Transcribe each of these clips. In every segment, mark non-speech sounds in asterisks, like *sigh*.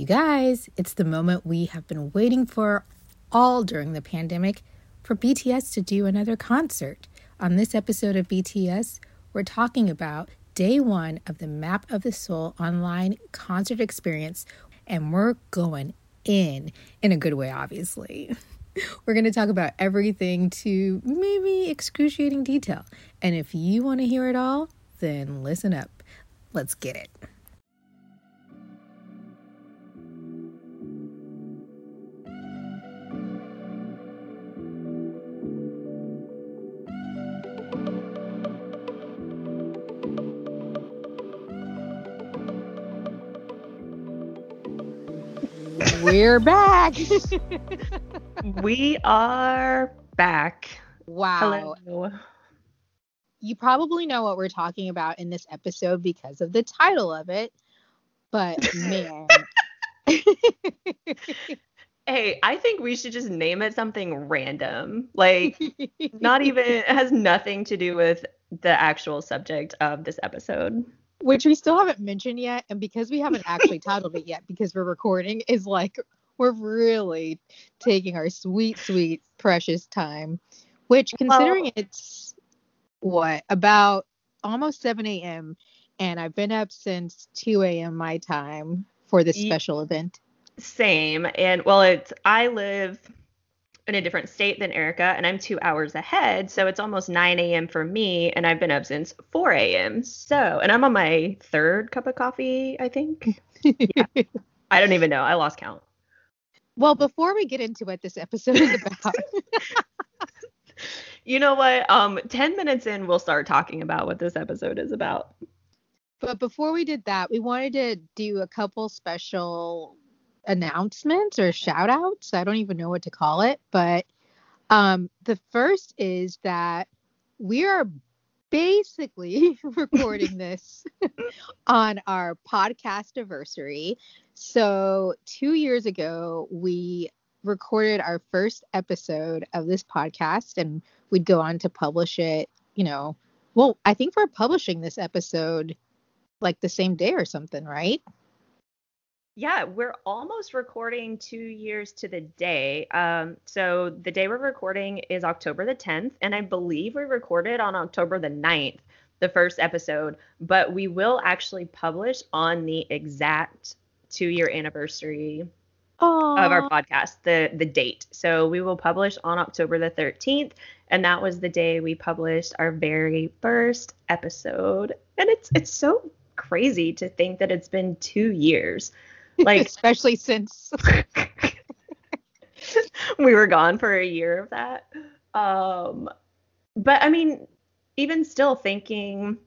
You guys, it's the moment we have been waiting for all during the pandemic for BTS to do another concert. On this episode of BTS, we're talking about day one of the Map of the Soul online concert experience, and we're going in, in a good way, obviously. *laughs* We're going to talk about everything to maybe excruciating detail. And if you want to hear it all, then listen up. Let's get it. We're back. *laughs* we are back. Wow. Hello. You probably know what we're talking about in this episode because of the title of it. But *laughs* man. hey, I think we should just name it something random. Like not even it has nothing to do with the actual subject of this episode which we still haven't mentioned yet and because we haven't actually *laughs* titled it yet because we're recording is like we're really taking our sweet sweet precious time which considering well, it's what about almost 7 a.m and i've been up since 2 a.m my time for this special event. Same and well it's i live in a different state than Erica, and I'm two hours ahead. So it's almost 9 a.m. for me, and I've been up since 4 a.m. So, and I'm on my third cup of coffee, I think. *laughs* yeah. I don't even know. I lost count. Well, before we get into what this episode is about. *laughs* you know what? Um, 10 minutes in, we'll start talking about what this episode is about. But before we did that, we wanted to do a couple special announcements or shout outs. I don't even know what to call it. But um, the first is that we are basically *laughs* recording this *laughs* on our podcast anniversary. So, two years ago, we recorded our first episode of this podcast and we'd go on to publish it, you know. Well, I think we're publishing this episode like the same day or something, right? Yeah, we're almost recording two years to the day. Um, so the day we're recording is October the 10th, and I believe we recorded on October the 9th, the first episode, but we will actually publish on the exact two year anniversary Aww. of our podcast, the the date. So we will publish on October the 13th, and that was the day we published our very first episode. And it's it's so crazy to think that it's been two years. Like *laughs* especially since *laughs* we were gone for a year of that. Um but I mean, even still thinking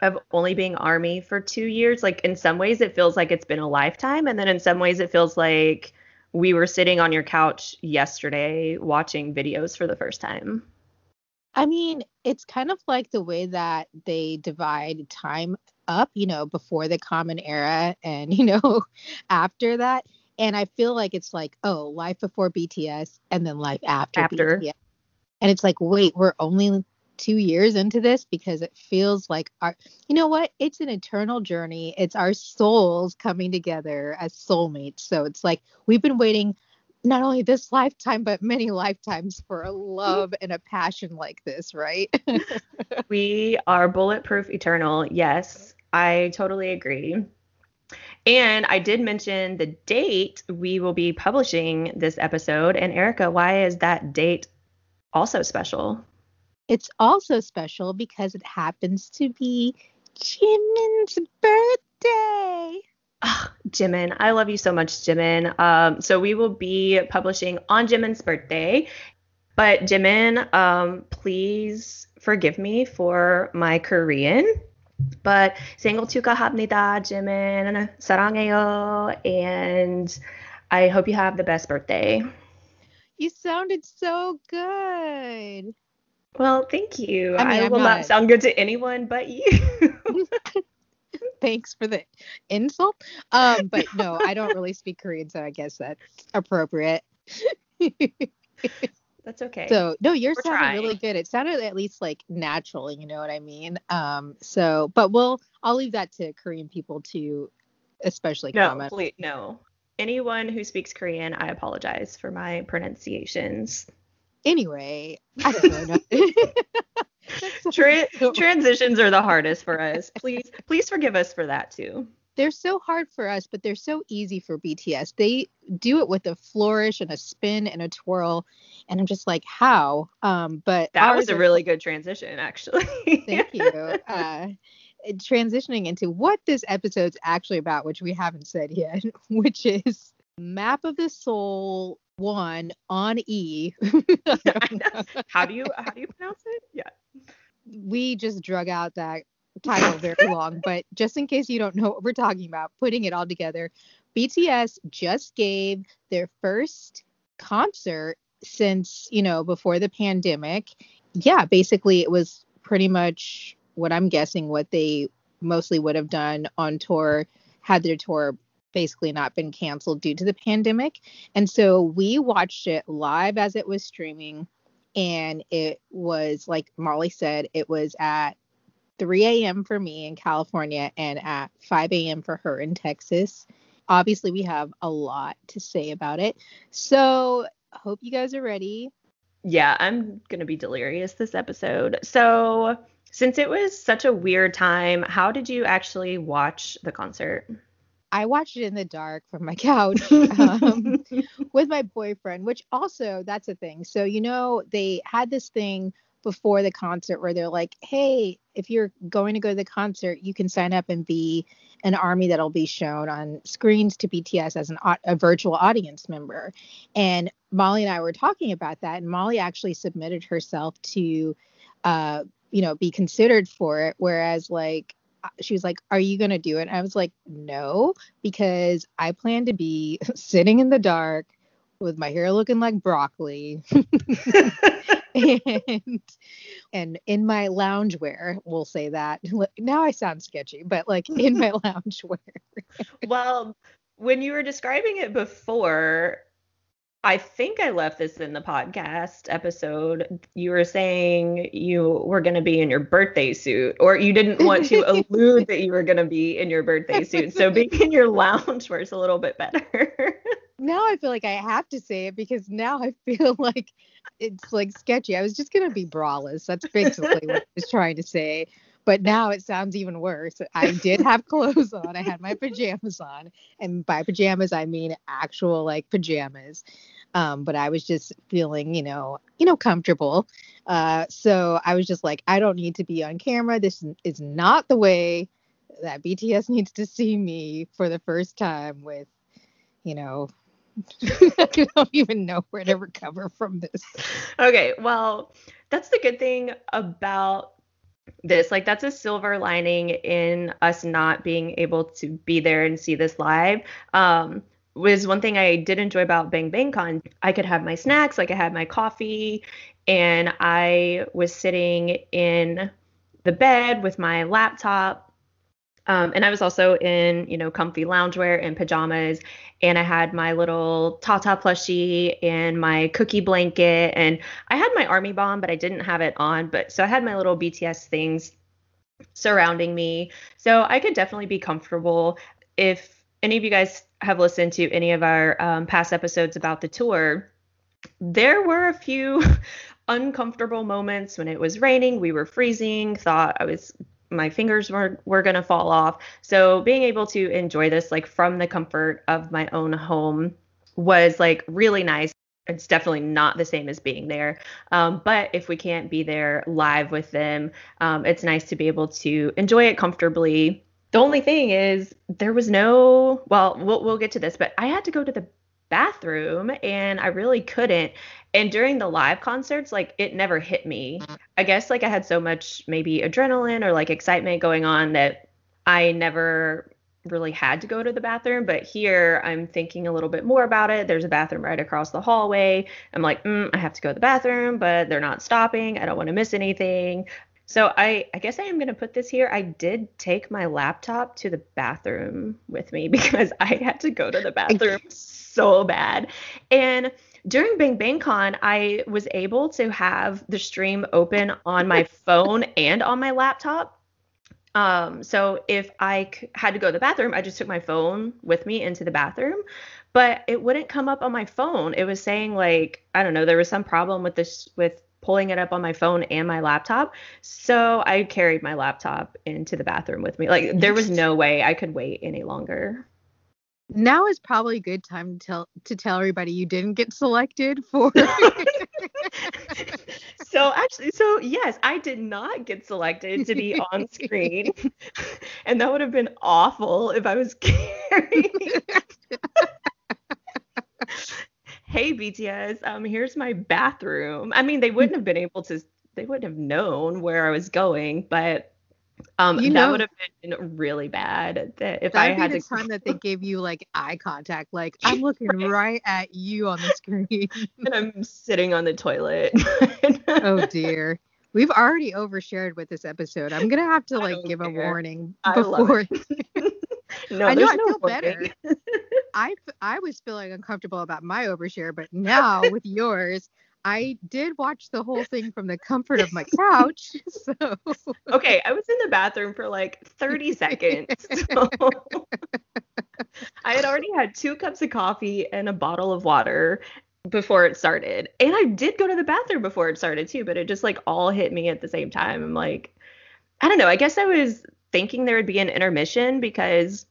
of only being army for 2 years, like in some ways it feels like it's been a lifetime and then in some ways it feels like we were sitting on your couch yesterday watching videos for the first time. I mean, it's kind of like the way that they divide time up, you know, before the common era and, *laughs* you know, after that. And I feel like it's like, oh, life before BTS and then life after, after. BTS. And it's like, wait, we're only two years into this because it feels like our, you know what? It's an eternal journey. It's our souls coming together as soulmates. So it's like we've been waiting not only this lifetime but many lifetimes for a love and a passion like this right *laughs* we are bulletproof eternal yes i totally agree and i did mention the date we will be publishing this episode and erica why is that date also special it's also special because it happens to be jimin's birthday Oh, Jimin, I love you so much, Jimin. Um, so we will be publishing on Jimin's birthday. But Jimin, um, please forgive me for my Korean. But 생일 축하합니다, Jimin. 사랑해요. And I hope you have the best birthday. You sounded so good. Well, thank you. I, mean, I will not... not sound good to anyone but you. *laughs* thanks for the insult. Um, but no, I don't really speak Korean, so I guess that's appropriate. *laughs* that's okay. So no, yours We're sounded trying. really good. It sounded at least like natural, you know what I mean? Um, so but we'll I'll leave that to Korean people to especially no, comment. Please, no. anyone who speaks Korean, I apologize for my pronunciations. Anyway, I don't know. *laughs* Tra- *laughs* transitions are the hardest for us. Please, please forgive us for that too. They're so hard for us, but they're so easy for BTS. They do it with a flourish and a spin and a twirl, and I'm just like, how? Um, but that was a really good transition, actually. thank you. *laughs* Uh, transitioning into what this episode's actually about, which we haven't said yet, *laughs* which is Map of the Soul one on E. *laughs* how do you how do you pronounce it? Yeah. We just drug out that title *laughs* very long, but just in case you don't know what we're talking about, putting it all together, BTS just gave their first concert since, you know, before the pandemic. Yeah, basically it was pretty much what I'm guessing what they mostly would have done on tour had their tour basically not been canceled due to the pandemic. And so we watched it live as it was streaming. And it was, like Molly said, it was at 3 a.m. for me in California and at 5 a.m. for her in Texas. Obviously, we have a lot to say about it. So, hope you guys are ready. Yeah, I'm going to be delirious this episode. So, since it was such a weird time, how did you actually watch the concert? I watched it in the dark from my *laughs* couch um, with my boyfriend, which also that's a thing. So, you know, they had this thing before the concert where they're like, hey, if you're going to go to the concert, you can sign up and be an army that'll be shown on screens to BTS as an, a virtual audience member. And Molly and I were talking about that, and Molly actually submitted herself to, uh, you know, be considered for it. Whereas, like, uh, she was like, Are you going to do it? And I was like, No, because I plan to be *laughs* sitting in the dark with my hair looking like broccoli *laughs* *laughs* and and in my loungewear we'll say that now i sound sketchy but like in my *laughs* loungewear well when you were describing it before I think I left this in the podcast episode. You were saying you were going to be in your birthday suit, or you didn't want to allude that you were going to be in your birthday suit. So being in your lounge is a little bit better. *laughs* now I feel like I have to say it because now I feel *laughs* like it's like sketchy. I was just to be braless. That's basically what I was trying to say. But now it sounds even worse. I did have *laughs* clothes on. I had my pajamas on. And by pajamas, I mean actual like pajamas. Um, but I was just feeling, you know, you know, comfortable. Uh, so I was just like, I don't need to be on camera. This is not the way that BTS needs to see me for the first time with, you know, *laughs* I don't even know where to recover from this. Okay, well, that's the good thing about this. Like, that's a silver lining in us not being able to be there and see this live. Um, was one thing I did enjoy about Bang Bang Con. I could have my snacks, like I had my coffee, and I was sitting in the bed with my laptop. Um, and I was also in, you know, comfy loungewear and pajamas. And I had my little Tata plushie and my cookie blanket. And I had my army bomb, but I didn't have it on. But so I had my little BTS things surrounding me. So I could definitely be comfortable. If any of you guys have listened to any of our um, past episodes about the tour, there were a few *laughs* uncomfortable moments when it was raining. We were freezing, thought I was my fingers were were going to fall off. So being able to enjoy this like from the comfort of my own home was like really nice. It's definitely not the same as being there. Um, but if we can't be there live with them, um, it's nice to be able to enjoy it comfortably the only thing is there was no well, we'll we'll get to this, but I had to go to the bathroom and I really couldn't. And during the live concerts, like it never hit me. I guess like I had so much maybe adrenaline or like excitement going on that I never really had to go to the bathroom. But here I'm thinking a little bit more about it. There's a bathroom right across the hallway. I'm like, mm, I have to go to the bathroom, but they're not stopping. I don't want to miss anything. So I, I guess I am going to put this here. I did take my laptop to the bathroom with me *laughs* because I had to go to the bathroom *laughs* so bad. And during Bang Bang Con, I was able to have the stream open on my *laughs* phone and on my laptop. Um, so if I c- had to go to the bathroom, I just took my phone with me into the bathroom, but it wouldn't come up on my phone. It was saying like, I don't know, there was some problem with this with pulling it up on my phone and my laptop. So I carried my laptop into the bathroom with me. Like there was no way I could wait any longer. Now is probably a good time to tell to tell everybody you didn't get selected for *laughs* so *laughs* actually so yes i did not get selected to be on screen. *laughs* And that would have been awful if i was carrying hey bts um here's my bathroom. I mean they wouldn't have been able to they wouldn't have known where i was going but um, you know, that would have been really bad if I had the to. time that they gave you like eye contact, like *laughs* I'm looking right. right at you on the screen, *laughs* and I'm sitting on the toilet. oh *laughs* dear, we've already overshared with this episode. I'm gonna have to like give care. a warning before. no, I know I no feel better. I I was feeling uncomfortable about my overshare, but now with yours, I did watch the whole thing from the comfort of my couch. *laughs* So Okay, I was in the bathroom for like 30 seconds. *laughs* So I had already had two cups of coffee and a bottle of water before it started. And I did go to the bathroom before it started too, but it just like all hit me at the same time. I'm like I don't know. I guess I was thinking there would be an intermission because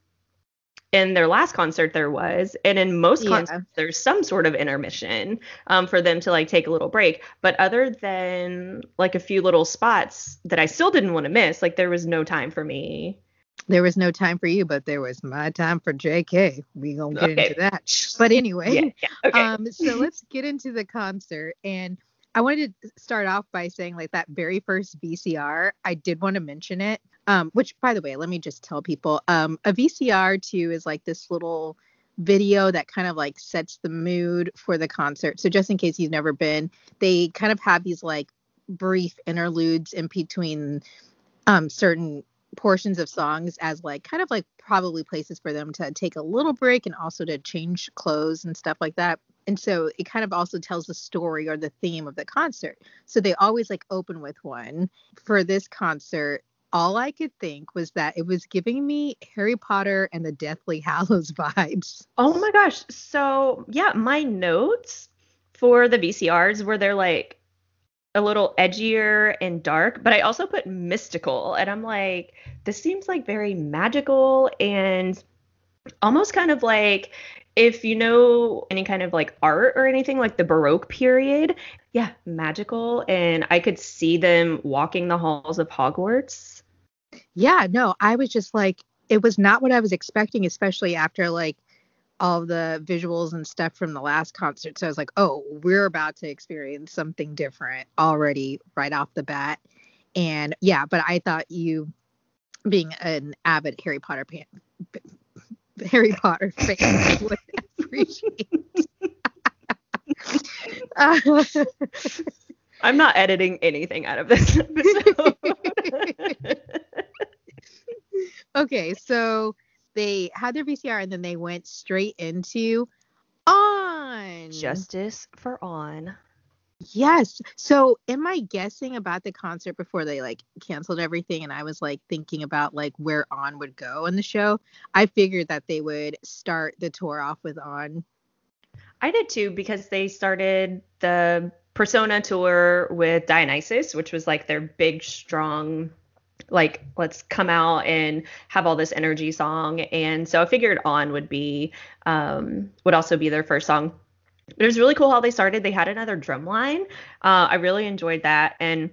in their last concert there was and in most yeah. concerts there's some sort of intermission um, for them to like take a little break but other than like a few little spots that i still didn't want to miss like there was no time for me there was no time for you but there was my time for jk we gonna get okay. into that but anyway yeah, yeah. Okay. um so let's get into the concert and I wanted to start off by saying like that very first VCR, I did want to mention it. Um, which by the way, let me just tell people, um, a VCR too is like this little video that kind of like sets the mood for the concert. So just in case you've never been, they kind of have these like brief interludes in between um certain portions of songs as like kind of like probably places for them to take a little break and also to change clothes and stuff like that and so it kind of also tells the story or the theme of the concert so they always like open with one for this concert all i could think was that it was giving me harry potter and the deathly *laughs* hallows vibes oh my gosh so yeah my notes for the vcrs were they're like a little edgier and dark, but I also put mystical. And I'm like, this seems like very magical and almost kind of like if you know any kind of like art or anything like the baroque period yeah magical and i could see them walking the halls of hogwarts yeah no i was just like it was not what i was expecting especially after like all the visuals and stuff from the last concert so i was like oh we're about to experience something different already right off the bat and yeah but i thought you being an avid harry potter fan *laughs* Harry Potter fan *laughs* would appreciate. uh, *laughs* I'm not editing anything out of this episode. *laughs* okay, so they had their VCR and then they went straight into on justice for on. Yes. So am I guessing about the concert before they like canceled everything and I was like thinking about like where On would go in the show? I figured that they would start the tour off with On. I did too because they started the Persona tour with Dionysus, which was like their big strong like let's come out and have all this energy song and so i figured on would be um would also be their first song it was really cool how they started. They had another drum line. Uh, I really enjoyed that. And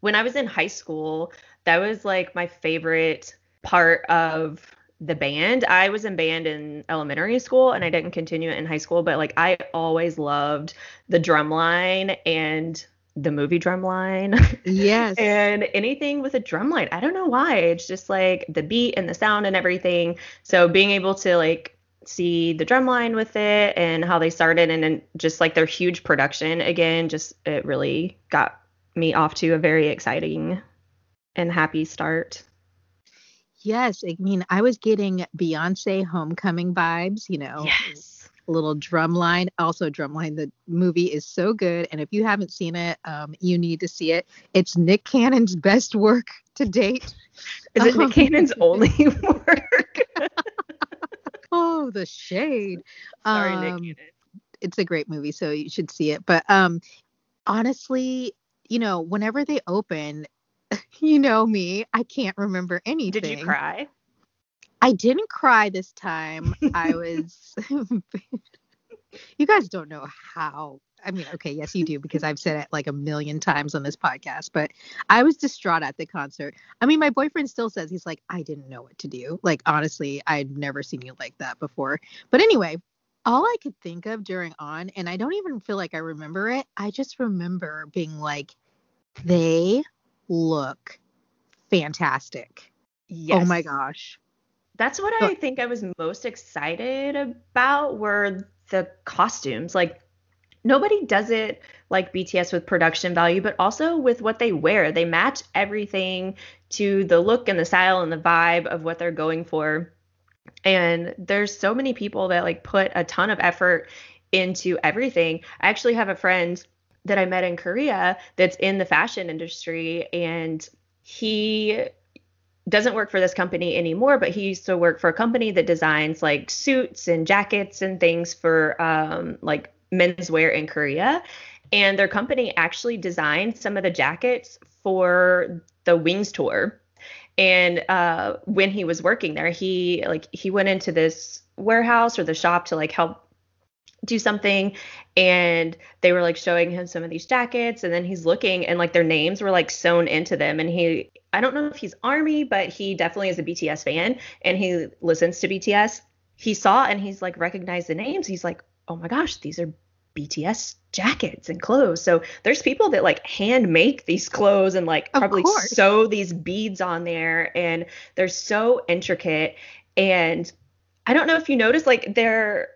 when I was in high school, that was like my favorite part of the band. I was in band in elementary school and I didn't continue it in high school, but like I always loved the drum line and the movie drum line. *laughs* Yes. and anything with a drum line. I don't know why. It's just like the beat and the sound and everything. So being able to like see the drumline with it and how they started and then just like their huge production again just it really got me off to a very exciting and happy start yes i mean i was getting beyonce homecoming vibes you know yes little drumline also drumline the movie is so good and if you haven't seen it um, you need to see it it's nick cannon's best work to date Is it Nick *laughs* Cannon's only *laughs* work? *laughs* oh, the shade. Sorry, um, Nick Cannon. It's a great movie, so you should see it. But um, honestly, you know, whenever they open, you know me, I can't remember anything. Did you cry? I didn't cry this time. I was. *laughs* *laughs* you guys don't know how. I mean, okay, yes, you do because I've said it like a million times on this podcast, but I was distraught at the concert. I mean, my boyfriend still says he's like, I didn't know what to do. Like, honestly, I'd never seen you like that before. But anyway, all I could think of during On, and I don't even feel like I remember it, I just remember being like, they look fantastic. Yes. Oh my gosh. That's what I think I was most excited about were the costumes. Like nobody does it like BTS with production value, but also with what they wear. They match everything to the look and the style and the vibe of what they're going for. And there's so many people that like put a ton of effort into everything. I actually have a friend that I met in Korea that's in the fashion industry and he doesn't work for this company anymore, but he used to work for a company that designs like suits and jackets and things for um, like menswear in Korea. And their company actually designed some of the jackets for the Wings tour. And uh, when he was working there, he like he went into this warehouse or the shop to like help do something and they were like showing him some of these jackets and then he's looking and like their names were like sewn into them and he I don't know if he's army but he definitely is a BTS fan and he listens to BTS he saw and he's like recognized the names. He's like oh my gosh these are BTS jackets and clothes. So there's people that like hand make these clothes and like of probably course. sew these beads on there and they're so intricate. And I don't know if you noticed like they're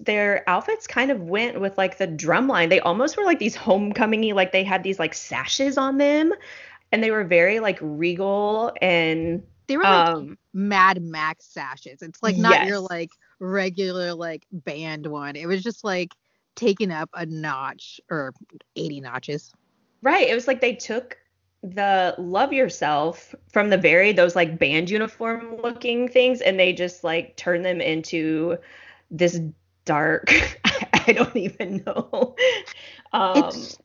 their outfits kind of went with like the drum line. They almost were like these homecomingy, like they had these like sashes on them, and they were very like regal and they were like um, Mad Max sashes. It's like not yes. your like regular like band one. It was just like taking up a notch or 80 notches. Right. It was like they took the love yourself from the very those like band uniform looking things and they just like turned them into this dark *laughs* I don't even know. Um, it's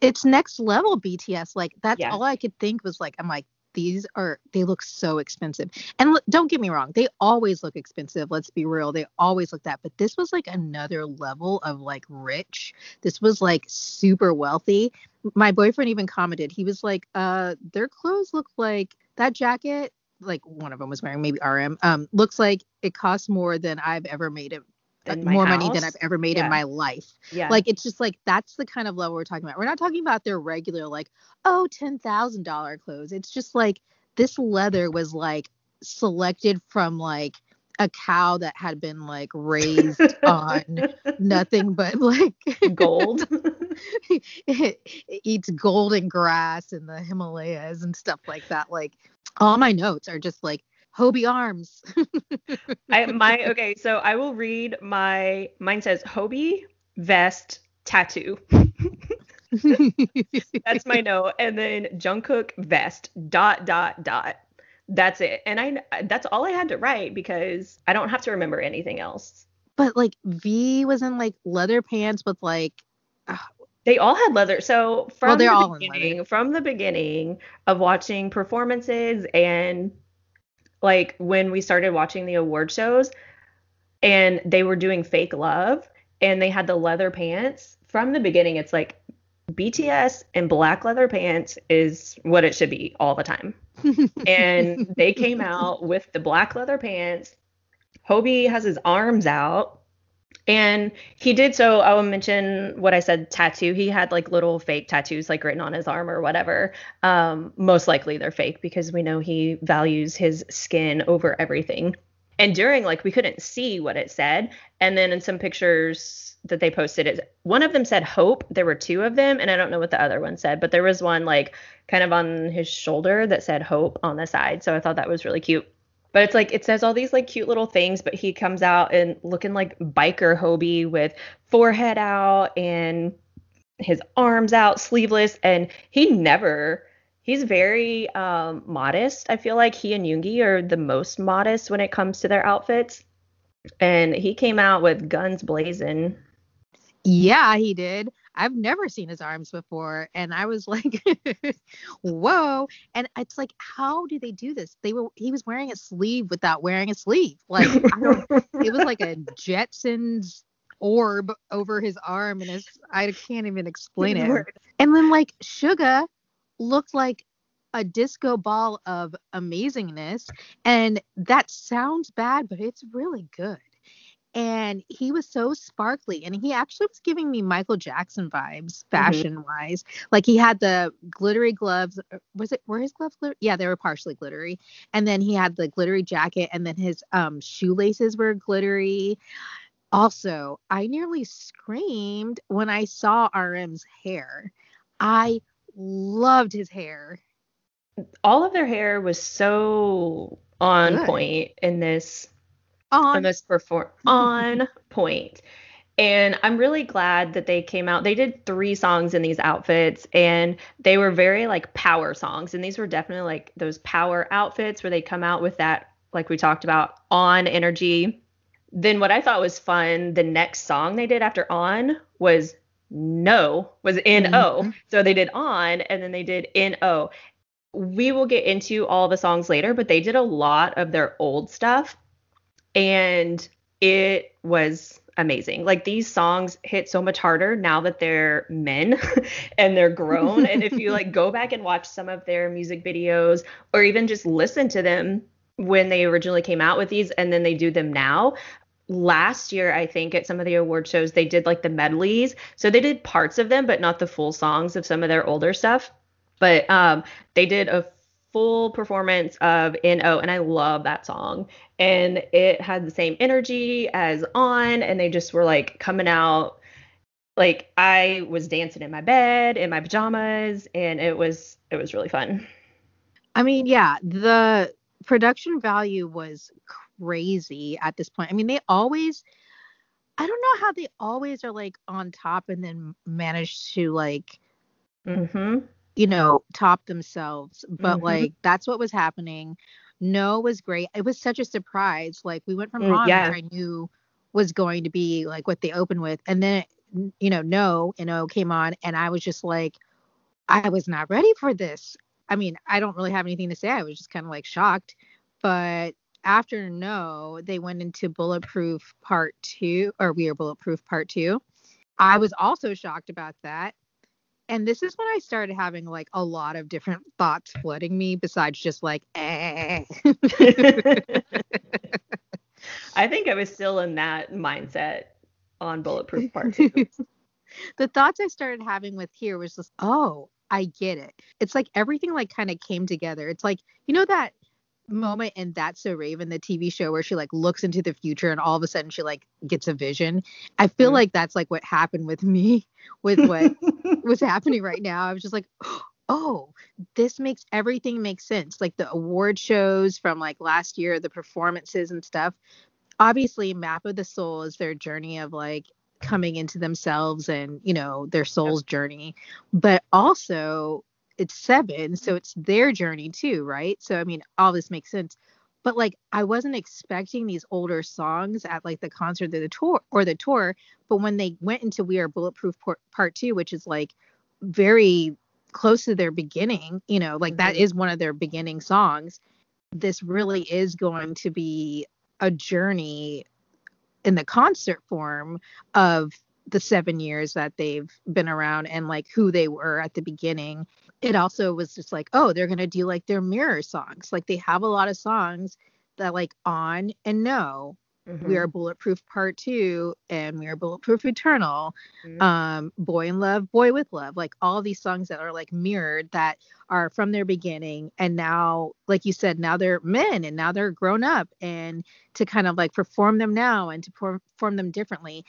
it's next level BTS. Like that's all I could think was like I'm like these are they look so expensive. And look, don't get me wrong, they always look expensive. Let's be real, they always look that. But this was like another level of like rich. This was like super wealthy. My boyfriend even commented. He was like, "Uh, their clothes look like that jacket like one of them was wearing maybe RM um looks like it costs more than I've ever made it uh, more house. money than I've ever made yeah. in my life. Yeah. Like it's just like that's the kind of level we're talking about. We're not talking about their regular like oh ten thousand dollar clothes. It's just like this leather was like selected from like a cow that had been like raised *laughs* on nothing but like gold. *laughs* it, it eats golden grass in the Himalayas and stuff like that. Like all my notes are just like Hobie arms. *laughs* I my okay, so I will read my mine says Hobie vest tattoo. *laughs* that's my note. And then Jungkook vest dot dot dot. That's it. And I that's all I had to write because I don't have to remember anything else. But like V was in like leather pants with like uh, they all had leather. So from well, the beginning, from the beginning of watching performances and like when we started watching the award shows and they were doing fake love and they had the leather pants from the beginning it's like BTS and black leather pants is what it should be all the time. *laughs* and they came out with the black leather pants. Hobie has his arms out and he did so. I will mention what I said tattoo. He had like little fake tattoos like written on his arm or whatever. Um, most likely they're fake because we know he values his skin over everything. And during like we couldn't see what it said. And then in some pictures that they posted, it one of them said hope. There were two of them, and I don't know what the other one said, but there was one like kind of on his shoulder that said hope on the side. So I thought that was really cute. But it's like it says all these like cute little things, but he comes out and looking like biker Hobie with forehead out and his arms out, sleeveless, and he never He's very um, modest. I feel like he and Yoongi are the most modest when it comes to their outfits. And he came out with guns blazing. Yeah, he did. I've never seen his arms before. And I was *laughs* like, whoa. And it's like, how do they do this? They were he was wearing a sleeve without wearing a sleeve. Like it was like a *laughs* Jetsons orb over his arm and his I can't even explain it. And then like Suga looked like a disco ball of amazingness and that sounds bad but it's really good and he was so sparkly and he actually was giving me michael jackson vibes fashion wise mm-hmm. like he had the glittery gloves uh, was it were his gloves glitter yeah they were partially glittery. And then he had the glittery jacket and then his um shoelaces were glittery. Also i nearly screamed when i saw rm's hair. I loved his hair. All of their hair was so on Good. point in this on perform on *laughs* point. And I'm really glad that they came out. They did three songs in these outfits and they were very like power songs. And these were definitely like those power outfits where they come out with that, like we talked about, on energy. Then what I thought was fun, the next song they did after on was no, was N O. Mm-hmm. So they did on and then they did in N O we will get into all the songs later, but they did a lot of their old stuff and it was amazing. Like these songs hit so much harder now that they're men *laughs* and they're grown. and if you like go back and watch some of their music videos or even just listen to them when they originally came out with these and then they do them now, last year i think at some of the award shows they did like the medleys so they did parts of them but not the full songs of some of their older stuff but um, they did a full performance of NO, and I love that song. And it had the same energy as On, and they just were like coming out. Like I was dancing in my bed in my pajamas, and it was it was really fun. I mean, yeah, the production value was crazy at this point. I mean, they always I don't know how they always are like on top and then manage to like mm-hmm you know, top themselves. But mm-hmm. like that's what was happening. No was great. It was such a surprise. Like we went from mm, Ron, yeah. I knew was going to be like what they opened with, and then it, you know, no, you know, came on, and I was just like, I was not ready for this. I mean, I don't really have anything to say. I was just kind of like shocked. But after no, they went into Bulletproof Part Two, or We Are Bulletproof Part Two. I was also shocked about that and this is when I started having like a lot of different thoughts flooding me besides just like *laughs* eh. *laughs* I think I was still in that mindset on Bulletproof *laughs* Part 2. the thoughts I started having with here was just, oh, I get it. It's like everything like kind of came together. It's like, you know that moment in That's So Raven, the TV show where she like looks into the future and all of a sudden she like gets a vision. I feel mm-hmm. like that's like what happened with me *laughs* with what *laughs* was happening right now. I was just like, *gasps* oh, this makes everything make sense. Like the award shows from like last year, the performances and stuff. Obviously, Map of the Soul is their journey of like coming into themselves and, you know, their soul's journey. But also it's seven, so it's their journey too, right? So I mean, all this makes sense. But like I wasn't expecting these older songs at like the concert or the tour or the tour, but when they went into We Are Bulletproof Part Two, which is like very close to their beginning, you know, like mm-hmm. that is one of their beginning songs. This really is going to be a journey in the concert form of the seven years that they've been around and like who they were at the beginning it also was just like, oh, they're gonna do like their mirror songs. Like they have a lot of songs that like on and no. Mm-hmm. We are bulletproof part two and we are bulletproof eternal. Mm-hmm. Um, boy in love, boy with love, like all these songs that are like mirrored that are from their beginning. And now, like you said, now they're men and now they're grown up and to kind of like perform them now and to perform them differently.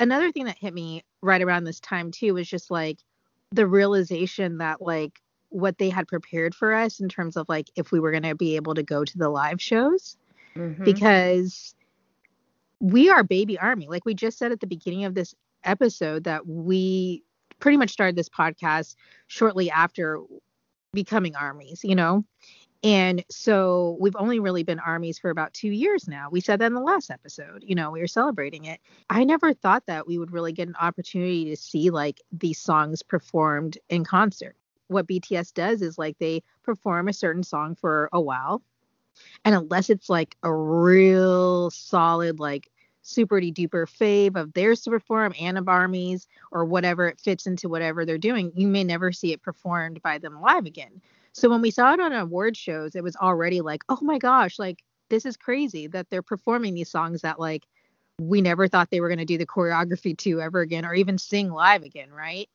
Another thing that hit me right around this time too was just like the realization that like what they had prepared for us in terms of like if we were going to be able to go to the live shows mm-hmm. because we are baby army like we just said at the beginning of this episode that we pretty much started this podcast shortly after becoming armies, you know? And so we've only really been armies for about two years now. We said that in the last episode, you know, we were celebrating it. I never thought that we would really get an opportunity to see like these songs performed in concert. What BTS does is like they perform a certain song for a while. And unless it's like a real solid, like super duper fave of theirs to perform and of armies or whatever it fits into whatever they're doing, you may never see it performed by them live again. So when we saw it on award shows, it was already like, oh my gosh, like this is crazy that they're performing these songs that like we never thought they were going to do the choreography to ever again or even sing live again, right?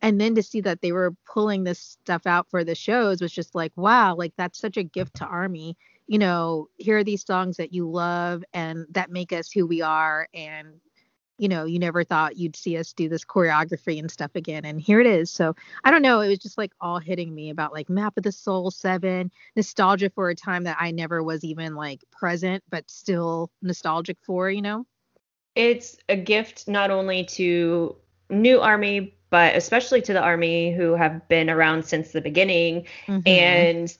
And then to see that they were pulling this stuff out for the shows was just like, wow, like that's such a gift to Army. You know, here are these songs that you love and that make us who we are and you know, you never thought you'd see us do this choreography and stuff again. And here it is. So I don't know. It was just like all hitting me about like Map of the Soul 7, nostalgia for a time that I never was even like present, but still nostalgic for, you know? It's a gift not only to new army, but especially to the army who have been around since the beginning. Mm-hmm. And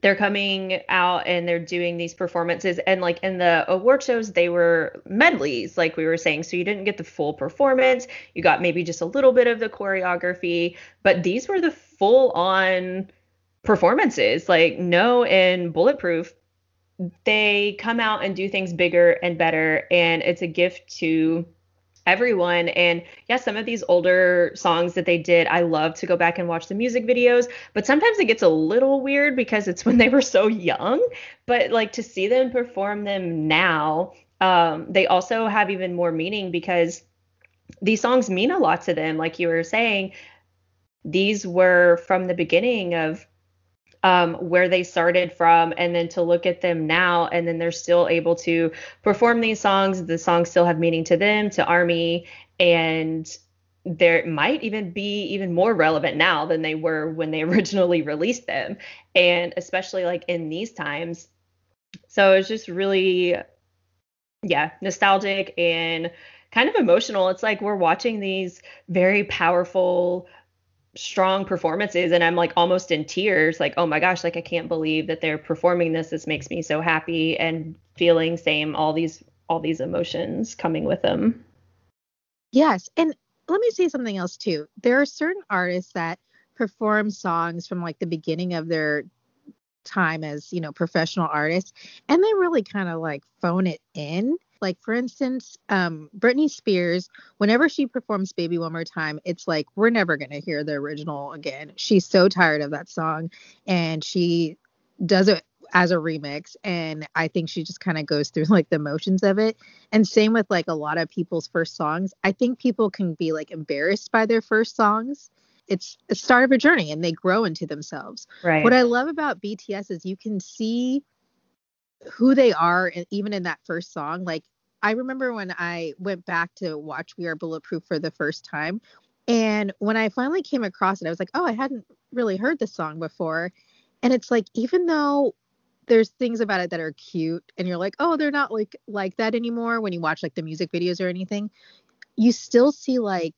they're coming out and they're doing these performances. And like in the award shows they were medleys like we were saying. So you didn't get the full performance. You got maybe just a little bit of the choreography. But these were the full on performances. Like no and bulletproof. They come out and do things bigger and better. And it's a gift to everyone. And yeah, some of these older songs that they did, I love to go back and watch the music videos, but sometimes it gets a little weird because it's *laughs* when they were so young. But like to see them perform them now, um, they also have even more meaning because these songs mean a lot to them. Like you were saying, these were from the beginning of um, where they started from and then to look at them now. And then they're still able to perform these songs. The songs still have meaning to them to army. And there might even be even more relevant now than they were when they *laughs* originally released them. And especially like in these times. So it's just really yeah nostalgic and kind of emotional. It's like we're watching these very powerful strong performances and I'm like almost in tears like oh my gosh like I can't believe that they're performing this this makes me so happy and feeling same all these all these emotions coming with them. Yes, and let me say something else too. There are certain artists that perform songs from like the beginning of their time as, you know, professional artists and they really kind of like phone it in like for instance, um, Britney Spears, whenever she performs Baby One More Time, it's like we're never gonna hear the original again. She's so tired of that song, and she does it as a remix and i think she just kind of goes through *laughs* like the motions of it. And same with like a lot of people's first songs. I think people can be like embarrassed by their first songs. It's a start of a journey and they grow into themselves. Right. What i love about bts is you can see who they are even in that first song like I remember when I went back to watch We Are Bulletproof for the first time. And when I finally came across it, I was like, oh, I hadn't really heard this song before. And it's like, even though there's things about it that are cute and you're like, oh, they're not like like that anymore when you watch like the music videos or anything, you still see like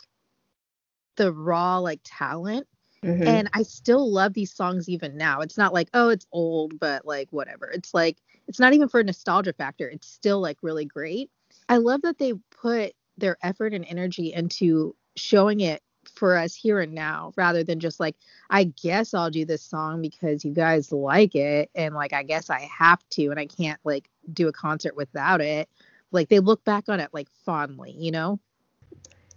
the raw like talent. Mm-hmm. And I still love these songs even now. It's not like, oh, it's old, but like whatever. It's like it's not even for a nostalgia factor. It's still like really great. I love that they put their effort and energy into showing it for us here and now rather than just like I guess I'll do this song because you guys like it and like I guess I have to and I can't like do a concert without it. Like they look back on it like fondly, you know?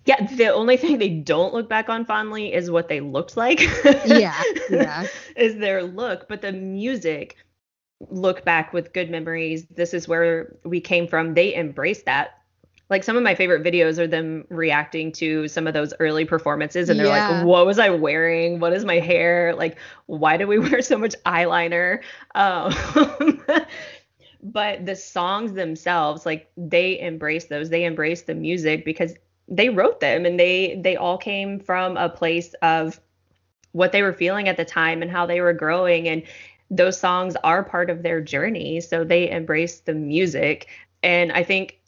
Yeah, the only thing they don't look back on fondly is what they looked like. yeah, yeah. *laughs* is their look, but the music look back with good memories. This is where we came from. They embrace that. Like some of my favorite videos are them reacting to some of those early performances and they're yeah. like, what was I wearing? What is my hair? Like, why do we *laughs* wear so much eyeliner? Um, *laughs* but the songs themselves, like they embrace those. They embrace the music because they wrote them and they they all came from a place of what they were feeling at the time and how they were growing and those songs are part of their journey. So they embrace the music. And I think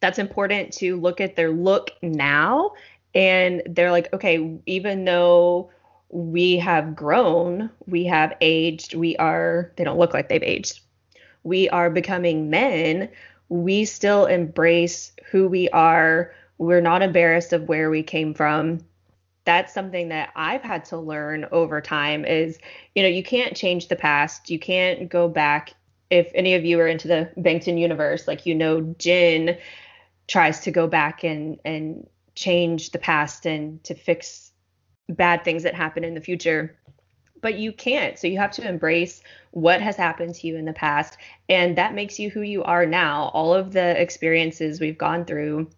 that's important to look at their look now. And they're like, okay, even though we have grown, we have aged, we are, they don't look like they've aged. We are becoming men. We still embrace who we are. We're not embarrassed of where we came from. That's something that I've had to learn over time is, you know, you can't change the past. You can't go back. If any of you are into the Bangtan universe, like you know, Jin tries to go back and and change the past and to fix bad things that happen in the future but you can't. So you have to embrace what has happened to you in the past. And that makes you who you are now. All of the experiences we've gone through,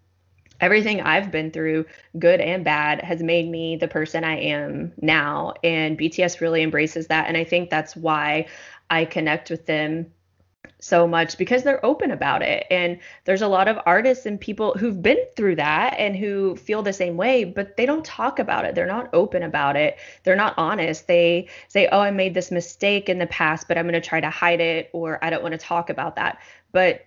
everything I've been through, good and bad, has made me the person I am now. And BTS really embraces that. And I think that's why I connect with them so much because they're open about it. And there's a lot of artists and people who've been through that and who feel the same way, but they don't talk about it. They're not open about it. They're not honest. They say, Oh, I made this mistake in the past, but I'm going to try to hide it, or I don't want to talk about that. But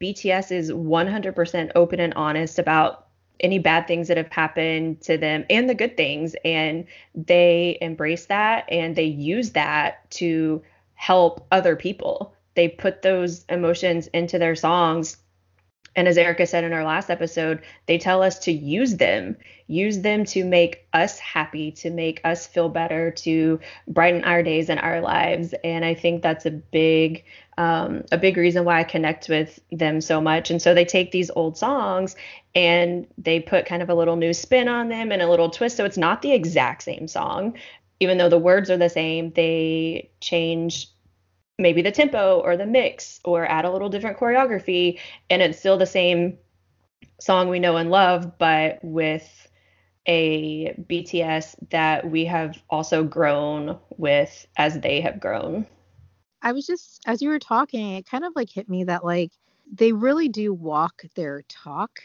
BTS is 100% open and honest about any bad things that have happened to them and the good things. And they embrace that and they use that to help other people they put those emotions into their songs and as Erica said in our last episode, they tell us to use them, use them to make us happy, to make us feel better, to brighten our days and our lives. And I think that's a big, um, a big reason why I connect with them so much. And so they take these old songs and they put kind of a little new spin on them and a little twist. So it's not the exact same song, even though the words are the same. They change maybe the tempo or the mix or add a little different choreography and it's still the same song we know and love but with a BTS that we have also grown with as they have grown. I was just as you were talking it kind of like hit me that like they really do walk their talk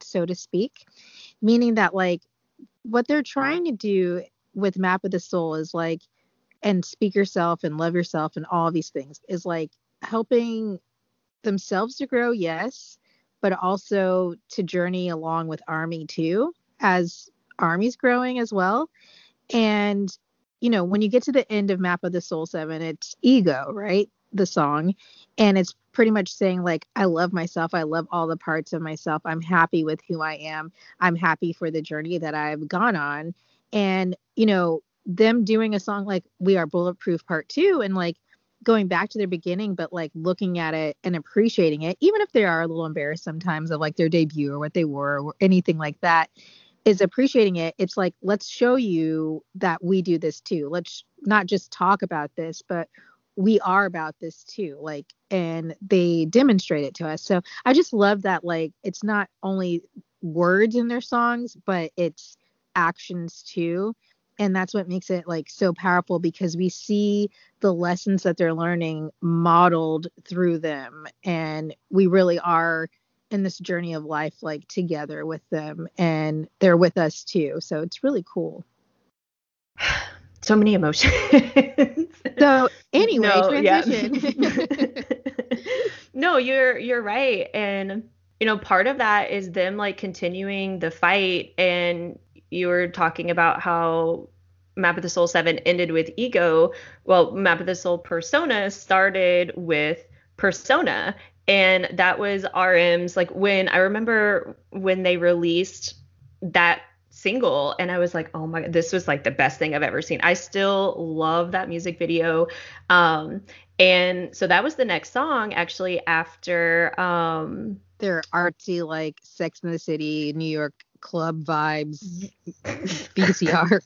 so to speak meaning that like what they're trying to do with map of the soul is like and speak yourself and love yourself and all these things is like helping themselves to grow, yes, but also to journey along with Army too, as Army's growing as well. And, you know, when you get to the end of Map of the Soul 7, it's ego, right? The song. And it's pretty much saying, like, I love myself. I love all the parts of myself. I'm happy with who I am. I'm happy for the journey that I've gone on. And, you know, them doing a song like We Are Bulletproof Part 2 and like going back to their beginning, but like looking at it and appreciating it, even if they are a little embarrassed sometimes of like their debut or what they were or anything like that, is appreciating it. It's like, let's show you that we do this too. Let's not just talk about this, but we are about this too. Like, and they demonstrate it to us. So I just love that, like, it's not only words in their songs, but it's actions too and that's what makes it like so powerful because we see the lessons that they're learning modeled through them and we really are in this journey of life like together with them and they're with us too so it's really cool *sighs* so many emotions so anyway no, transition yeah. *laughs* no you're you're right and you know part of that is them like continuing the fight and you were talking about how Map of the Soul 7 ended with ego. Well, Map of the Soul persona started with persona. And that was RM's like when I remember when they released that single and I was like, "Oh my god, this was like the best thing I've ever seen." I still love that music video. Um and so that was the next song actually after um their artsy like Sex in the City, New York club vibes VCR.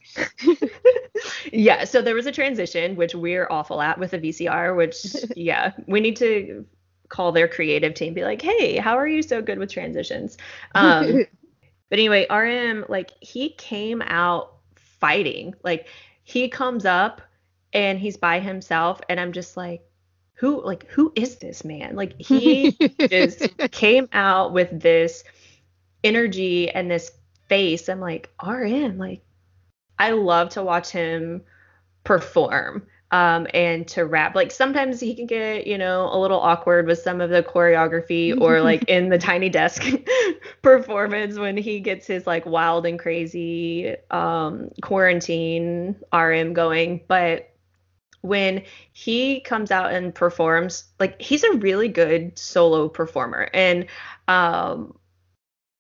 *laughs* yeah, so there was a transition, which we're awful at with a VCR, which, yeah, we need to call their creative team, be like, hey, how are you so good with transitions? Um, *laughs* but anyway, RM, like, he came out fighting. Like, he comes up and he's by himself, and I'm just like, who like who is this man like he just *laughs* came out with this energy and this face. I'm like, RM, like, I love to watch him perform. Um, and to rap. Like sometimes he can get, you know, a little awkward with some of the choreography or *laughs* like in the tiny desk *laughs* performance when he gets his like wild and crazy um, quarantine RM going. But when he comes out and performs, like he's a really good solo performer. And um,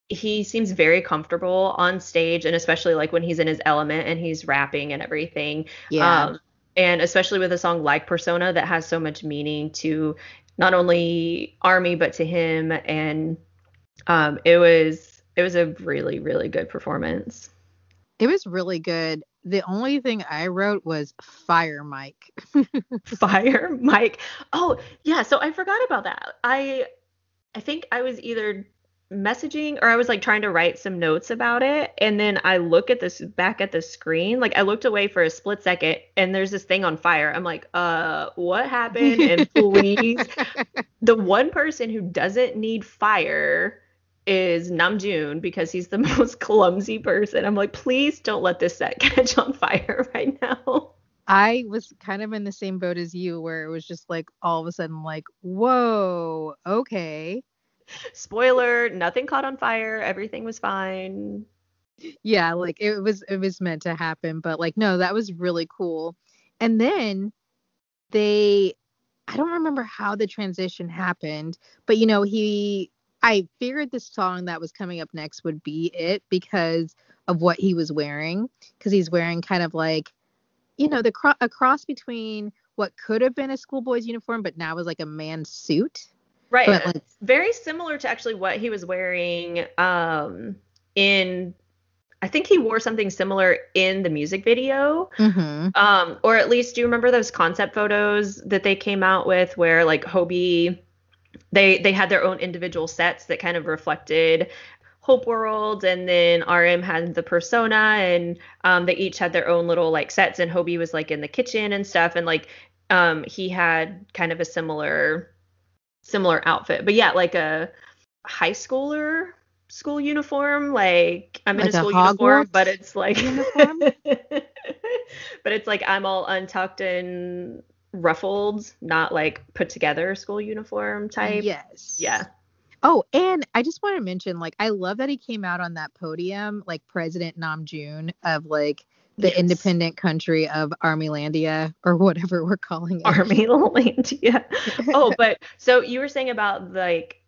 he seems very comfortable on stage and especially like when he's in his element and he's rapping and everything. Yeah. Um, and especially with a song like Persona that has so much meaning to not only Army but to him and um, it was it was a really really good performance. It was really good. The only thing I wrote was fire Mike. *laughs* fire Mike. Oh, yeah, so I forgot about that. I I think I was either messaging or I was like trying to write some notes about it and then I look at this back at the screen like I looked away for a split second and there's this thing on fire. I'm like uh what happened? And *laughs* please the one person who doesn't need fire is Namjoon because he's the *laughs* most clumsy person. I'm like please don't let this set *laughs* catch on fire right now. I was kind of in the same boat as you where it was just like all of a sudden like whoa okay *laughs* Spoiler, nothing caught on fire. Everything was fine. Yeah, like it was it was meant to happen, but like no, that was really cool. And then they I don't remember how the transition happened, but you know, he I figured the song that was coming up next would be it because of what he was wearing because he's wearing kind of like you know, the cro- a cross between what could have been a schoolboy's uniform but now is like a man's suit. Right. Like, Very similar to actually what he was wearing um, in. I think he wore something similar in the music video. Mm-hmm. Um, or at least, do you remember those concept photos that they came out with where like Hobi, they they had their own individual sets that kind of reflected Hope World, and then RM had the persona, and um, they each had their own little like sets, and Hobi was like in the kitchen and stuff, and like um, he had kind of a similar similar outfit. But yeah, like a high schooler school uniform. Like I'm like in a school uniform, but it's like uniform. *laughs* but it's like I'm all untucked and ruffled, not like put together school uniform type. Yes. Yeah. Oh, and I just want to mention, like, I love that he came out on that podium, like President Namjoon of like the yes. independent country of Armylandia or whatever we're calling it. Armylandia. *laughs* oh, but so you were saying about like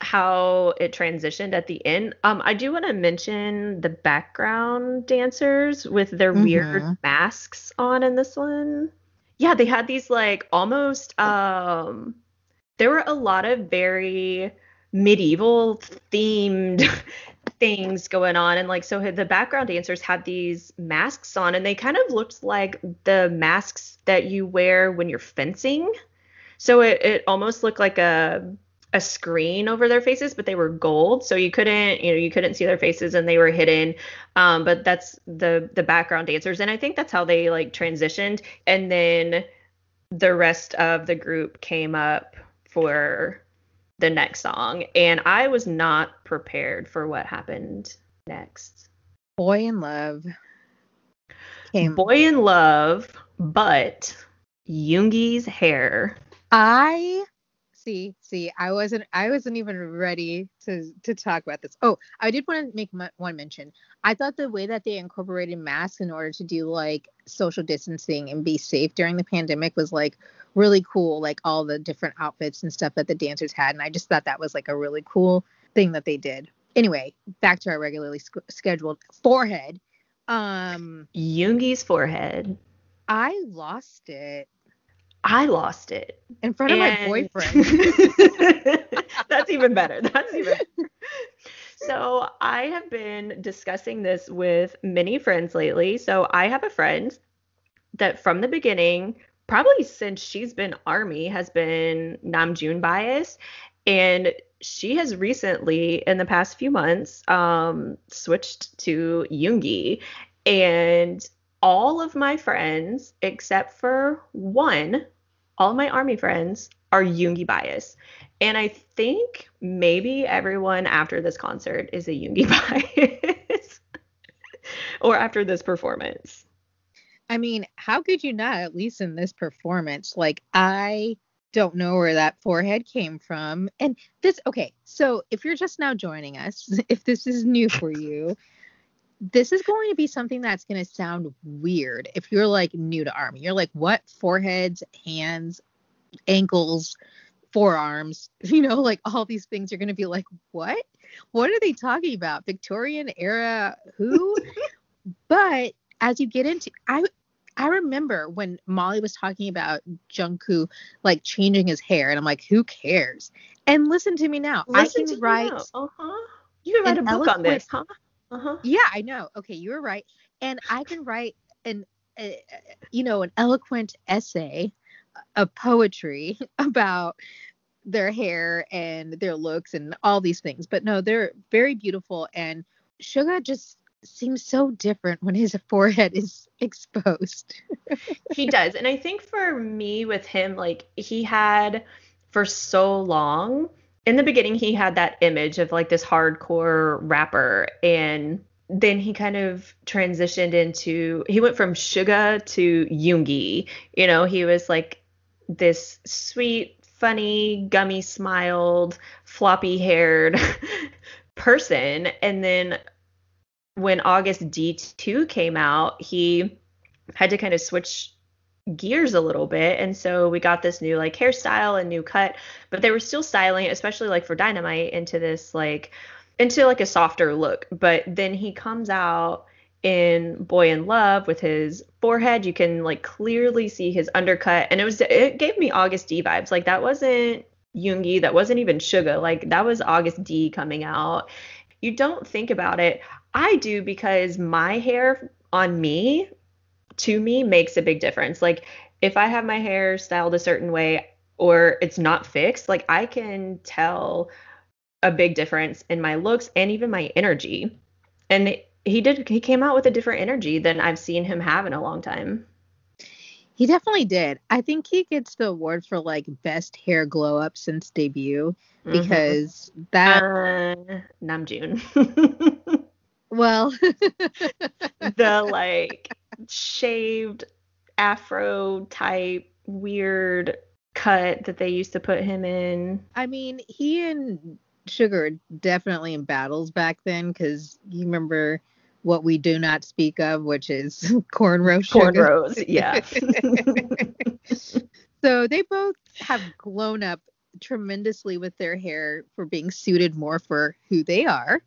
how it transitioned at the end. Um, I do want to mention the background dancers with their mm-hmm. weird masks on in this one. Yeah, they had these like almost um there were a lot of very medieval themed things going on. And like so the background dancers had these masks on and they kind of looked like the masks that you wear when you're fencing. So it, it almost looked like a a screen over their faces but they were gold. So you couldn't you know you couldn't see their faces and they were hidden. Um, but that's the the background dancers. And i think that's how they like transitioned. And then the rest of the group came up for the next song and I was not prepared for what happened next. Boy in Love came. Boy in Love, but Yoongi's hair. I see, see, I wasn't I wasn't even ready to to talk about this. Oh, I did want to make my, one mention. I thought the way that they incorporated masks in order to do like social distancing and be safe during the pandemic was like really cool, like all the different outfits and stuff that the dancers had. And I just thought that was like a really cool thing that they did. Anyway, back to our regularly sc- scheduled forehead. Um, Yoongi's forehead. I lost it. I lost it in front and... of my boyfriend. *laughs* That's even better. That's even. Better. So I have been discussing this with many friends lately. So I have a friend that from the beginning probably since she's been army has been Namjoon bias. And she has recently in the past few months um, switched to Yoongi. And all of my friends except for one all my army friends are Yoongi bias. And I think maybe everyone after this concert is a Yoongi *laughs* bias. Or after this performance I mean, how could you not, at least in this performance? Like, I don't know where that forehead came from. And this, okay, so if you're just now joining us, *laughs* if this is new for *laughs* you, this is going to be something that's going to sound weird if you're like new to army. You're like, what? Foreheads, hands, ankles, forearms, *laughs* you know, like all these things. You're going to be like, what? What are they talking about? Victorian era who? but as you get into, I I remember when Molly was talking about Jungkook like changing his hair, and I'm like, who cares? And listen to me now. Listen I can write. Uh huh. You can write a book on this, huh? Uh-huh. Yeah, I know. Okay, you were right. And I can write an, uh, you know, an eloquent essay of poetry *laughs* about their hair and their looks and all these things. But no, they're very beautiful. And Suga just seems so different when his forehead is *laughs* exposed. he does. And I think for me with him, like he had for so long in the beginning he had that image of like this hardcore rapper and then he kind of transitioned into he went from Suga to Yoongi. You know, he was like this sweet, funny, gummy smiled, floppy haired *laughs* person. And then when Agust D2 came out, he had to kind of switch gears a little bit. And so we got this new like hairstyle and new cut but they were still styling especially like for dynamite into this like into like a softer look. But then he comes out in boy in love with his forehead. You can like clearly see his undercut. And it was it gave me Agust D vibes. Like that wasn't yoongi. That wasn't even Suga. Like that was Agust D coming out. You don't think about it i do because my hair on me to me makes a big difference. Like if I have my hair styled a certain way or it's not fixed, like I can tell a big difference in my looks and even my energy. And he did he came out with a different energy than I've seen him have in a long time. He definitely did. I think he gets the award for like best hair glow up since debut mm-hmm. because mm-hmm. that uh, Namjoon. *laughs* well, *laughs* the like shaved afro type weird cut that they used to put him in. I mean, he and Suga definitely in battles back then because you remember what we do not speak of, which is *laughs* cornrow Cornrows, *laughs* yeah. so they both have grown up tremendously with their hair for being suited more for who they are.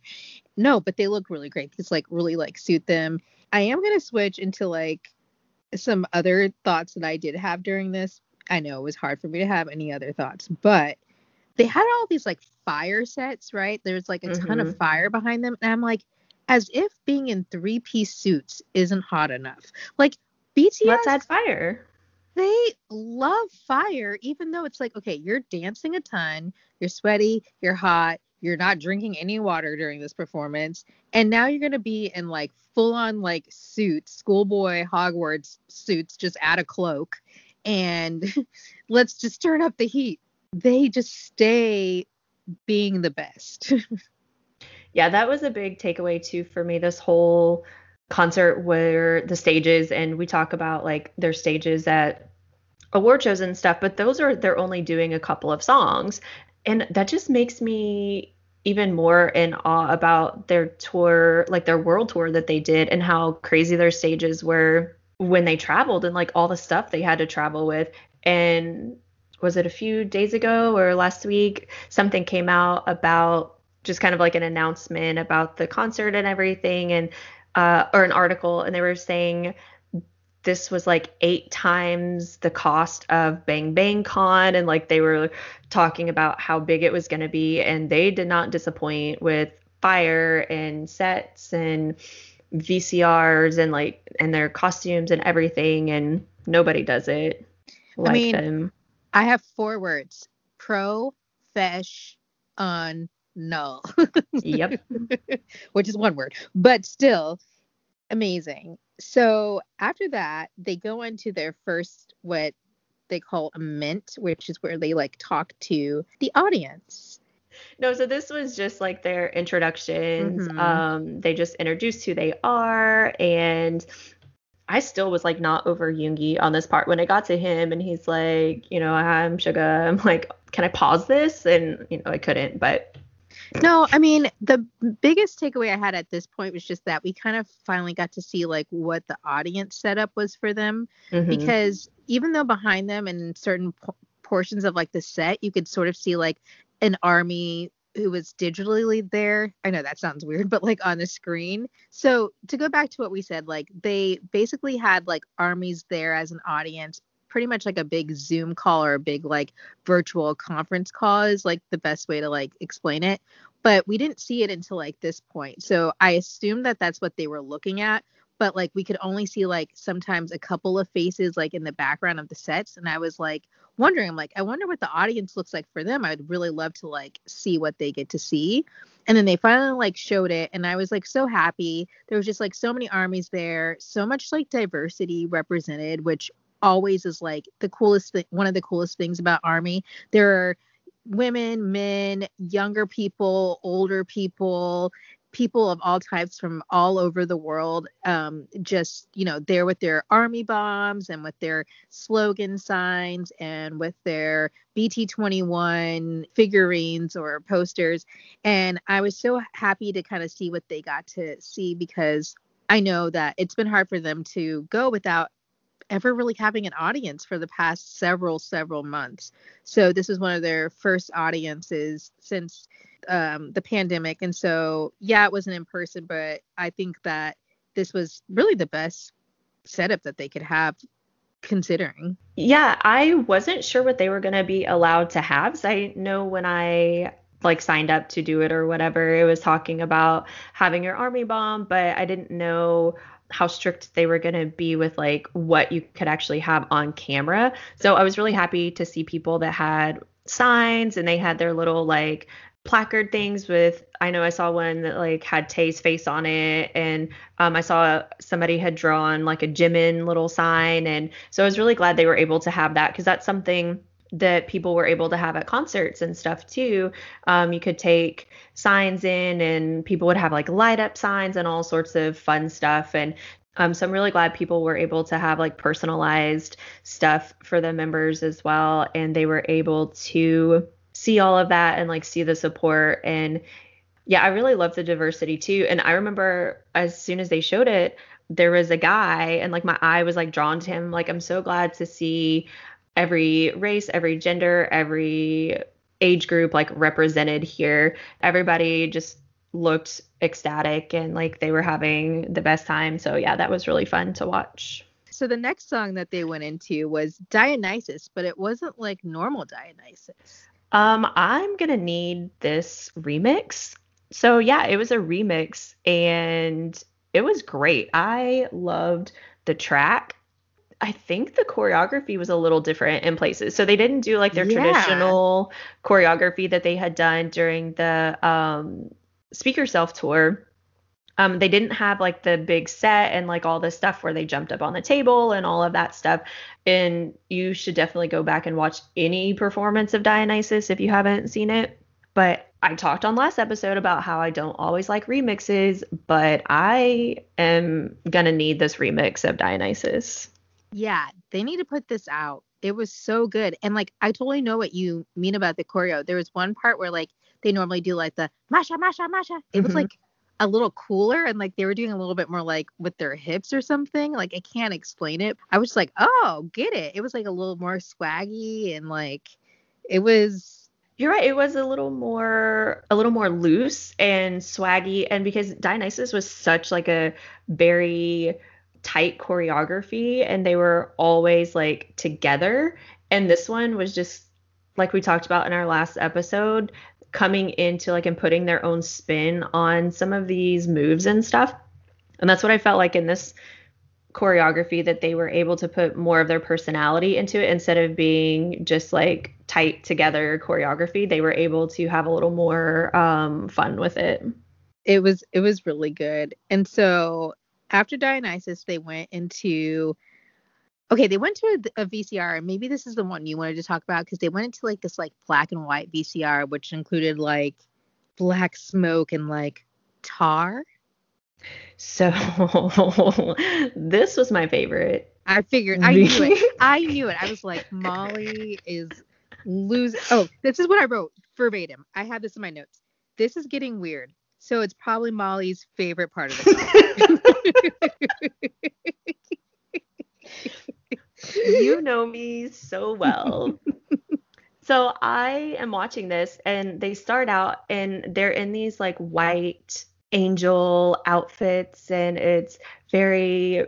No, but they look really great. It's like really like suit them. I am going to switch into like some other thoughts that I did have during this. I know it was hard for me to have any other thoughts, but they had all these like fire sets, right? There's like a mm-hmm. ton of mm-hmm. fire behind them. And I'm like, as if being in three piece suits isn't hot enough. Like BTS. Let's add fire. They love fire, even though it's like, okay, you're dancing a ton, you're sweaty, you're hot, you're not drinking any water during this performance, and now you're gonna be in like full on like suits, schoolboy Hogwarts suits, just add a cloak, and *laughs* let's just turn up the heat. They just stay being the best. *laughs* yeah, that was a big takeaway too for me. This whole concert where the stages and we talk about like their stages at award shows and stuff, but those are they're only doing a couple of songs. And that just makes me even more in awe about their tour, like their world tour that they did and how crazy their stages were when they traveled and like all the stuff they had to travel with. And was it a few days ago or last week something came out about just kind of like an announcement about the concert and everything and uh, or an article, and they were saying this was like eight times the cost of Bang Bang Con, and like they were talking about how big it was going to be, and they did not disappoint with fire and sets and VCRs and like and their costumes and everything, and nobody does it like I mean, them. I have four words: pro, fesh, on, null. yep. *laughs* Which is one word, but still amazing. So after that, they go into their first what they call a ment, which is where they like talk to the audience. No, so this was just like their introductions. Mm-hmm. Um, they just introduced who they are and I still was like not over Yoongi on this part. When I got to him and he's like, you know, I'm Suga. I'm like, can I pause this? And you know, I couldn't, but no, I mean the biggest takeaway I had at this point was just that we kind of finally got to see like what the audience setup was for them mm-hmm. because even though behind them and certain po- portions of like the set you could sort of see like an army who was digitally there. I know that sounds weird, but like on the screen. So to go back to what we said, like they basically had like armies there as an audience, pretty much like a big Zoom call or a big like virtual conference call is like the best way to like explain it. But we didn't see it until like this point. So I assumed that that's what they were looking at. But like we could only see like sometimes a couple of faces like in the background of the sets. And I was like wondering, I'm like, I wonder what the audience looks like for them. I'd really love to like see what they get to see. And then they finally like showed it. And I was like so happy. There was just like so many armies there, so much like diversity represented, which always is like the coolest thing one of the coolest things about army. There are women men younger people older people people of all types from all over the world um, just you know there with their army bombs and with their slogan signs and with their bt21 figurines or posters. And i was so happy to kind of see what they got to see because i know that it's been hard for them to go without ever really having an audience for the past several several months. So this is one of their first audiences since um, the pandemic. And so yeah it wasn't in person but i think that this was really the best setup that they could have considering. Yeah i wasn't sure what they were going to be allowed to have. So i know when i like signed up to do it or whatever it was talking about having your army bomb but i didn't know how strict they were going to be with like what you could actually have on camera. So I was really happy to see people that had signs and they had their little like placard things with I know I saw one that like had Tae's face on it and um, I saw somebody had drawn like a Jimin little sign and so I was really glad they were able to have that because that's something that people were able to have at concerts and stuff too. Um, you could take signs in, and people would have like light up signs and all sorts of fun stuff. And um, so I'm really glad people were able to have like personalized stuff for the members as well, and they were able to see all of that and like see the support and yeah, I really love the diversity too. And I remember as soon as they showed it, there was a guy and like my eye was like drawn to him. Like I'm so glad to see every race, every gender, every age group like represented here. Everybody just looked ecstatic and like they were having the best time. So yeah, that was really fun to watch. So the next song that they went into was Dionysus, but it wasn't like normal Dionysus. Um, I'm gonna need this remix. So yeah, it was a remix and it was great. I loved the track. I think the choreography was a little different in places. So they didn't do like their yeah. traditional choreography that they had done during the um, Speak Yourself tour. Um, they didn't have like the big set and like all the stuff where they jumped up on the table and all of that stuff. And you should definitely go back and watch any performance of Dionysus if you haven't seen it. But I talked on last episode about how I don't always like remixes, but I am gonna need this remix of Dionysus. Yeah, they need to put this out. It was so good. And like I totally know what you mean about the choreo. There was one part where like they normally do like the Masha, Masha, Masha. It mm-hmm. was like a little cooler and like they were doing a little bit more like with their hips or something. Like I can't explain it. I was like, oh, get it. It was like a little more swaggy and like it was you're right. It was a little more a little more loose and swaggy and because Dionysus was such like a very tight choreography and they were always like together. And this one was just like we talked about in our last episode, coming into like and putting their own spin on some of these moves and stuff. And that's what I felt like in this choreography that they were able to put more of their personality into it instead of being just like tight together choreography. They were able to have a little more um, fun with it. It was it was really good. And so after Dionysus, they went into okay, they went to a, a, VCR. Maybe this is the one you wanted to talk about because they went into like this like black and white VCR, which included like black smoke and like tar. So *laughs* this was my favorite. I figured I knew it. *laughs* I knew it. I was like, Molly is losing. Oh, this is what I wrote verbatim. I have this in my notes. This is getting weird. So it's probably Molly's favorite part of the *laughs* you know me so well. *laughs* so I am watching this and they start out and they're in these like white angel outfits and it's very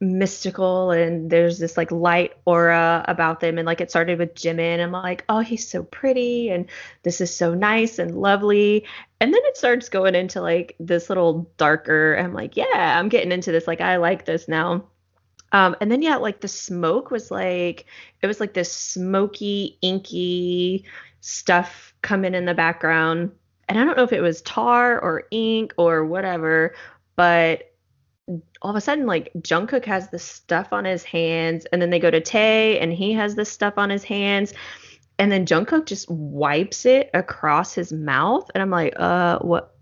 mystical and there's this like light aura about them and like it started with Jimin I'm like oh he's so pretty and this is so nice and lovely and then it starts going into like this little darker I'm like yeah I'm getting into this like I like this now um, and then yeah, like the smoke was like it was like this smoky, inky stuff coming in the background. And I don't know if it was tar or ink or whatever, but all of a sudden like Jungkook has this stuff on his hands and then they go to Tae and he has this stuff on his hands and then Jungkook just wipes it across his mouth and I'm like uh what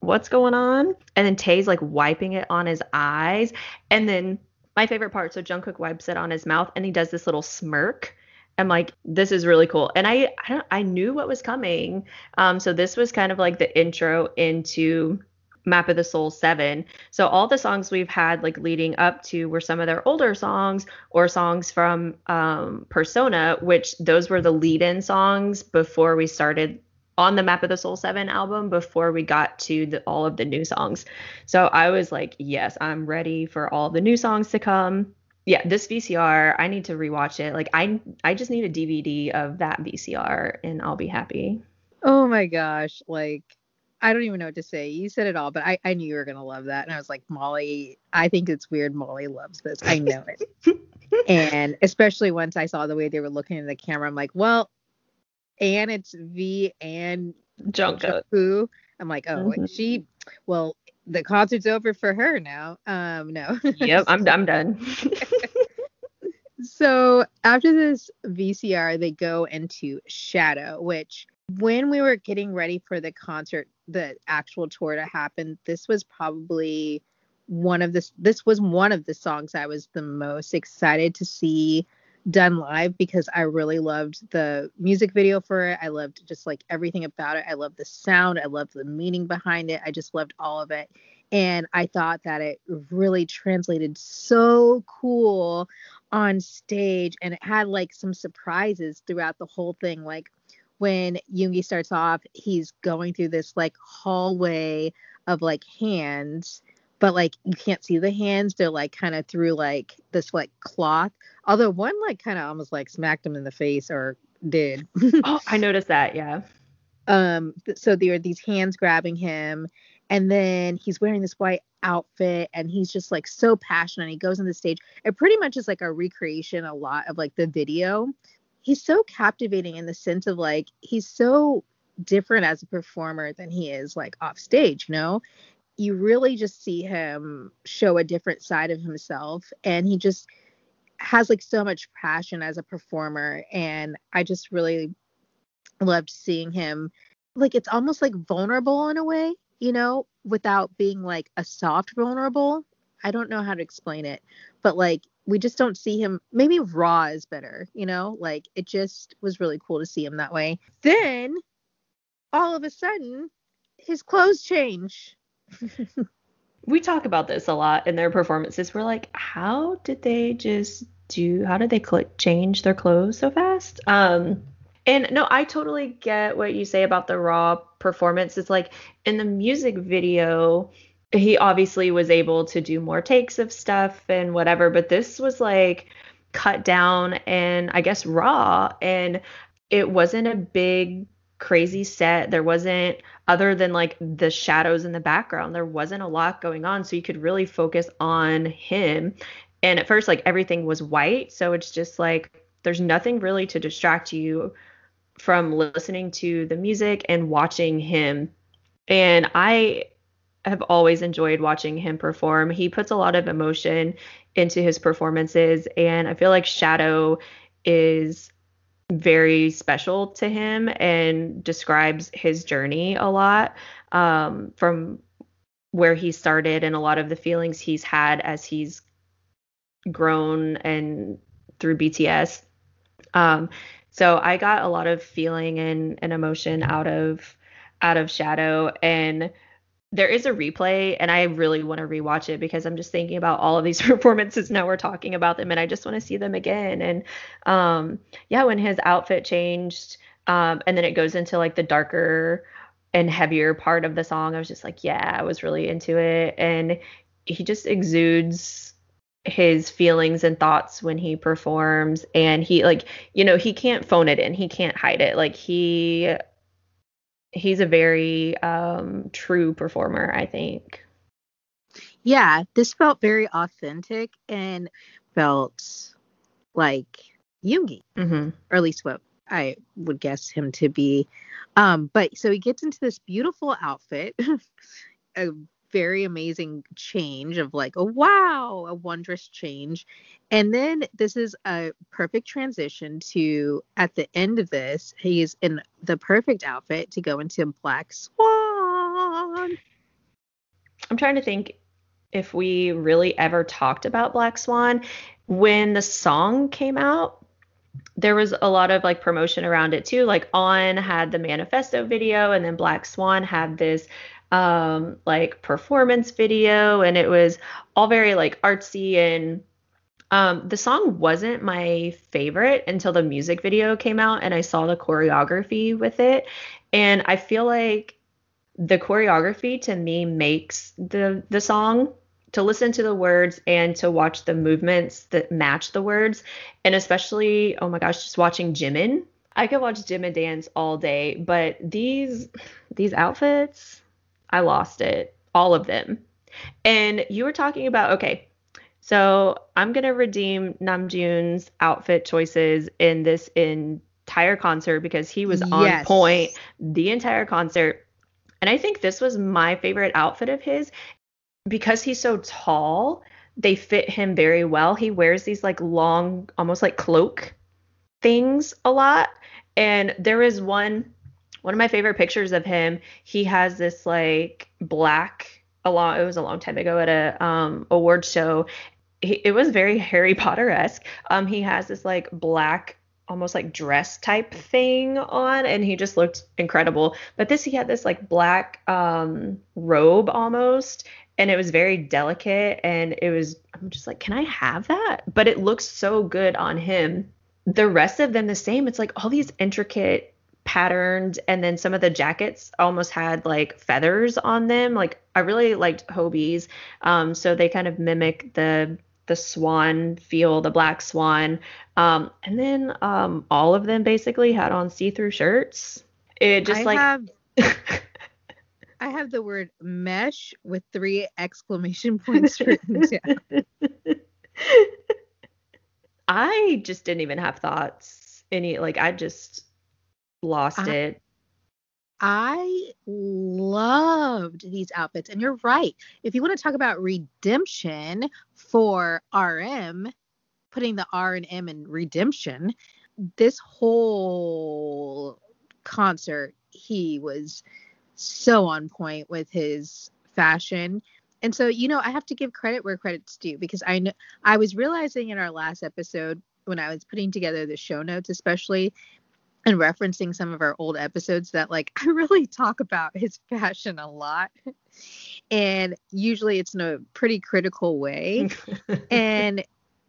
what's going on and then Tae's like wiping it on his eyes and then my favorite part. So Jungkook wipes it on his mouth and he does this little smirk. I'm like, this is really cool. And I I, I knew what was coming. Um, so this was kind of like the intro into Map of the Soul 7. So all the songs we've had like leading up to were some of their older songs or songs from um, Persona, which those were the lead-in songs before we started on the Map of the Soul 7 album before we got to the, all of the new songs. So I was like, yes, I'm ready for all the new songs to come. Yeah, this VCR, I need to rewatch it. Like I I just need a DVD of that VCR and I'll be happy. Oh my gosh, like I don't even know what to say. You said it all, but I, I knew you were gonna love that. And I was like, Molly, I think it's weird Molly loves this. I know it. *laughs* and especially once I saw the way they were looking at the camera, I'm like, well, and it's V and Jungkook. I'm like, oh, mm-hmm. she, well, the concert's over for her now. Um, no. yep, I'm I'm done. *laughs* so after this VCR, they go into Shadow, which when we were getting ready for the concert, the actual tour to happen, this was probably one of this. This was one of the songs I was the most excited to see done live because I really loved the music video for it. I loved just like everything about it. I loved the sound. I loved the meaning behind it. I just loved all of it. And I thought that it really translated so cool on stage and it had like some surprises throughout the whole thing. Like when Yoongi starts off, he's going through this like hallway of like hands but like you can't see the hands. They're like kind of through like this like cloth. Although one like kind of almost like smacked him in the face or did. *laughs* Oh i noticed that yeah. Um so there are these hands grabbing him and then he's wearing this white outfit and he's just like so passionate. He goes on the stage. It pretty much is like a recreation a lot of like the video he's so captivating in the sense of like he's so different as a performer than he is like off stage you know? You really just see him show a different side of himself and he just has like so much passion as a performer and i just really loved seeing him like it's almost like vulnerable in a way you know without being like a soft vulnerable. I don't know how to explain it but like we just don't see him maybe raw is better you know like it just was really cool to see him that way then all of a sudden his clothes change *laughs* we talk about this a lot in their performances. We're like, how did they just do? How did they cl- change their clothes so fast? Um, and no, I totally get what you say about the raw performance. It's like in the music video, he obviously was able to do more takes of stuff and whatever, but this was like cut down and I guess raw. And it wasn't a big crazy set. There wasn't other than like the shadows in the background, there wasn't a lot going on so you could really focus on him. And at first like everything was white, so it's just like there's nothing really to distract you from listening to the music and watching him. And I have always enjoyed watching him perform. He puts a lot of emotion into his performances and I feel like Shadow is very special to him and describes his journey a lot um, from where he started and a lot of the feelings he's had as he's grown and through BTS. Um, so I got a lot of feeling and, and emotion out of out of Shadow and there is a replay and I really want to rewatch it because I'm just thinking about all of these *laughs* performances now we're talking about them and I just want to see them again. And um yeah when his outfit changed um and then it goes into like the darker and heavier part of the song I was just like yeah I was really into it. And he just exudes his feelings and thoughts when he performs and he like you know he can't phone it in. He can't hide it. Like he he's a very um true performer i think yeah this felt very authentic and felt like Yoongi, mm-hmm. or at least what I would guess him to be. Um, but so he gets into this beautiful outfit, *laughs* a very amazing change of like a wow, a wondrous change. And then this is a perfect transition to at the end of this, he's in the perfect outfit to go into Black Swan. I'm trying to think if we really ever talked about Black Swan. When the song came out, there was a lot of like promotion around it too. Like On had the manifesto video, and then Black Swan had this um, like performance video, and it was all very like artsy and um, the song wasn't my favorite until the music video came out and I saw the choreography with it. And I feel like the choreography to me makes the the song to listen to the words and to watch the movements that match the words and especially oh my gosh just watching Jimin I could watch Jimin dance all day but these these outfits I lost it. All of them. And you were talking about, okay, so I'm going to redeem Namjoon's outfit choices in this entire concert because he was on yes. point the entire concert. And I think this was my favorite outfit of his because he's so tall. They fit him very well. He wears these like long, almost like cloak things a lot. And there is one one of my favorite pictures of him, he has this like black a long it was a long time ago at a um award show. He, it was very Harry Potter esque. Um, he has this like black almost like dress type thing on and he just looked incredible but this he had this like black um robe almost and it was very delicate and it was i'm just like can i have that but it looks so good on him the rest of them the same it's like all these intricate patterned and then some of the jackets almost had like feathers on them. Like i really liked Hobi's um so they kind of mimic the the swan feel the black swan. Um and then um all of them basically had on see-through shirts. It just I like have, *laughs* I have the word mesh with three exclamation points written down. *laughs* I just didn't even have thoughts. Any like I just lost I, it. I loved these outfits. And you're right. If you want to talk about redemption for RM, putting the R and M in redemption, this whole concert, he was so on point with his fashion. And so, you know, I have to give credit where credit's due because I know I was realizing in our last episode when I was putting together the show notes, especially and referencing some of our old episodes that like *laughs* I really talk about his fashion a lot. And usually it's in a pretty critical way. *laughs* and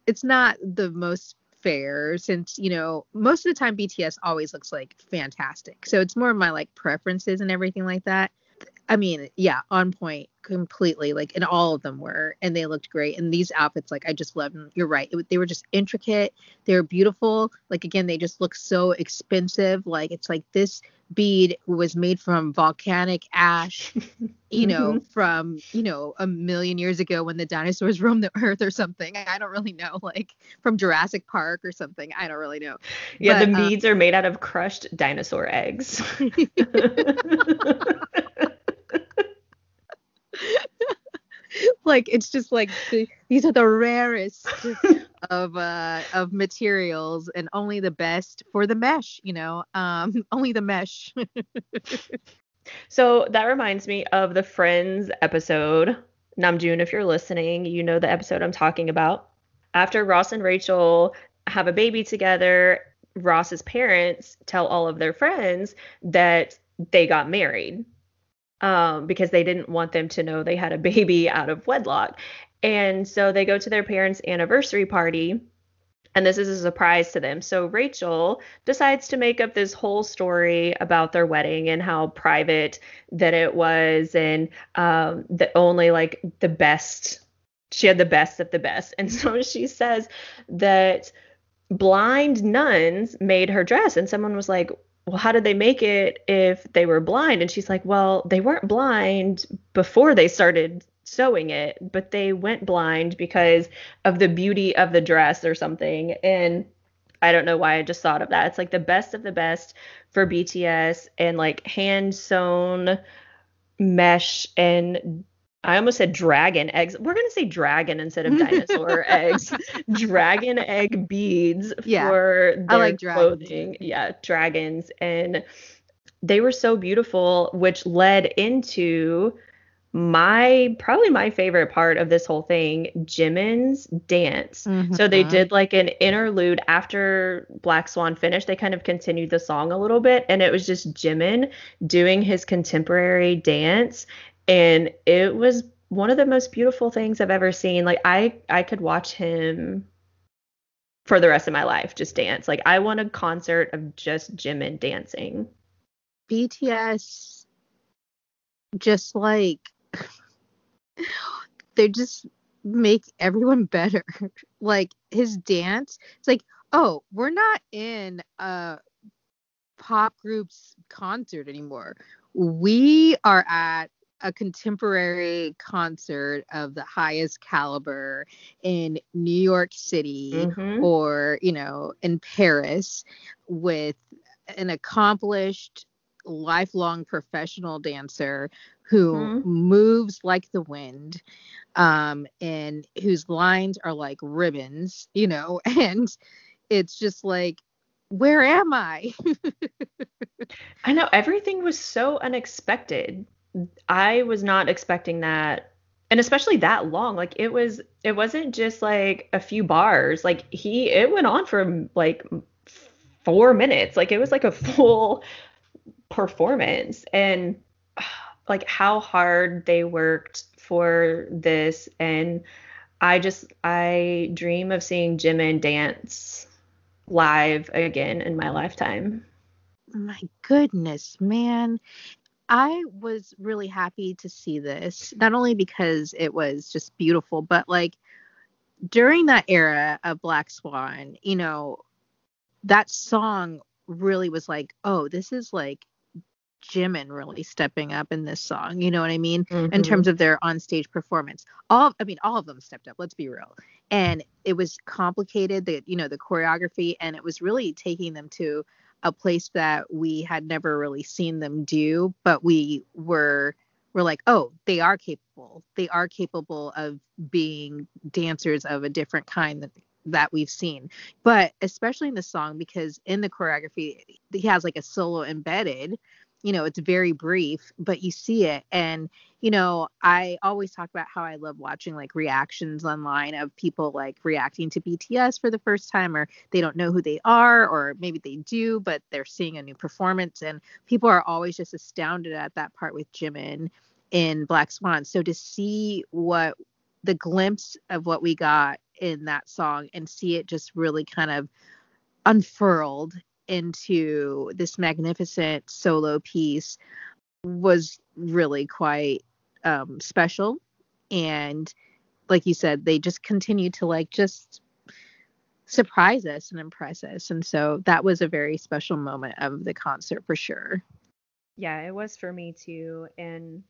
it's not the most fair since, you know, most of the time BTS always looks like fantastic. So it's more of my like preferences and everything like that. I mean, yeah, on point completely. Like, and all of them were, and they looked great. And these outfits, like, I just loved them. You're right. It, they were just intricate. They were beautiful. Like, again, they just look so expensive. Like, it's like this bead was made from volcanic ash, *laughs* you know, mm-hmm. from, you know, a million years ago when the dinosaurs *laughs* roamed the earth or something. I don't really know. Like, from Jurassic Park or something. I don't really know. Yeah, but, the um, beads um, are made out of crushed dinosaur eggs. *laughs* *laughs* like it's just like the, these are the rarest *laughs* of uh of materials and only the best for the mesh you know um *laughs* only the mesh So that reminds me of the Friends episode. Namjoon, if you're listening, you know the episode I'm talking about. After Ross and Rachel have a baby together, Ross's parents tell all of their friends that they got married um, because they didn't want them to know they had a *laughs* baby out of wedlock. And so they go to their parents' anniversary party and this is a surprise to them. So Rachel decides to make up this whole story about their wedding and how private that it was, and um, that only like the best, she had the best of the best. And so *laughs* she says that blind nuns made her dress, and someone was like, well, how did they make it if they were blind? And she's like, well, they weren't blind before they started sewing it, but they went blind because of the beauty of the dress or something. And I don't know why I just thought of that. It's like the best of the best for BTS and like hand sewn mesh and I almost said dragon eggs. We're gonna say dragon instead of dinosaur *laughs* eggs. Dragon egg beads yeah, for their like clothing. Yeah, dragons. And they were so beautiful, which led into my probably my favorite part of this whole thing, Jimin's dance. Mm-hmm. So they did like an interlude after Black Swan finished. They kind of continued the song a little bit, and it was just Jimin doing his contemporary dance, and it was one of the most beautiful things I've ever seen. Like I I could watch him for the rest of my life just dance. Like I want a concert of just Jimin dancing. BTS just like they just make everyone better. *laughs* like his dance, it's like, oh, we're not in a pop group's concert anymore. We are at a contemporary concert of the highest caliber in New York City mm-hmm. or, you know, in Paris with an accomplished lifelong professional dancer who mm-hmm. moves like the wind um and whose lines are like ribbons you know *laughs* and it's just like where am i *laughs* i know everything was so unexpected i was not expecting that and especially that long. Like it was it wasn't just like a few bars. Like he it went on for like 4 minutes. Like it was like a *laughs* full performance. And *sighs* like how hard they worked for this. And I just I dream of seeing Jimin dance live again in my lifetime. My goodness, man. I was really happy to see this, not only because it was just beautiful, but like during that era of Black Swan, you know, that song really was like, oh, this is like Jimin really stepping up in this song. You know what I mean? Mm-hmm. In terms of their onstage performance. All I mean, all of them stepped up, let's be real. And it was complicated, the you know, the choreography, and it was really taking them to a place that we had never really seen them do, but we were we're like, oh, they are capable. They are capable of being dancers of a different kind that that we've seen. But especially in the song, because in the choreography, he has like a solo embedded, you know it's very brief but you see it. And you know i always talk about how i love watching like reactions online of people like reacting to bts for the first time or they don't know who they are or maybe they do but they're seeing a new performance. And people are always just astounded at that part with jimin in black swan. So to see what the glimpse of what we got in that song and see it just really kind of unfurled into this magnificent solo piece was really quite um, special. And like you said, they just continue to like just surprise us and impress us. And so that was a very special moment of the concert for sure. Yeah, it was for me too. And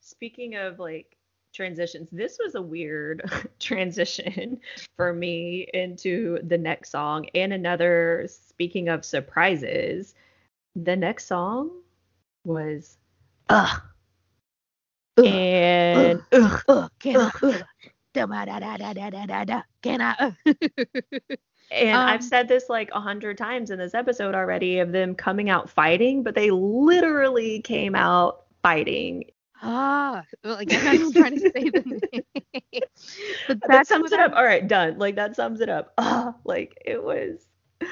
speaking of like transitions. This was a weird *laughs* transition *laughs* for me into the next song. And another, speaking of surprises, the next song was Ugh. And ugh, *laughs* ugh, can I, ugh. Can I? And Um, I've said this like a hundred times in this episode already of them coming out fighting, but they literally came out fighting. Ah, well, I guess I was trying to *laughs* say the name. *laughs* but That sums it up. All right, done. Like that sums it up. Ah, like it was.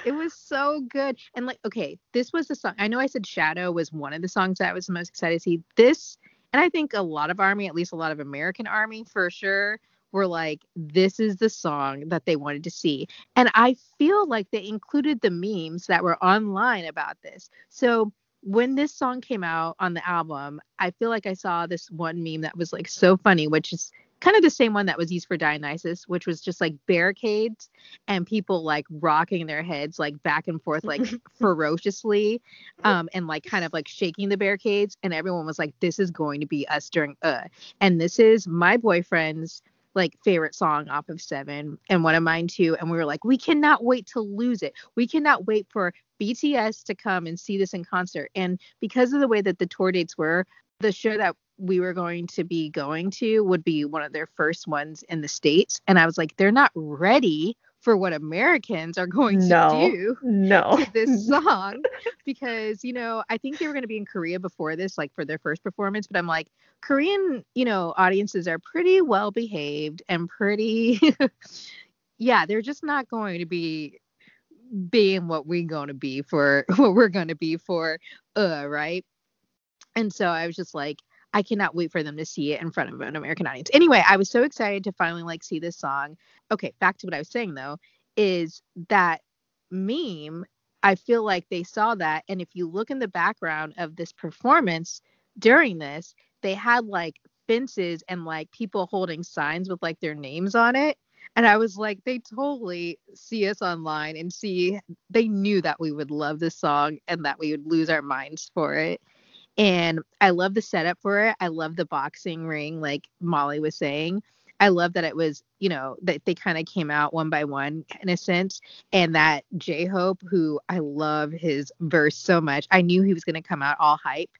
It was so good. And like, okay, this was the song. I know I said Shadow was one of the songs that I was the most excited to see. This, and I think a lot of Army, at least a lot of American Army for sure, were like, this is the song that they wanted to see. And I feel like they included the memes that were online about this. So when this song came out on the album, I feel like I saw this one meme that was like so funny, which is kind of the same one that was used for Dionysus, which was just like barricades and people like rocking their heads like back and forth like *laughs* ferociously um and like kind of like shaking the barricades and everyone was like this is going to be us during uh and this is my boyfriend's like favorite song off of 7 and one of mine too and we were like we cannot wait to lose it. We cannot wait for BTS to come and see this in concert. And because of the way that the tour dates were the show that we were going to be going to would be one of their first ones in the states and i was like they're not ready for what americans are going No. to do No. to this *laughs* song because you know i think they were going to be in korea before this like for their first performance but i'm like korean you know audiences are pretty well behaved and pretty *laughs* yeah they're just not going to be being what we're going to be for *laughs* what we're going to be for uh right and so i was just like i cannot wait for them to see it in front of an american audience. Anyway i was so excited to finally like see this song. Okay back to what i was saying though is that meme i feel like they saw that and if you look in the background of this performance during this they had like fences and like people holding signs with like their names on it and i was like they totally see us online and see they knew that we would love this song and that we would lose our minds for it and i love the setup for it i love the boxing ring like molly was saying i love that it was you know that they kind of came out one by one in a sense and that j-hope who i love his verse so much i knew he was going to come out all hype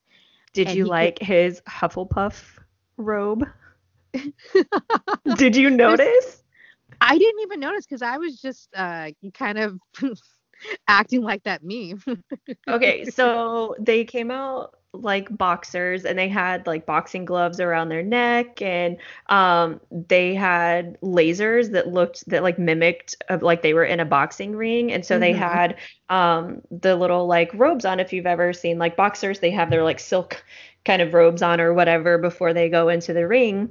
Did And you he could- like his Hufflepuff robe? *laughs* Did you notice? i didn't even notice because i was just uh kind of *laughs* acting like that meme *laughs* okay, so they came out like boxers and they had like boxing gloves around their neck and um they had lasers that looked that like mimicked of like they were in a boxing ring and so they Mhm. had um the little like robes on if you've ever seen like boxers they have their like silk kind of robes on or whatever before they go into the ring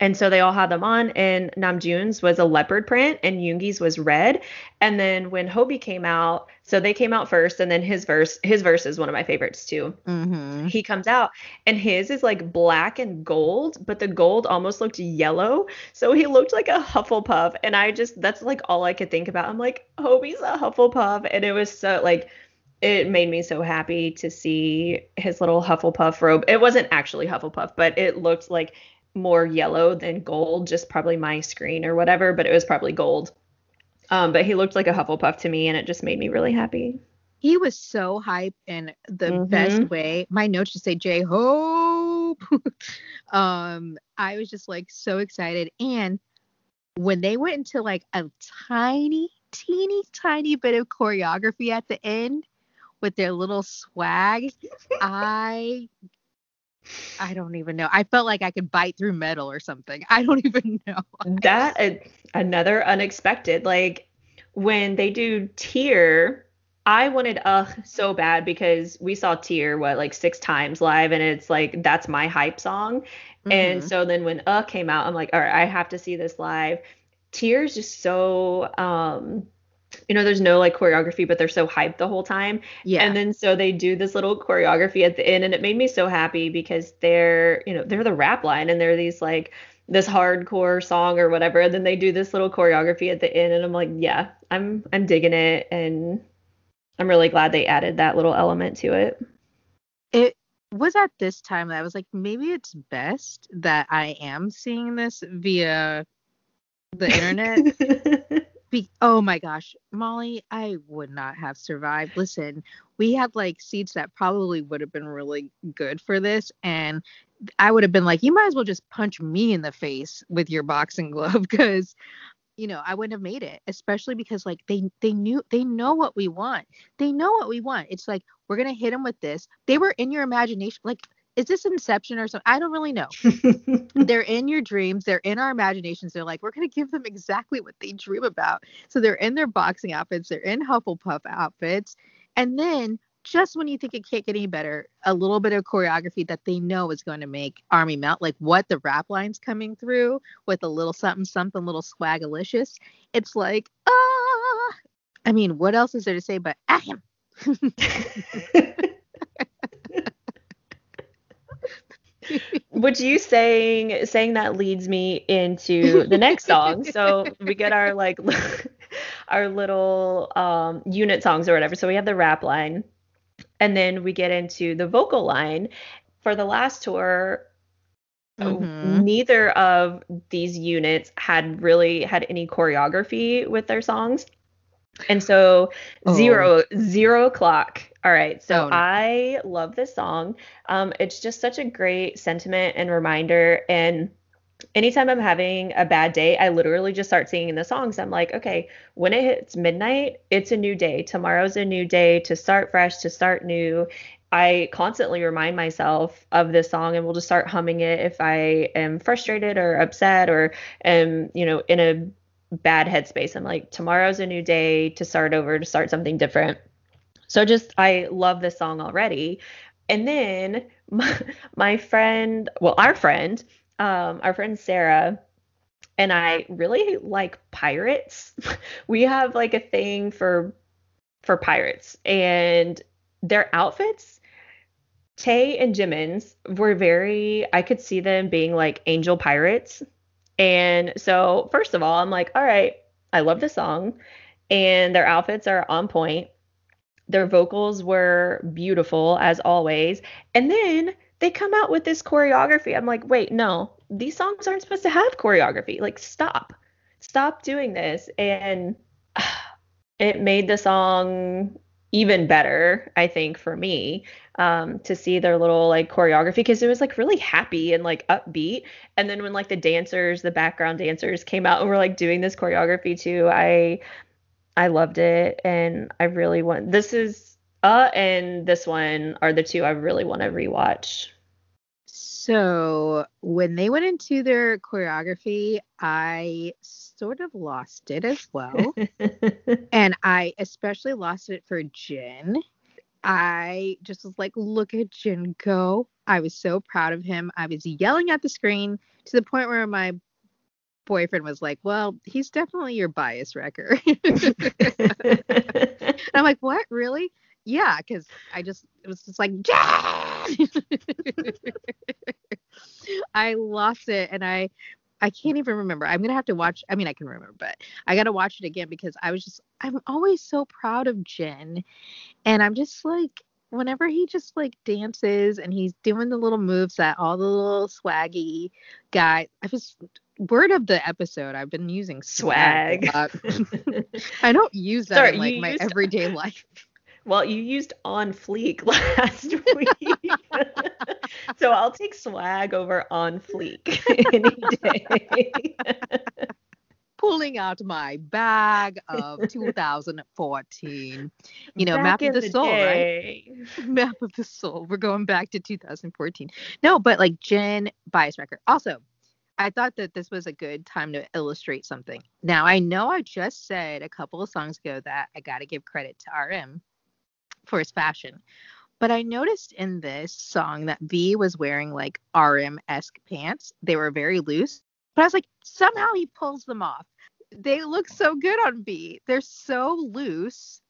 and so they all had them on, and Namjoon's was a leopard print, and Yoongi's was red. And then when Hobi came out, so they came out first, and then his verse, his verse is one of my favorites too. mm-hmm. He comes out, and his is like black and gold, but the gold almost looked yellow, so he looked like a Hufflepuff. And I just, that's like all I could think about. I'm like, Hobi's a Hufflepuff, and it was so like. It made me so happy to see his little Hufflepuff robe. It wasn't actually Hufflepuff, but it looked like more yellow than gold, just probably my screen or whatever, but it was probably gold. Um, but he looked like a Hufflepuff to me, and it just made me really happy. he was so hype in the Mhm. best way. My notes just say J Hope. *laughs* um, I was just like so excited. And when they went into like a tiny, teeny, tiny bit of choreography at the end with their little swag, *laughs* I I don't even know. I felt like I could bite through metal or something. *laughs* I don't even know. That another unexpected. Like when they do Tear, I wanted uh so bad because we saw Tear what like six times live, and it's like that's my hype song. And Mhm. so then when uh came out, I'm like, all right, I have to see this live. Tears just so um you know, there's no like choreography, but they're so hyped the whole time. yeah. And then so they do this little choreography at the end, and it made me so happy because they're, you know, they're the rap line and they're these like this hardcore song or whatever. And then they do this little choreography at the end, and I'm like, yeah, I'm I'm digging it, and I'm really glad they added that little element to it. it was at this time that I was like, maybe it's best that I am seeing this via the *laughs* internet. *laughs* Be- oh my gosh, Molly, I would not have survived. Listen, we had like seats that probably would have been really good for this, and I would have been like, you might as well just punch me in the face with your boxing *laughs* glove because you know, I wouldn't have made it, especially because like they they knew they know what we want. They know what we want. It's like we're gonna hit them with this. They were in your imagination. Like, is this Inception or something? I don't really know. *laughs* they're in your dreams. They're in our imaginations. They're like, we're gonna give them exactly what they dream about. So they're in their boxing outfits. They're in Hufflepuff outfits, and then just when you think it can't get any better, a little bit of choreography that they know is going to make Army melt, like what the rap lines coming through with a little something, something, little swagalicious. It's like, ah. I mean, what else is there to say but ahem? *laughs* *laughs* *laughs* Which you saying saying that leads me into the next song. So we get our like *laughs* our little um, unit songs or whatever. So we have the rap line and then we get into the vocal line. For the last tour, mm-hmm. neither of these units had really had any choreography with their songs. And so oh. zero zero o'clock. All right. So oh, no. I love this song. Um, it's just such a great sentiment and reminder. And anytime I'm having a bad day, I literally just start singing the songs. I'm like, okay, when it hits midnight, it's a new day. Tomorrow's a new day to start fresh, to start new. I constantly remind myself of this song and we'll just start humming it if I am frustrated or upset or am, you know, in a bad headspace. I'm like, tomorrow's a new day to start over, to start something different. So just I love this song already. And then *laughs* my, my friend, well, our friend, um, our friend Sarah and I really like pirates. *laughs* we have like a thing for for pirates and their outfits. Tae and Jimin's were very I could see them being like angel pirates. And so first of all, I'm like, all right, I love the song and their outfits are on point. Their vocals were beautiful as always. And then they come out with this choreography. I'm like, wait, no, these songs aren't supposed to have choreography. Like, stop, stop doing this. And *sighs* it made the song even better, I think, for me um, to see their little like choreography because it was like really happy and like upbeat. And then when like the dancers, the background dancers came out and were like doing this choreography too, I I loved it and I really want this is uh, and this one are the two I really want to rewatch. So when they went into their choreography, I sort of lost it as well. *laughs* and I especially lost it for Jin. I just was like, look at Jin go. I was so proud of him. I was yelling at the screen to the point where my boyfriend was like, Well, he's definitely your bias wrecker. *laughs* and I'm like, What? Really? yeah, because I just it was just like *laughs* I lost it and I I can't even remember. I'm gonna have to watch. I mean, I can remember, but I gotta watch it again because I was just I'm always so proud of Jin, and I'm just like whenever he just like dances and he's doing the little moves that all the little swaggy guy. I was word of the episode. I've been using swag. swag *laughs* I don't use that Sorry, in like my everyday *laughs* life. Well, you used on fleek *laughs* last week. So I'll take swag over on fleek *laughs* any day. Pulling out my bag of 2014. You know, back Map of the, the Soul, day. right? *laughs* Map of the Soul. We're going back to 2014. No, but like Jin bias wrecker. Also, I thought that this was a good time to illustrate something. Now, I know I just said a couple of songs ago that I got to give credit to RM for his fashion. But I noticed in this song that V was wearing like RM esque pants. They were very loose. But I was like, somehow he pulls them off. They look so good on V. They're so loose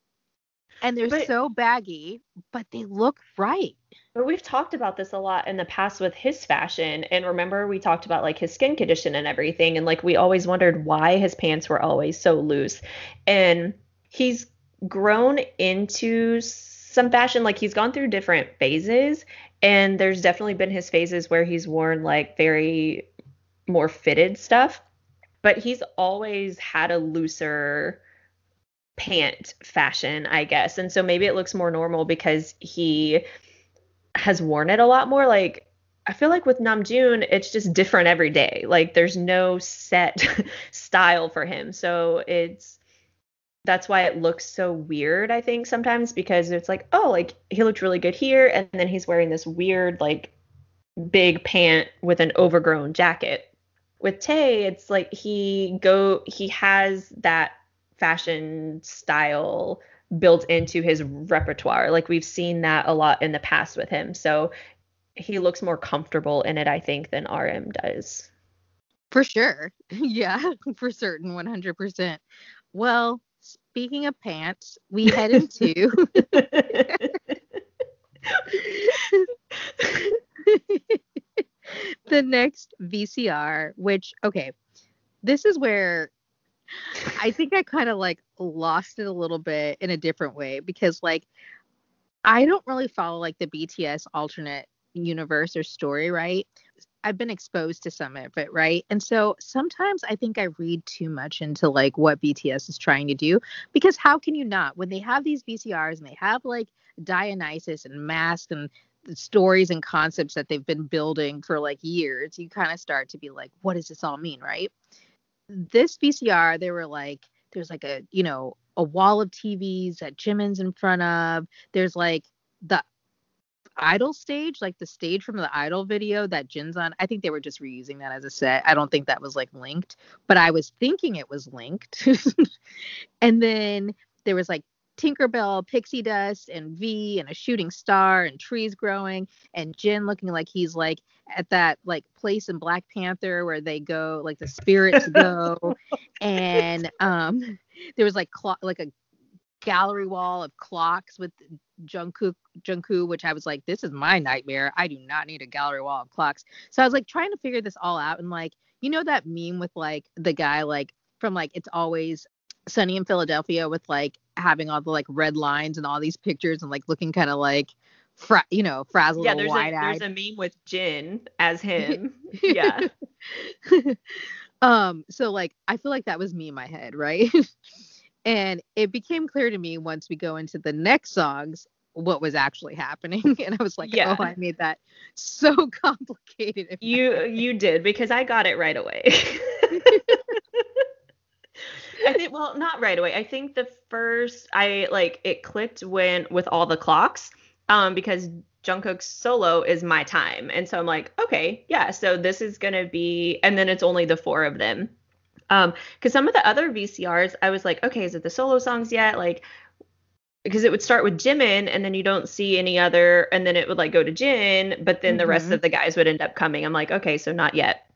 and they're but, so baggy, but they look right. But we've talked about this a lot in the past with his fashion. And remember, we talked about like his skin condition and everything. And like we always wondered why his pants were always so loose. And he's grown into some fashion like he's gone through different phases and there's definitely been his phases where he's worn like very more fitted stuff but he's always had a looser pant fashion i guess and so maybe it looks more normal because he has worn it a lot more like I feel like with Namjoon, it's just different every day. Like there's no set *laughs* style for him. So it's that's why it looks so weird, I think, sometimes because it's like, oh, like he looked really good here, and then he's wearing this weird, like big pant with an overgrown jacket. With Tae it's like he go he has that fashion style built into his repertoire. Like we've seen that a lot in the past with him. So he looks more comfortable in it, I think, than RM does. For sure. *laughs* Yeah, *laughs* for certain, 100%. Well, speaking of pants, we head into *laughs* the next VCR, which, okay, this is where I think I kind of like lost it a little bit in a different way because, like, I don't really follow like the BTS alternate universe or story, right? I've been exposed to some of it, right? And so sometimes I think I read too much into like what BTS is trying to do because how can you not when they have these VCRs and they have like Dionysus and Mask and stories and concepts that they've been building for like years, you kind of start to be like, what does this all mean, right? This VCR, they were like, there's like a, you know, a wall of TVs that Jimin's in front of. There's like the idol stage, like the stage from the idol video that Jin's on. I think they were just reusing that as a set. I don't think that was like linked, but I was thinking it was linked. *laughs* and then there was like Tinkerbell, pixie dust, and V, and a shooting star, and trees growing, and Jin looking like he's like at that like place in Black Panther where they go, like the spirits *laughs* go, and um, there was like clock, like a gallery wall of clocks with Jungkook, Jungkook, which I was like, this is my nightmare. I do not need a gallery wall of clocks. So I was like trying to figure this all out, and like, you know that meme with like the guy like from like it's always sunny in Philadelphia with like having all the like red lines and all these pictures and like looking kind of like fra- you know frazzled yeah there's a, there's a meme with Jin as *laughs* him *laughs* yeah um so like I feel like that was me in my head right *laughs* and it became clear to me once we go into the next songs what was actually happening. *laughs* And i was like yeah. oh i made that so *laughs* complicated you you did because i got it right away. *laughs* I think well, not right away. I think the first I like it clicked when with all the clocks, um, because Jungkook's solo is my time, and so I'm like, okay, yeah, so this is gonna be, and then it's only the four of them, um, because some of the other VCRs, I was like, okay, is it the solo songs yet? Like, because it would start with Jimin and then you don't see any other, and then it would like go to Jin, but then mm-hmm. the rest mm-hmm. of the guys would end up coming. I'm like, okay, so not yet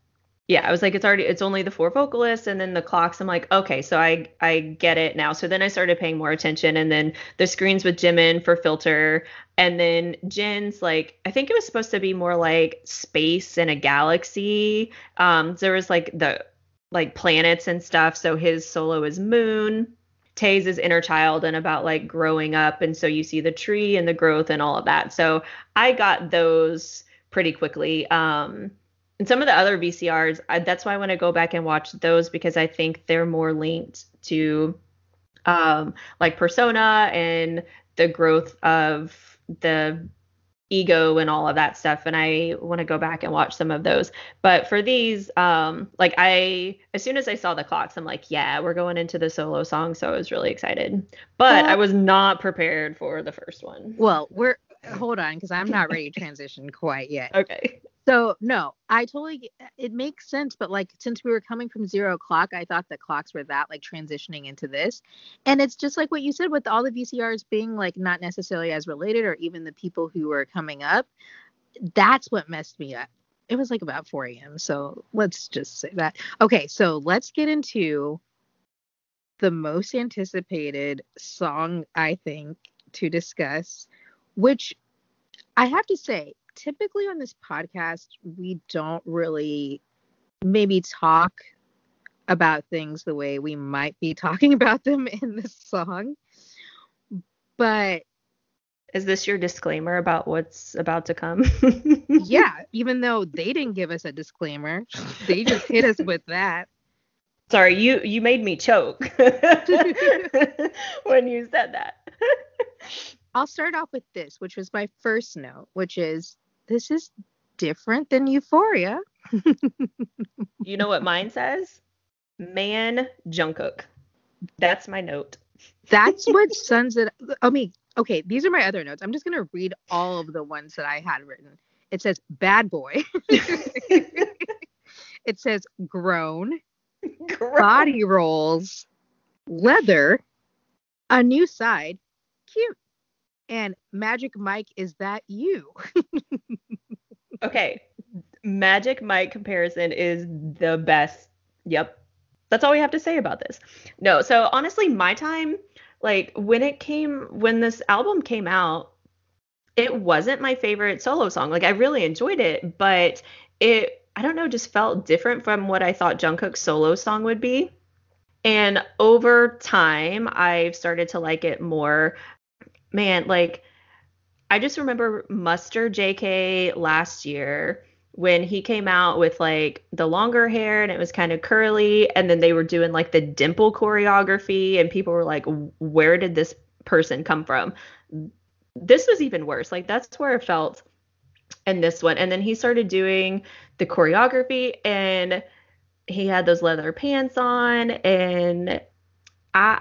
yeah, I was like, it's already, it's only the four vocalists and then the clocks. I'm like, okay, so I, I get it now. So then I started paying more attention, and then the screens with Jimin for filter, and then Jin's like, I think it was supposed to be more like space and a galaxy. Um, there was like the like planets and stuff. So his solo is Moon. Tae's is inner child and about like growing up, and so you see the tree and the growth and all of that. So I got those pretty quickly. Um, and some of the other VCRs, I, that's why I want to go back and watch those because I think they're more linked to um, like persona and the growth of the ego and all of that stuff and i want to go back and watch some of those. But for these um like i as soon as i saw the clocks i'm like yeah we're going into the solo song so i was really excited. But i was not prepared for the first one. Well we're hold on because i'm not ready to transition quite yet *laughs* okay so no, I totally it makes sense, but like since we were coming from zero o'clock, I thought the clocks were that like transitioning into this. And it's just like what you said with all the VCRs being like not necessarily as related or even the people who were coming up. That's what messed me up. It was like about 4 a.m. So let's just say that. Okay, so let's get into the most anticipated song, I think, to discuss, which I have to say, typically on this podcast, we don't really maybe talk about things the way we might be talking *laughs* about them in this song. But is this your disclaimer about what's about to come? *laughs* *laughs* yeah, even though they didn't give us a disclaimer, they just hit us with that. Sorry, you you made me choke when you said that. I'll start off with this, which was my first note, which is this is different than Euphoria. *laughs* you know what mine says? Man Jungkook. That's my note. That's what *laughs* sons it. I mean, okay, these are my other notes. I'm just gonna read all of the ones that I had written. It says bad boy. *laughs* it says grown, grown, body rolls, leather, a new side, cute, and Magic Mike. Is that you? *laughs* okay, Magic Mike comparison is the best. Yep. That's all we have to say about this. No, so honestly, my time, like when it came, when this album came out, it wasn't my favorite solo song. Like I really enjoyed it, but it, I don't know, just felt different from what I thought Jungkook's solo song would be. And over time, I've started to like it more. Man, like I just remember Muster JK last year when he came out with like the longer hair and it was kind of curly and then they were doing like the dimple choreography and people were like where did this person come from? This was even worse. Like that's where it felt in this one. And then he started doing the choreography and he had those leather pants on and i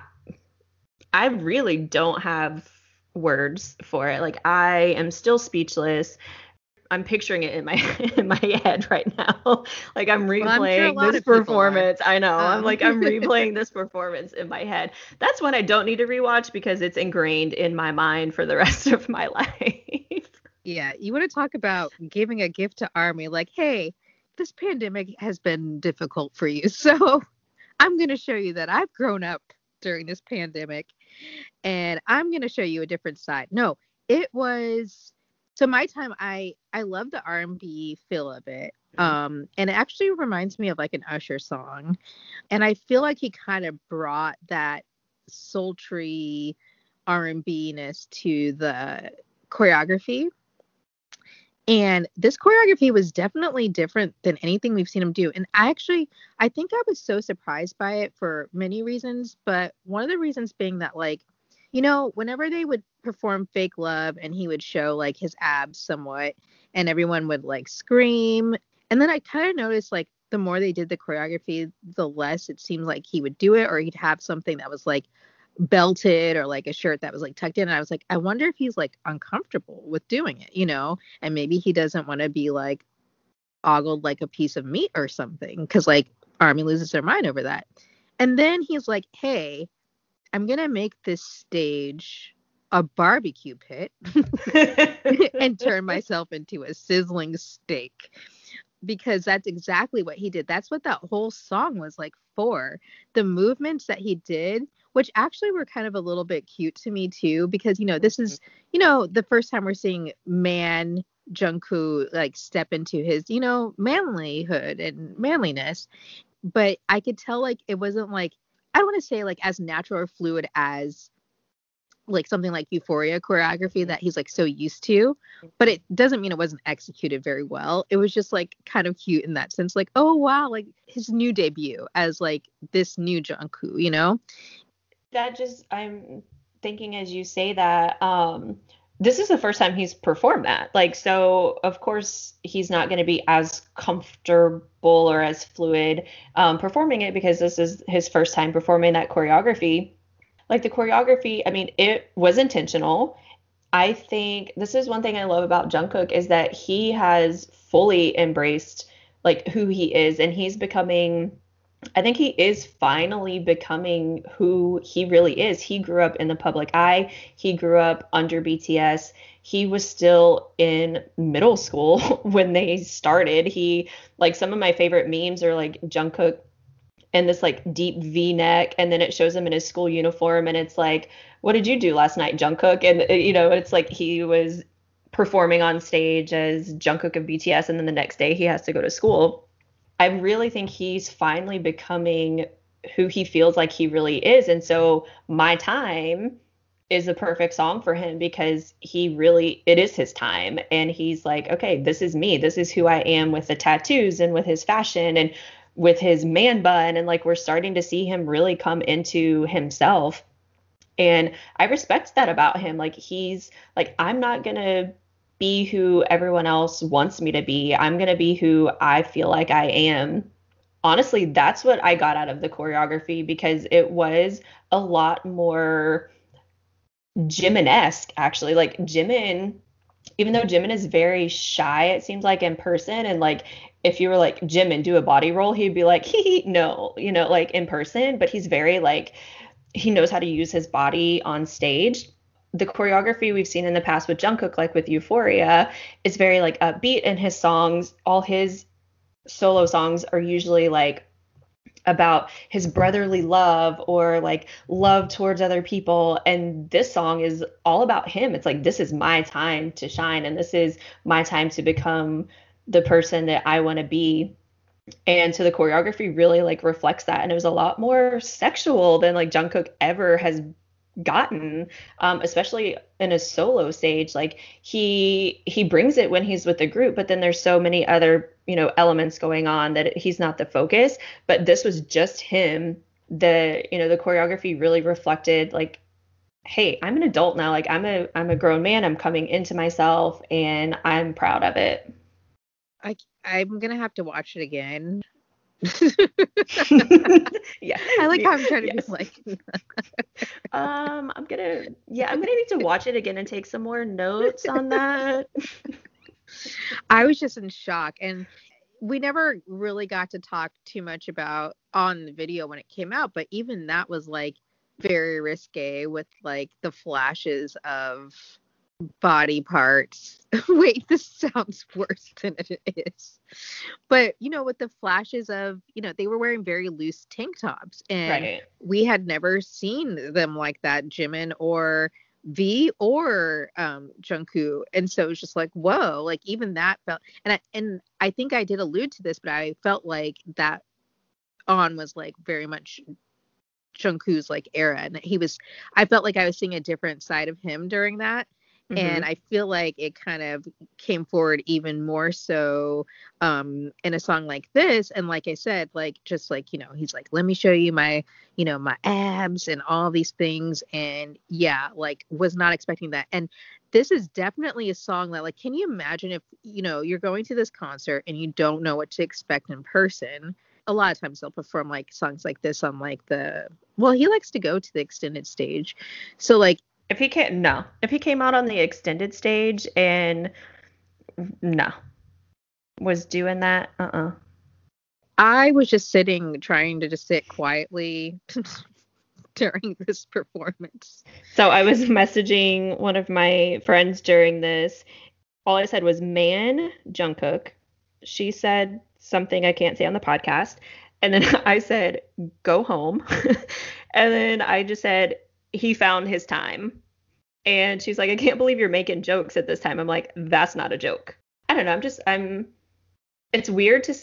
i really don't have words for it like i am still speechless I'm picturing it in my *laughs* in my head right now. *laughs* like I'm replaying well, I'm sure this performance. I know. Um. I'm like I'm *laughs* replaying this performance in my head. That's one I don't need to rewatch because it's ingrained in my mind for the rest of my life. yeah, you want to talk about giving a gift to Army like, "Hey, this pandemic has been difficult for you. So, I'm going to show you that I've grown up during this pandemic and I'm going to show you a different side." No, it was so my time i i love the r&b feel of it um and it actually reminds me of like an usher song. And i feel like he kind of brought that sultry r&b-ness to the choreography and this choreography was definitely different than anything we've seen him do and i actually i think i was so surprised by it for many reasons but one of the reasons being that like you know, whenever they would perform fake love and he would show like his abs somewhat and everyone would like scream. And then I kind of noticed like the more they did the choreography, the less it seemed like he would do it or he'd have something that was like belted or like a shirt that was like tucked in. And I was like, I wonder if he's like uncomfortable with doing it, you know? And maybe he doesn't want to be like ogled like a piece of meat or something because like Army loses their mind over that. And then he's like, hey, I'm gonna make this stage a barbecue pit *laughs* and turn *laughs* myself into a sizzling steak because that's exactly what he did. That's what that whole song was like for. The movements that he did, which actually were kind of a little bit cute to me too, because you know, this mm-hmm. is, you know, the first time we're seeing man Jungkook like step into his, you know, manlyhood and manliness. But I could tell like it wasn't like I don't want to say like as natural or fluid as like something like Euphoria choreography that he's like so used to, but it doesn't mean it wasn't executed very well. It was just like kind of cute in that sense, like oh wow, like his new debut as like this new Jungkook, you know? That just I'm thinking as you say that, um, this is the first time he's performed that. Like, so of course he's not going to be as comfortable or as fluid um, performing it because this is his first time performing that choreography. Like the choreography, I mean, it was intentional. I think this is one thing I love about Jungkook is that he has fully embraced like who he is and he's becoming I think he is finally becoming who he really is. He grew up in the public eye. He grew up under BTS. He was still in middle school *laughs* when they started. He like some of my favorite memes are like Jungkook in this like deep V-neck, and then it shows him in his school uniform, and it's like, "What did you do last night, Jungkook?" And uh, you know, it's like he was performing on stage as Jungkook of BTS, and then the next day he has to go to school I really think he's finally becoming who he feels like he really is. And so my time is the perfect song for him because he really it is his time. And he's like okay this is me. This is who i am with the tattoos and with his fashion and with his man bun. And like we're starting to see him really come into himself. And i respect that about him. Like he's like i'm not going to be who everyone else wants me to be. I'm going to be who I feel like I am. Honestly, that's what I got out of the choreography because it was a lot more Jimin-esque actually. Like Jimin, even though Jimin is very shy, it seems like in person, and like if you were like Jimin do a body roll, he'd be like, *laughs* he no, you know, like in person, but he's very like he knows how to use his body on stage. The choreography we've seen in the past with Jungkook, like with Euphoria, is very like upbeat, and his songs, all his solo songs are usually like about his brotherly love or like love towards other people. And this song is all about him. It's like this is my time to shine and this is my time to become the person that I want to be. And so the choreography really like reflects that. And it was a lot more sexual than like Jungkook ever has gotten um, especially in a solo stage like he he brings it when he's with the group but then there's so many other you know elements going on that he's not the focus. But this was just him. The you know the choreography really reflected like hey i'm an adult now. Like i'm a i'm a grown man. I'm coming into myself and i'm proud of it. I i'm gonna have to watch it again *laughs* yeah. I like how I'm trying to yes. be like *laughs* um I'm gonna yeah, I'm gonna need to watch it again and take some more notes on that. *laughs* I was just in shock and we never really got to talk too much about on the video when it came out, but even that was like very risque with like the flashes of body parts. *laughs* Wait, this sounds worse than it is. But you know, with the flashes of, you know, they were wearing very loose tank tops, and Right. we had never seen them like that, Jimin or V or um Jungkook. And so it was just like, whoa, like even that felt and I and I think I did allude to this, but I felt like that on was like very much Jungkook's like era. And he was I felt like I was seeing a different side of him during that and I feel like it kind of came forward even more so um in a song like this. And like I said like just like you know he's like let me show you my you know my abs and all these things. And yeah like was not expecting that. And this is definitely a song that like can you imagine if you know you're going to this concert and you don't know what to expect in person? A lot of times they'll perform like songs like this on like the well he likes to go to the extended stage. So like If he can't no. If he came out on the extended stage and no was doing that, uh-uh. I was just sitting trying to just sit quietly *laughs* during this performance. So I was messaging one of my friends during this. All I said was man Jungkook. She said something I can't say on the podcast. And then *laughs* I said, go home. *laughs* and then I just said, he found his time. And she's like, I can't believe you're making jokes at this time. I'm like, that's not a joke. I don't know. I'm just, I'm, it's weird to,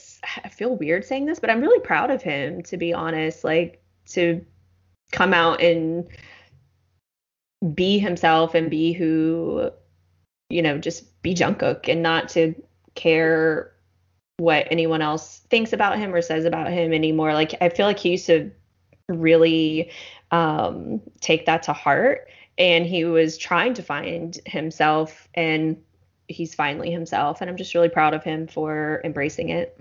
I feel weird saying this, but I'm really proud of him, to be honest. Like, to come out and be himself and be who you know just be Jungkook and not to care what anyone else thinks about him or says about him anymore like I feel like he used to really um take that to heart and he was trying to find himself and he's finally himself and I'm just really proud of him for embracing it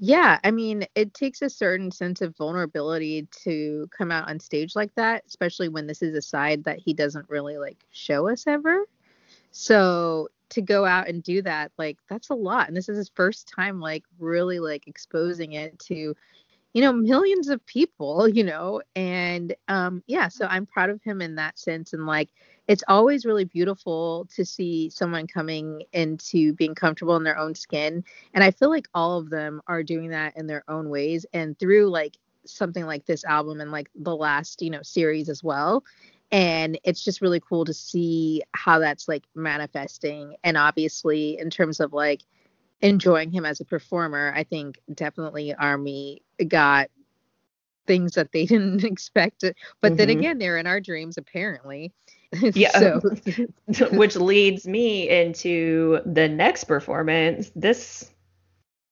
Yeah, I mean, it takes a certain sense of vulnerability to come out on stage like that, especially when this is a side that he doesn't really like show us ever. So to go out and do that, like that's a lot. And this is his first time like really like exposing it to, you know, millions of people, you know. And um yeah, so I'm proud of him in that sense and like it's always really beautiful to see someone coming into being comfortable in their own skin and i feel like all of them are doing that in their own ways and through like something like this album and like the last you know series as well and it's just really cool to see how that's like manifesting and obviously in terms of like enjoying him as a performer i think definitely army got things that they *laughs* didn't expect but then Mhm. again they're in our dreams apparently *laughs* Yeah. so *laughs* which leads me into the next performance. This,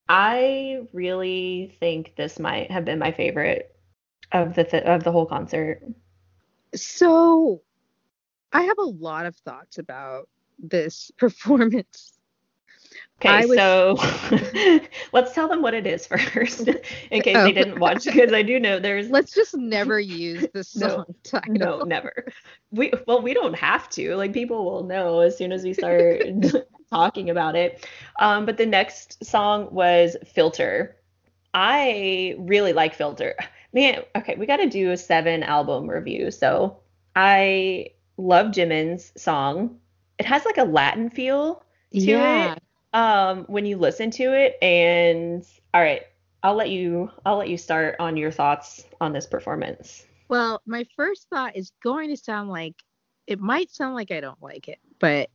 I really think this might have been my favorite of the th- of the whole concert. So I have a lot of thoughts about this performance. Okay, was... so *laughs* let's tell them what it is *laughs* first, in case oh. they didn't watch, because I do know there's. Let's just never use the *laughs* song no, title. No, never. We well, we don't have to. Like people will know as soon as we start talking about it. Um, but the next song was Filter. I really like Filter. Man, okay, we got to do a seven album review. So I love Jimin's song. It has like a Latin feel to yeah. it um when you listen to it and all right i'll let you i'll let you start on your thoughts on this performance. Well my first thought is going to sound like it might sound like i don't like it but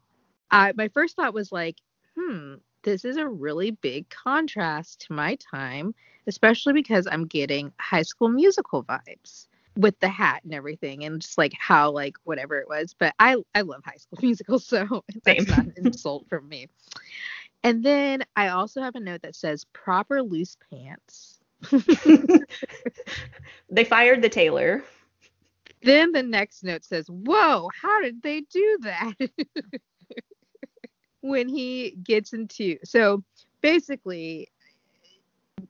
I, my first thought was like hmm this is a really big contrast to my time especially because i'm getting high school musical vibes with the hat and everything and just like how like whatever it was but i i love high school *laughs* musicals so that's not an insult from me and then I also have a note that says proper loose pants. *laughs* they fired the tailor. Then the next note says, Whoa, how did they do that? *laughs* when he gets into so basically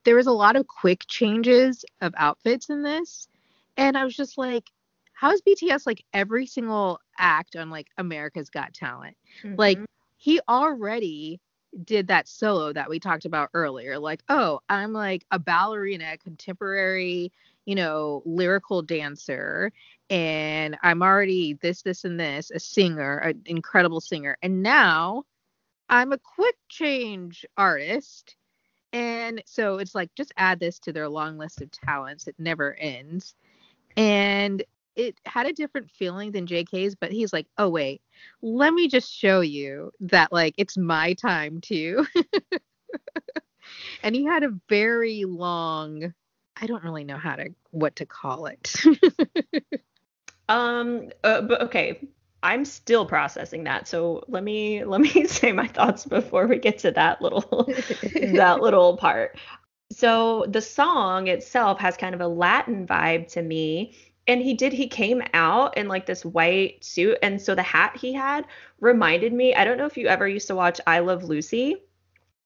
there was a lot of quick changes of outfits in this. And I was just like, how is BTS like every single act on like America's Got Talent? Mm-hmm. Like he already did that solo that we talked about earlier like oh i'm like a ballerina contemporary you know lyrical dancer and i'm already this this and this a singer an incredible singer and now i'm a quick change artist. And so it's like just add this to their long list of talents. It never ends. And it had a different feeling than JK's, but he's like, oh wait, let me just show you that like it's my time too. *laughs* and he had a very long I don't really know how to what to call it. *laughs* um uh, but okay, I'm still processing that. So let me let me *laughs* say my thoughts before we get to that little that little part. So the song itself has kind of a Latin vibe to me and he did he came out in like this white suit. And so the hat he had reminded me i don't know if you ever used to watch i love lucy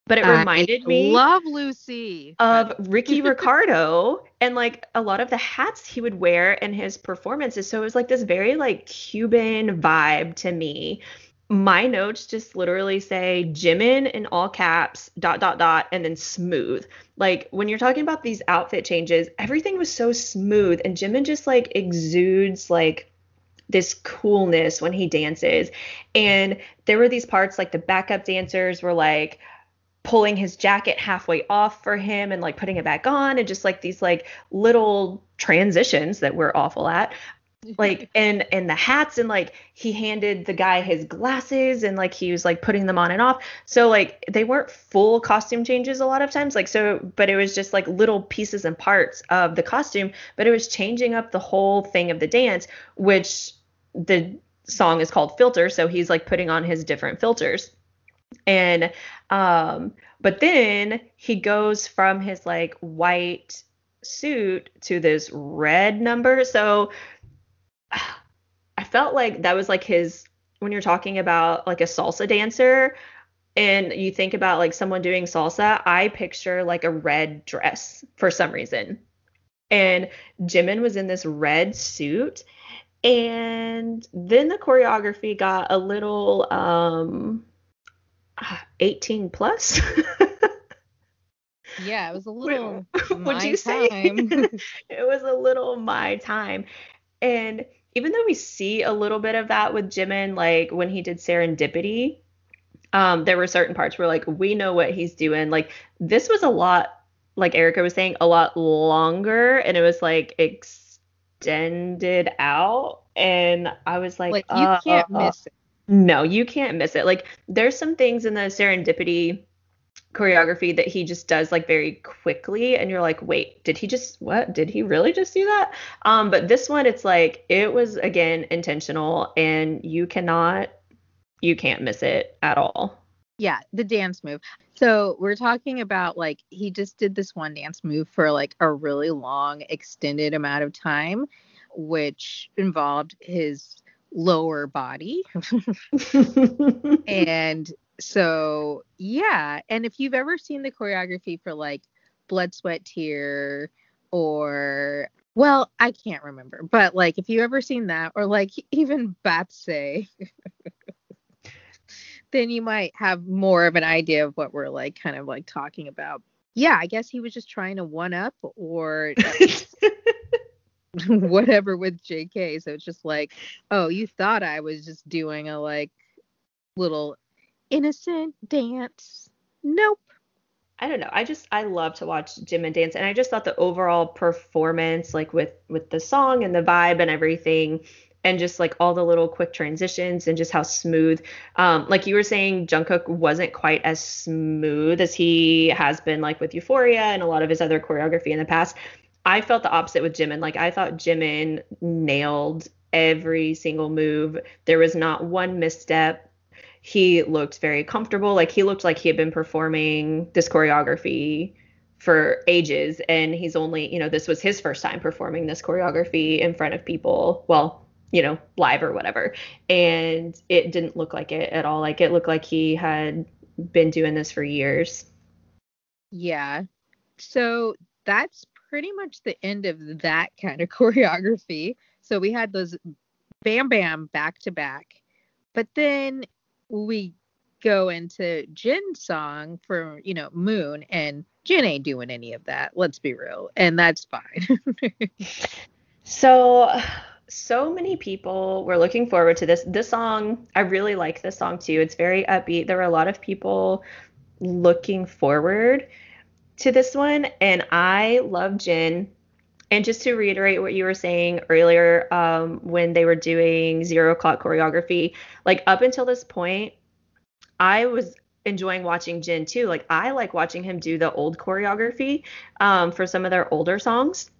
but it reminded I me love lucy. of ricky *laughs* ricardo and like a lot of the hats he would wear in his performances. So it was like this very like cuban vibe to me my notes just literally say Jimin in all caps, dot, dot, dot, and then smooth. Like when you're talking about these outfit changes, everything was so smooth, and Jimin just like exudes like this coolness when he dances. And there were these parts like the backup dancers were like, pulling his jacket halfway off for him and like putting it back on and just like these like little transitions that we're awful at *laughs* like and and the hats and like he handed the guy his glasses and like he was like putting them on and off. So like they weren't full costume changes a lot of times like so but it was just like little pieces and parts of the costume but it was changing up the whole thing of the dance which the song is called filter so he's like putting on his different filters. And um but then he goes from his like white suit to this red number so *sighs* I felt like that was like his when you're talking about like a salsa dancer and you think about like someone doing salsa, I picture like a red dress for some reason. And Jimin was in this red suit and then the choreography got a little um *sighs* 18 plus. yeah, it was a *laughs* little *laughs* would you say *laughs* it was a little my time. And even though we see a little bit of that with Jimin, like when he did Serendipity, um, there were certain parts where like we know what he's doing. Like this was a lot, like Erica was saying, a lot longer, and it was like extended out, and I was like, like you uh, can't uh, miss it. No, you can't miss it. Like there's some things in the Serendipity choreography that he just does like very quickly and you're like wait did he just what? Did he really just do that? Um but this one it's like it was again intentional and you cannot you can't miss it at all. Yeah the dance move. So we're talking about like he just did this one dance move for like a really long extended amount of time which involved his lower body. *laughs* and so, yeah. And if you've ever seen the choreography for like Blood, Sweat, Tear, or well, I can't remember, but like if you ever seen that, or like *laughs* even Baepsae, *laughs* then you might have more of an idea of what we're like kind of like talking about. Yeah, I guess he was just trying to one up or *laughs* whatever with JK. So it's just like, oh, you thought I was just doing a like little innocent dance. Nope. I don't know. I just I love to watch Jimin dance and I just thought the overall performance like with with the song and the vibe and everything and just like all the little quick transitions and just how smooth um like you were saying Jungkook wasn't quite as smooth as he has been like with Euphoria and a lot of his other choreography in the past. I felt the opposite with Jimin. Like I thought Jimin nailed every single move. There was not one misstep he looked very comfortable. Like he looked like he had been performing this choreography for ages and he's only, you know, this was his first time performing this choreography in front of people. Well, you know, live or whatever. And it didn't look like it at all. Like it looked like he had been doing this for years. Yeah. So that's pretty much the end of that kind of *laughs* choreography. So we had those bam bam back to back. But then we go into Jin's song for, you know, Moon, and Jin ain't doing any of that. Let's be real. And that's fine. *laughs* so, so many people were looking forward to this. This song, I really like this song too. It's very upbeat. There were a lot of people looking forward to this one, and I love Jin. And just to reiterate what you were saying earlier, um, when they were doing zero o'clock choreography, like up until this point, I was enjoying watching Jin too. Like I like watching him do the old choreography um, for some of their older songs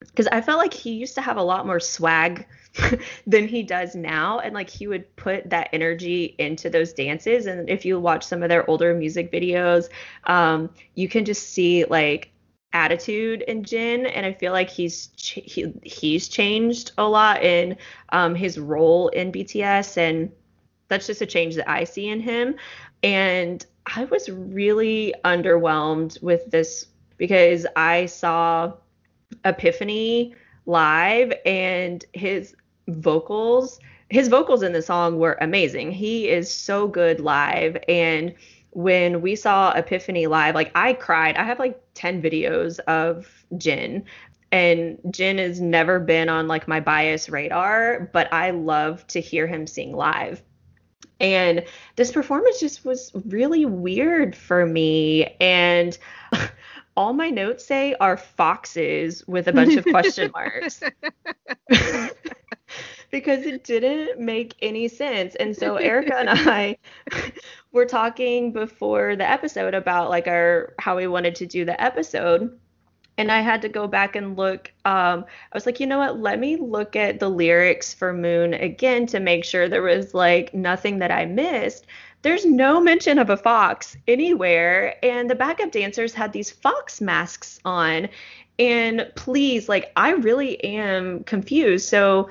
because I felt like he used to have a lot more swag *laughs* than he does now, and like he would put that energy into those dances. And if you watch some of their older music videos, um, you can just see like attitude in Jin, and I feel like he's ch- he, he's changed a lot in um, his role in BTS, and that's just a change that I see in him. And I was really underwhelmed with this because I saw Epiphany live, and his vocals his vocals in the song were amazing. He is so good live and when we saw Epiphany live, like I cried. I have like 10 videos of Jin and Jin has never been on like my bias radar, but I love to hear him sing live. And this performance just was really weird for me. And *laughs* all my notes say are foxes with a bunch of question *laughs* marks. *laughs* because it didn't make any sense. And so Erica and *laughs* I were talking before the episode about like our how we wanted to do the episode. And I had to go back and look. Um, I was like, you know what? Let me look at the lyrics for Moon again to make sure there was like nothing that I missed. There's no mention of a fox anywhere. And the backup dancers had these fox masks on. And please, like, I really am confused. So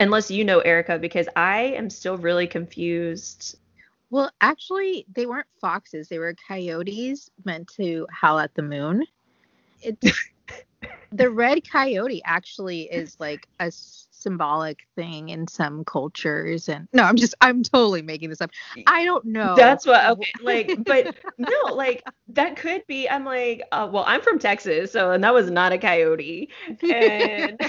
unless you know Erica, because I am still really confused. Well, actually, they weren't foxes; they were coyotes meant to howl at the moon. It's *laughs* the red coyote actually is like a symbolic thing in some cultures and no i'm just i'm totally making this up i don't know that's what *laughs* okay like but no like that could be i'm like uh, well i'm from texas so and that was not a coyote *laughs* and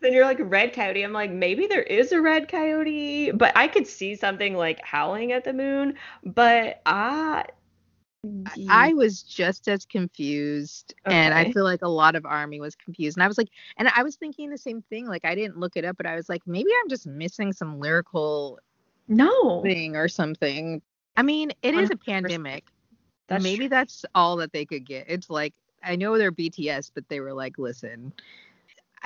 then you're like red coyote. I'm like, maybe there is a red coyote, but I could see something like howling at the moon. But I I was just as confused, okay. and I feel like a lot of Army was confused. And I was like, and I was thinking the same thing. Like, I didn't look it up, but I was like, maybe I'm just missing some lyrical no thing or something. I mean, it 100%. is a pandemic. That's maybe true. that's all that they could get. It's like I know they're BTS, but they were like, listen,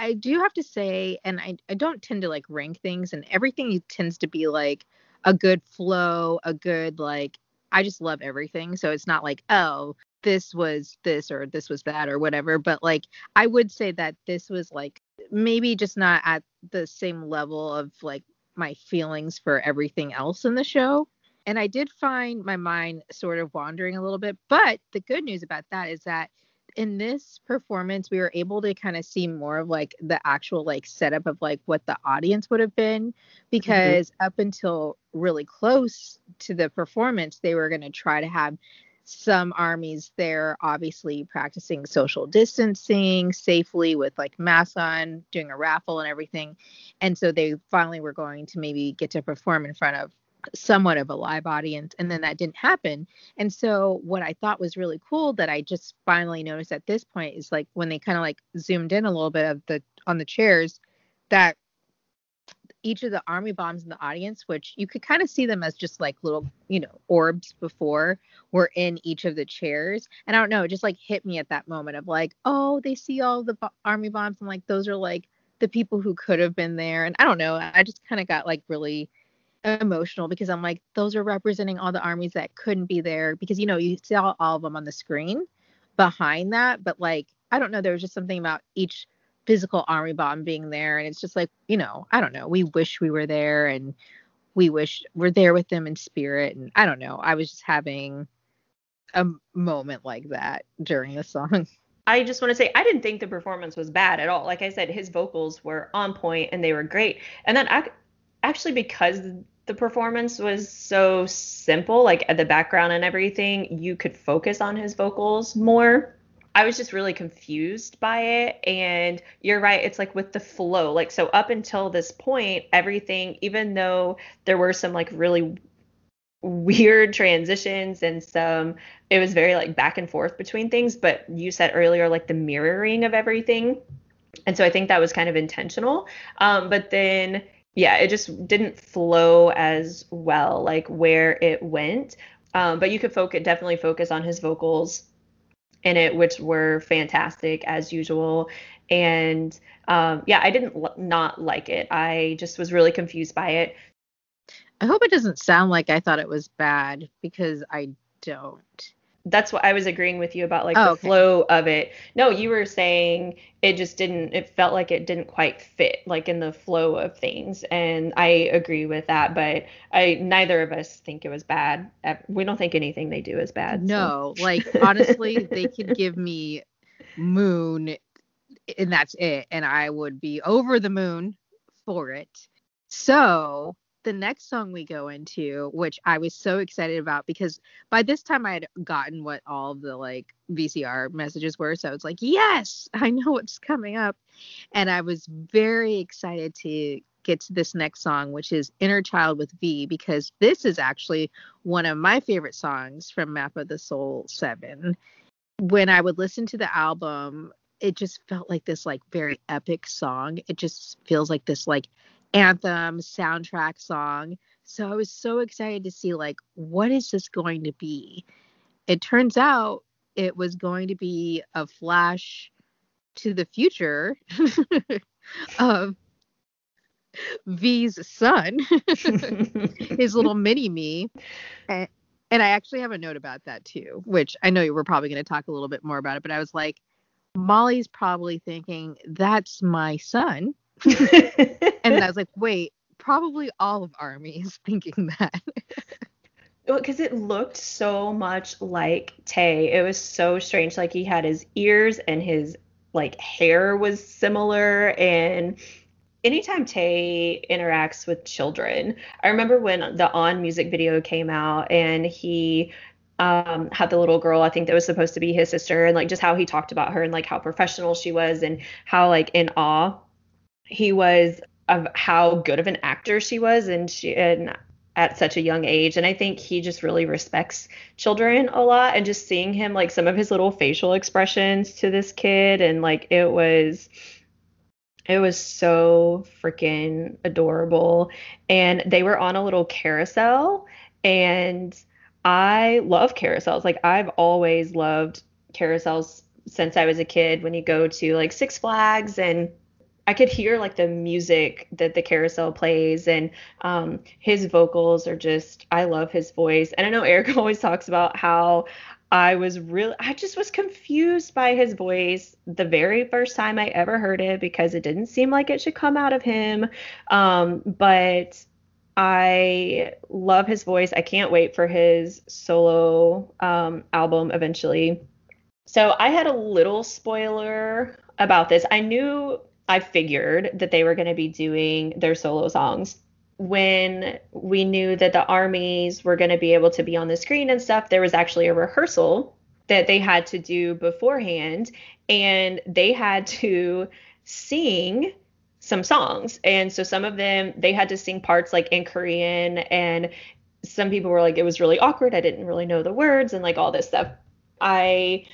I do have to say, and I, I don't tend to like rank things, and everything tends to be like a good flow, a good like. I just love everything, so it's not like oh this was this or this was that or whatever. But like I would say that this was like maybe just not at the same level of like my feelings for everything else in the show. And I did find my mind sort of wandering a little bit. But the good news about that is that in this performance, we were able to kind of see more of like the actual like setup of like what the audience would have been mm-hmm. because mm-hmm. up until really close to the performance, they were going to try to have some armies there obviously practicing social distancing safely with like masks on doing a raffle and everything and so they finally were going to maybe get to perform in front of somewhat of a live audience and then that didn't happen. And so what i thought was really cool that i just finally noticed at this point is like when they kind of like zoomed in a little bit of the on the chairs that each of the army bombs in the audience which you could kind of see them as just like little you know orbs before were in each of the chairs. And i don't know it just like hit me at that moment of like oh they see all the bo- army bombs and like those are like the people who could have been there. And i don't know i just kind of got like really emotional because I'm like, those are representing all the armies that couldn't be there because you know you saw all of them on the screen behind that, but like I don't know, there was just something about each physical army bomb being there, and it's just like you know I don't know, we wish we were there and we wish we're there with them in spirit, and I don't know, I was just having a moment like that during the song. *laughs* I just want to say I didn't think the performance was bad at all. Like I said, his vocals were on point and they were great. And then I, actually because the performance was so simple, like the background and everything, you could focus on his vocals more. I was just really confused by it. And you're right, it's like with the flow. Like, so up until this point, everything, even though there were some like really weird transitions and some, it was very like back and forth between things. But you said earlier, like the mirroring of everything. And so I think that was kind of intentional. Um, but then yeah, it just didn't flow as well, like where it went. Um, but you could focus, definitely focus on his vocals in it, which were fantastic as usual. And um, yeah, I didn't l- not like it. I just was really confused by it. I hope it doesn't sound like I thought it was bad because I don't that's what I was agreeing with you about like oh, the okay. flow of it. No, you were saying it just didn't it felt like it didn't quite fit like in the flow of things and I agree with that, but I neither of us think it was bad. We don't think anything they do is bad. No, so. like *laughs* honestly, they could give me moon and that's it and I would be over the moon for it. So, the next song we go into, which I was so excited about because by this time I had gotten what all the like VCR messages were. So I was like, yes, I know what's coming up. And I was very excited to get to this next song, which is Inner Child with V, because this is actually one of my favorite songs from Map of the Soul 7. When I would listen to the album, it just felt like this like very epic song. It just feels like this like anthem soundtrack song. So I was so excited to see like what is this going to be? It turns out it was going to be a flash to the future *laughs* of V's son, *laughs* his little mini me. And, I actually have a note about that too, which I know we're probably going to talk a little bit more about it, but I was like, Molly's probably thinking, that's my son. *laughs* *laughs* and I was like, wait, probably all of Army is thinking that. *laughs* because it looked so much like Tae. It was so strange. Like he had his ears and his like hair was similar. And anytime Tae interacts with children, I remember when the On music video came out and he um, had the little girl, I think that was supposed to be his sister, and like just how he talked about her and like how professional she was and how like in awe he was of how good of an actor she was and she and at such a young age. And i think he just really respects children a lot. And just seeing him like some of his little facial expressions to this kid and like it was it was so freaking adorable. And they were on a little carousel and i love carousels. Like i've always loved carousels since i was a kid when you go to like six flags and I could hear like the music that the carousel plays and um, his vocals are just I love his voice. And I know Eric *laughs* always talks about how I was really I just was confused by his voice the very first time I ever heard it because it didn't seem like it should come out of him. Um, but I love his voice. I can't wait for his solo um, album eventually. So I had a little spoiler about this. I knew, I figured that they were going to be doing their solo songs. When we knew that the armies were going to be able to be on the screen and stuff, there was actually a rehearsal that they had to do beforehand, and they had to sing some songs. And so some of them they had to sing parts like in Korean and some people were like it was really awkward. I didn't really know the words and like all this stuff. I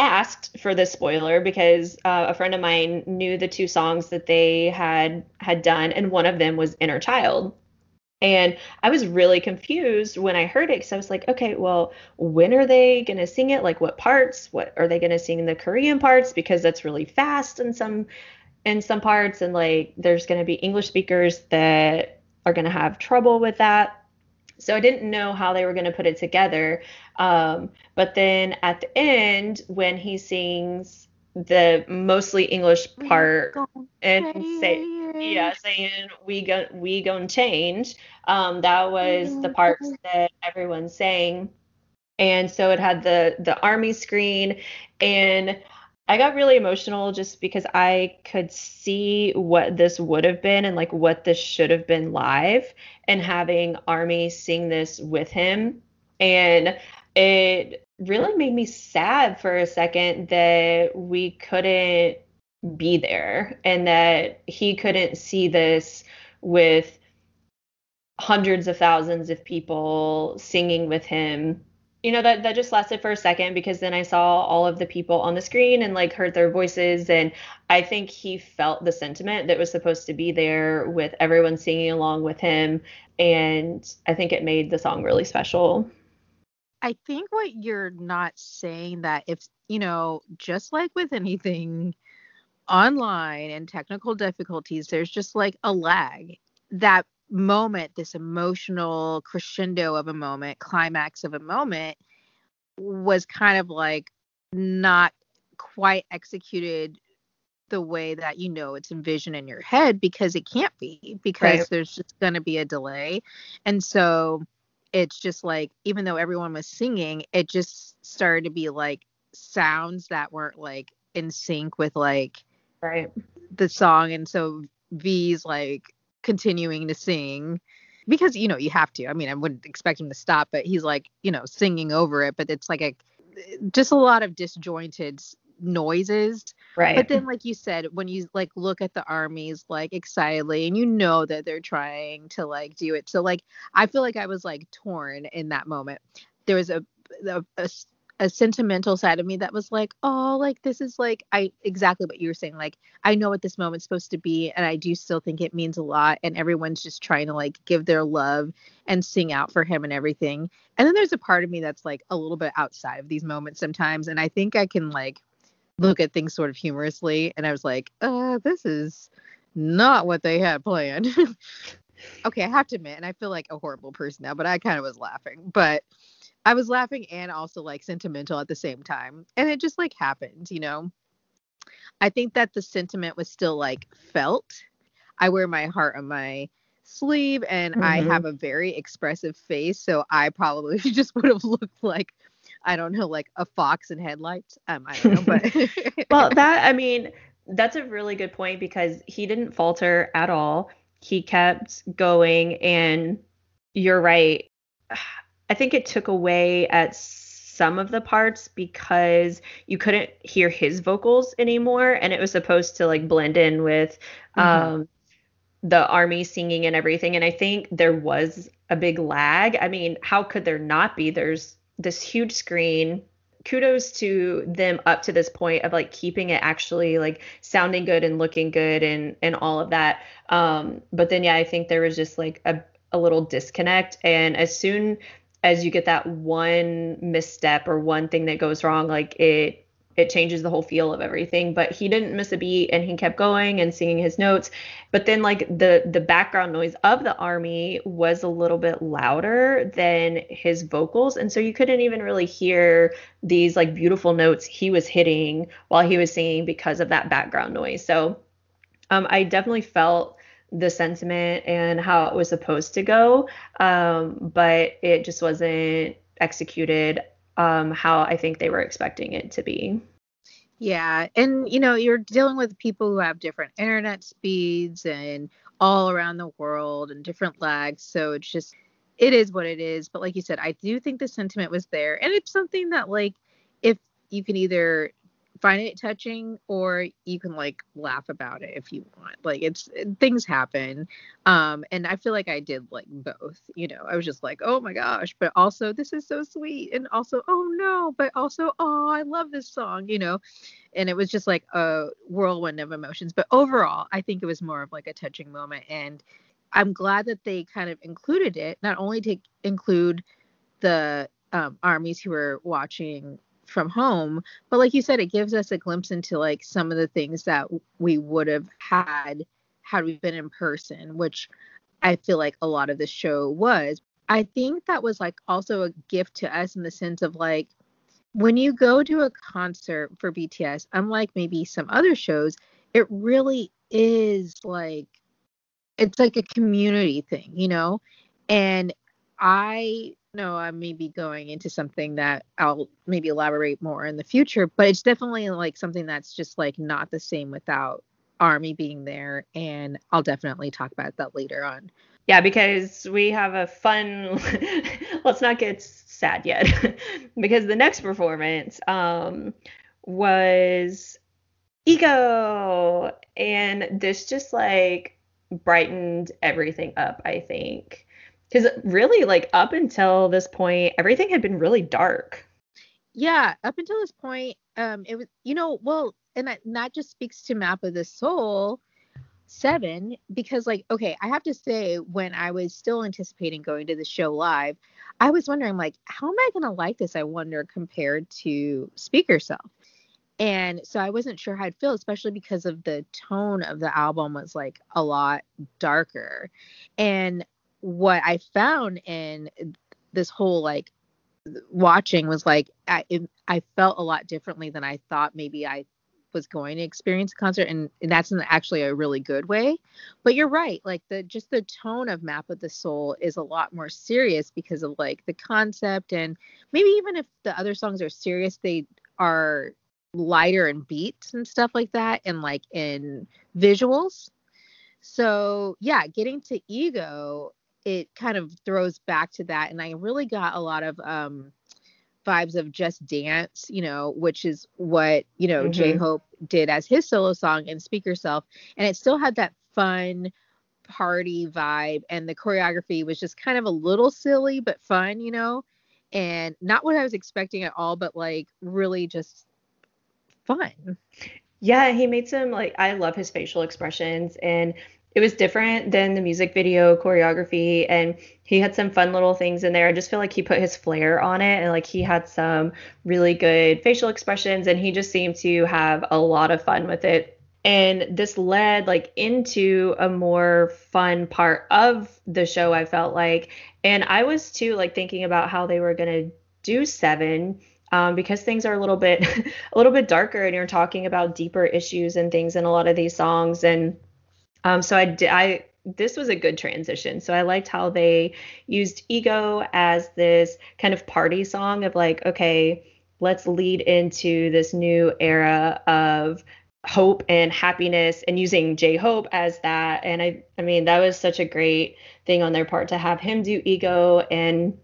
asked for this spoiler because uh, a friend of mine knew the two songs that they had had done and one of them was Inner Child. And I was really confused when I heard it because I was like, okay, well, when are they going to sing it? Like, what parts? What are they going to sing the Korean parts? Because that's really fast in some in some parts and like there's going to be english speakers that are going to have trouble with that so i didn't know how they were going to put it together. Um, but then at the end when he sings the mostly english part and say yeah saying we go we gonna change um, that was the parts that everyone sang. And so it had the the army screen and I got really emotional just because I could see what this would have been and like what this should have been live and having Army sing this with him. And it really made me sad for a second that we couldn't be there and that he couldn't see this with hundreds of thousands of people singing with him you know that that just lasted for a second because then I saw all of the people on the screen and like heard their voices and I think he felt the sentiment that was supposed to be there with everyone singing along with him and I think it made the song really special. I think what you're not saying that if you know just like with anything online and technical difficulties there's just like a lag that moment, this emotional crescendo of a moment, climax of a moment, was kind of like not quite executed the way that you know it's envisioned in your head because it can't be because right. there's just going to be a delay. And so it's just like even though everyone was singing it just started to be like sounds that weren't like in sync with like right. the song. And so v's like continuing to sing because you know you have to. I mean, I wouldn't expect him to stop, but he's like you know singing over it. But it's like a just a lot of disjointed noises. Right. But then, like you said, when you like look at the armies like excitedly, and you know that they're trying to like do it. So like I feel like I was like torn in that moment. There was a a, a a sentimental side of me that was like, oh, like this is like I exactly what you were saying. Like I know what this moment's supposed to be, and I do still think it means a lot. And everyone's just trying to like give their love and sing out for him and everything. And then there's a part of me that's like a little bit outside of these moments sometimes, and I think I can like look at things sort of humorously. And I was like, uh, this is not what they had planned. *laughs* okay, I have to admit, and I feel like a horrible person now, but I kind of was laughing. But I was laughing and also like sentimental at the same time. And it just like happened, you know. I think that the sentiment was still like felt. I wear my heart on my sleeve and mm-hmm. I have a very expressive face, so I probably *laughs* just would have looked like I don't know, like a fox in headlights. Um, I don't know, but *laughs* well, that I mean, that's a really good point because he didn't falter at all. He kept going, and you're right. I think it took away at some of the parts because you couldn't hear his vocals anymore and it was supposed to like blend in with mm-hmm. um the army singing and everything and I think there was a big lag. I mean, how could there not be? There's this huge screen kudos to them up to this point of like keeping it actually like sounding good and looking good and and all of that um but then yeah i think there was just like a, a little disconnect and as soon as you get that one misstep or one thing that goes wrong, like it it changes the whole feel of everything. But he didn't miss a beat and he kept going and singing his notes. But then like the the background noise of the army was a little bit louder than his vocals. And so you couldn't even really hear these like beautiful notes he was hitting while he was singing because of that background noise. So um, I definitely felt the sentiment and how it was supposed to go, um, but it just wasn't executed um, how I think they were expecting it to be. Yeah, and you know, you're dealing with people who have different internet speeds and all around the world and different lags, so it's just it is what it is. But like you said, I do think the sentiment was there, and it's something that like if you can either find it touching or you can like laugh about it if you want. Like it's things happen um and i feel like i did like both you know? I was just like oh my gosh but also this is so sweet and also oh no but also oh i love this song you know? And it was just like a whirlwind of emotions but overall i think it was more of like a touching moment and i'm glad that they kind of included it. Not only to include the um, armies who were watching from home but like you said it gives us a glimpse into like some of the things that we would have had had we been in person which i feel like a lot of the show was. I think that was like also a gift to us in the sense of like when you go to a concert for bts unlike maybe some other shows it really is like it's like a community thing you know? And i know I may be going into something that I'll maybe elaborate more in the future, but it's definitely like something that's just like not the same without Army being there. And I'll definitely talk about that later on. Yeah, because we have a fun, *laughs* let's not get sad yet, *laughs* because the next performance um, was Ego. And this just like brightened everything up, I think because really like up until this point everything had been really dark. Yeah up until this point um it was you know well and that, and that just speaks to map of the soul seven because like okay i have to say when i was still anticipating going to the show live i was wondering like how am i going to like this i wonder compared to speak yourself and so i wasn't sure how i'd feel especially because of the tone of the album was like a lot darker. And what I found in this whole like watching was like I it, I felt a lot differently than I thought maybe I was going to experience a concert and, and that's actually a really good way. But you're right like the just the tone of map of the soul is a lot more serious because of like the concept and maybe even if the other songs are serious they are lighter in beats and stuff like that and like in visuals. So yeah getting to ego it kind of throws back to that and i really got a lot of um vibes of just dance you know which is what you know mm-hmm. j-hope did as his solo song and speak yourself and it still had that fun party vibe and the choreography was just kind of a little silly but fun you know and not what i was expecting at all but like really just fun yeah he made some like i love his facial expressions and it was different than the music video choreography and he had some fun little things in there. I just feel like he put his flair on it and like he had some really good facial expressions and he just seemed to have a lot of fun with it. And this led like into a more fun part of the show i felt like. And i was too like thinking about how they were going to do seven um, because things are a little bit *laughs* a little bit darker and you're talking about deeper issues and things in a lot of these songs and um, so I this was a good transition. So I liked how they used Ego as this kind of party song of like, okay, let's lead into this new era of hope and happiness and using J Hope as that. And I I mean, that was such a great thing on their part to have him do Ego and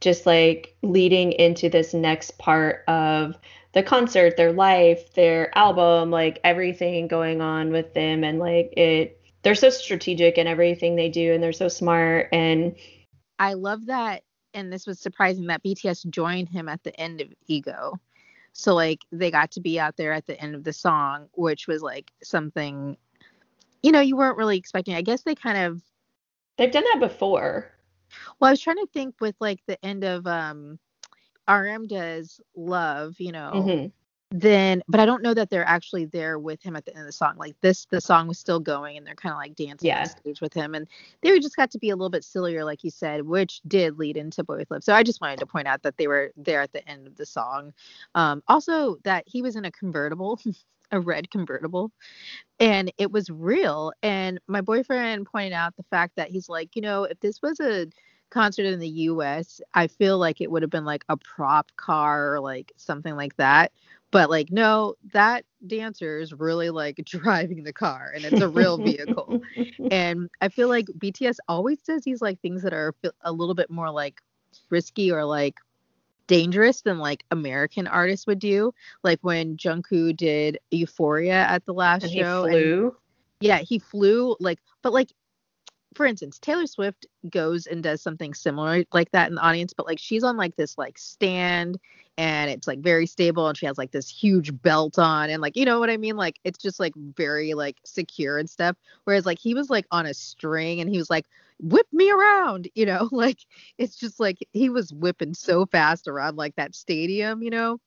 just like leading into this next part of the concert, their life, their album, like everything going on with them and like it they're so strategic in everything they do and they're so smart and I love that and this was surprising that BTS joined him at the end of Ego. So like they got to be out there at the end of the song, which was like something you know, you weren't really expecting. I guess they kind of They've done that before. Well, I was trying to think with like the end of um RM does Love, you know. Mm-hmm then but i don't know that they're actually there with him at the end of the song like this the song was still going and they're kind of like dancing yeah. on stage with him and they just got to be a little bit sillier like you said which did lead into boy with luv. So i just wanted to point out that they were there at the end of the song. Um also that he was in a convertible *laughs* a red convertible and it was real and my boyfriend pointed out the fact that he's like you know if this was a concert in the US I feel like it would have been like a prop car or like something like that but like no that dancer is really like *laughs* driving the car and it's a real vehicle *laughs* and I feel like BTS always does these like things that are a little bit more like risky or like dangerous than like American artists would do. Like when Jungkook did Euphoria at the last and show. He flew. And, yeah, he flew like but like for instance, Taylor Swift goes and does something similar like that in the audience, but like she's on like this like stand and it's like very stable and she has like this huge belt on and like you know what I mean? Like it's just like very like secure and stuff. Whereas like he was like on a string and he was like whip me around, *laughs* you know, like it's just like he was whipping so fast around like that stadium, you know.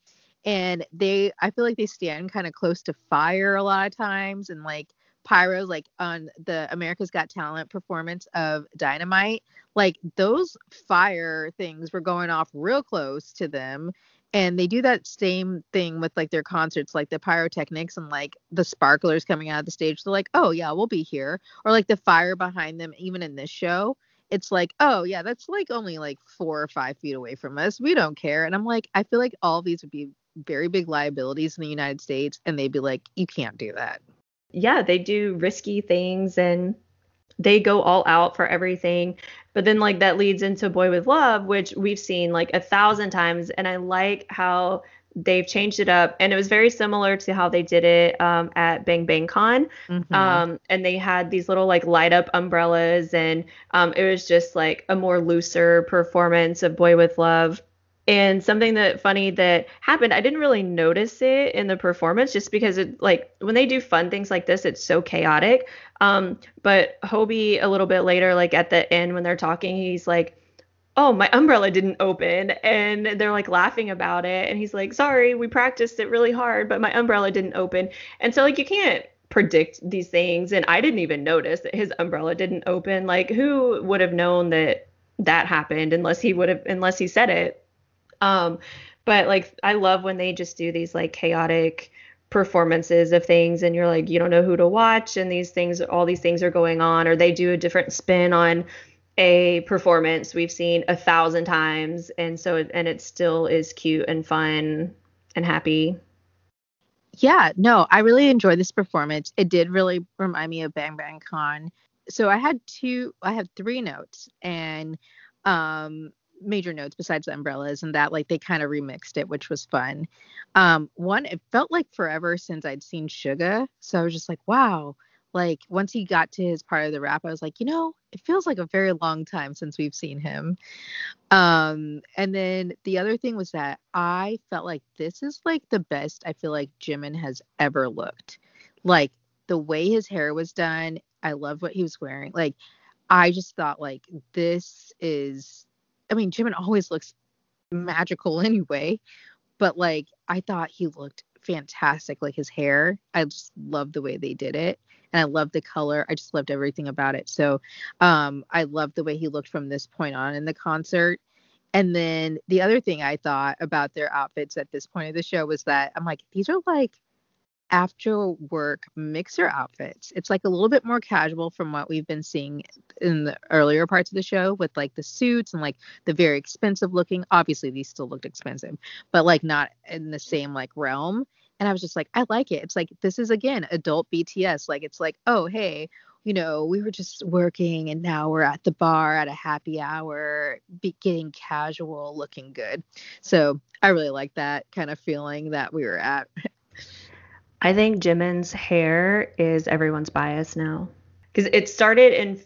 And they I feel like they stand kind of close to fire a lot of times and like pyros like on the America's Got Talent performance of Dynamite, like those fire things were going off real close to them. And they do that same thing with like their concerts, like the pyrotechnics and like the sparklers coming out of the stage. They're like, oh, yeah, we'll be here. Or like the fire behind them, even in this show. It's like, oh, yeah, that's like only like four or five feet away from us. We don't care. And I'm like, I feel like all these would be very big liabilities in the United States. And they'd be like, you can't do that yeah, they do risky things and they go all out for everything. But then like that leads into Boy with Luv, which we've seen like a thousand times. And I like how they've changed it up. And it was very similar to how they did it um, at Bang Bang Con. Mm-hmm. Um, and they had these little like light up umbrellas. And um, it was just like a more looser performance of Boy with Luv. And something that funny that happened, I didn't really notice it in the performance just because it like when they do fun things like this, it's so chaotic. Um, but Hobi a little bit later, like at the end when they're talking, he's like, Oh, my umbrella didn't open. And they're like laughing about it. And he's like, Sorry, we practiced it really hard, but my umbrella didn't open. And so like you can't predict these things. And I didn't even notice that his umbrella didn't open. Like who would have known that that happened unless he would have unless he said it um, but like I love when they just do these like chaotic performances of things and you're like you don't know who to watch and these things all these things are going on or they do a different spin on a performance we've seen a thousand times and so and it still is cute and fun and happy. Yeah no i really enjoyed this performance. It did really remind me of bang bang con. So i had two i had three notes and um major notes besides the umbrellas and that like they kind of remixed it which was fun. Um one it felt like forever since i'd seen suga so i was just like wow. Like once he got to his part of the rap i was like you know it feels like a very long time since we've seen him. Um and then the other thing was that i felt like this is like the best i feel like jimin has ever looked. Like the way his hair was done i love what he was wearing. Like i just thought like this is I mean, Jimin always looks magical *laughs* anyway, but like I thought he looked fantastic. Like his hair, I just loved the way they did it. And I loved the color. I just loved everything about it. So um, I loved the way he looked from this point on in the concert. And then the other thing I thought about their outfits at this point of the show was that I'm like, these are like after work mixer outfits. It's like a little bit more casual from what we've been seeing in the earlier parts of the show with like the suits and like the very expensive looking. Obviously, these still looked expensive, but like not in the same like realm. And I was just like, I like it. It's like this is again adult BTS. Like it's like, oh hey, you know, we were just working and now we're at the bar at a happy hour, be getting casual, looking good. So I really like that kind of feeling that we were at. I think Jimin's hair is everyone's bias now because it started in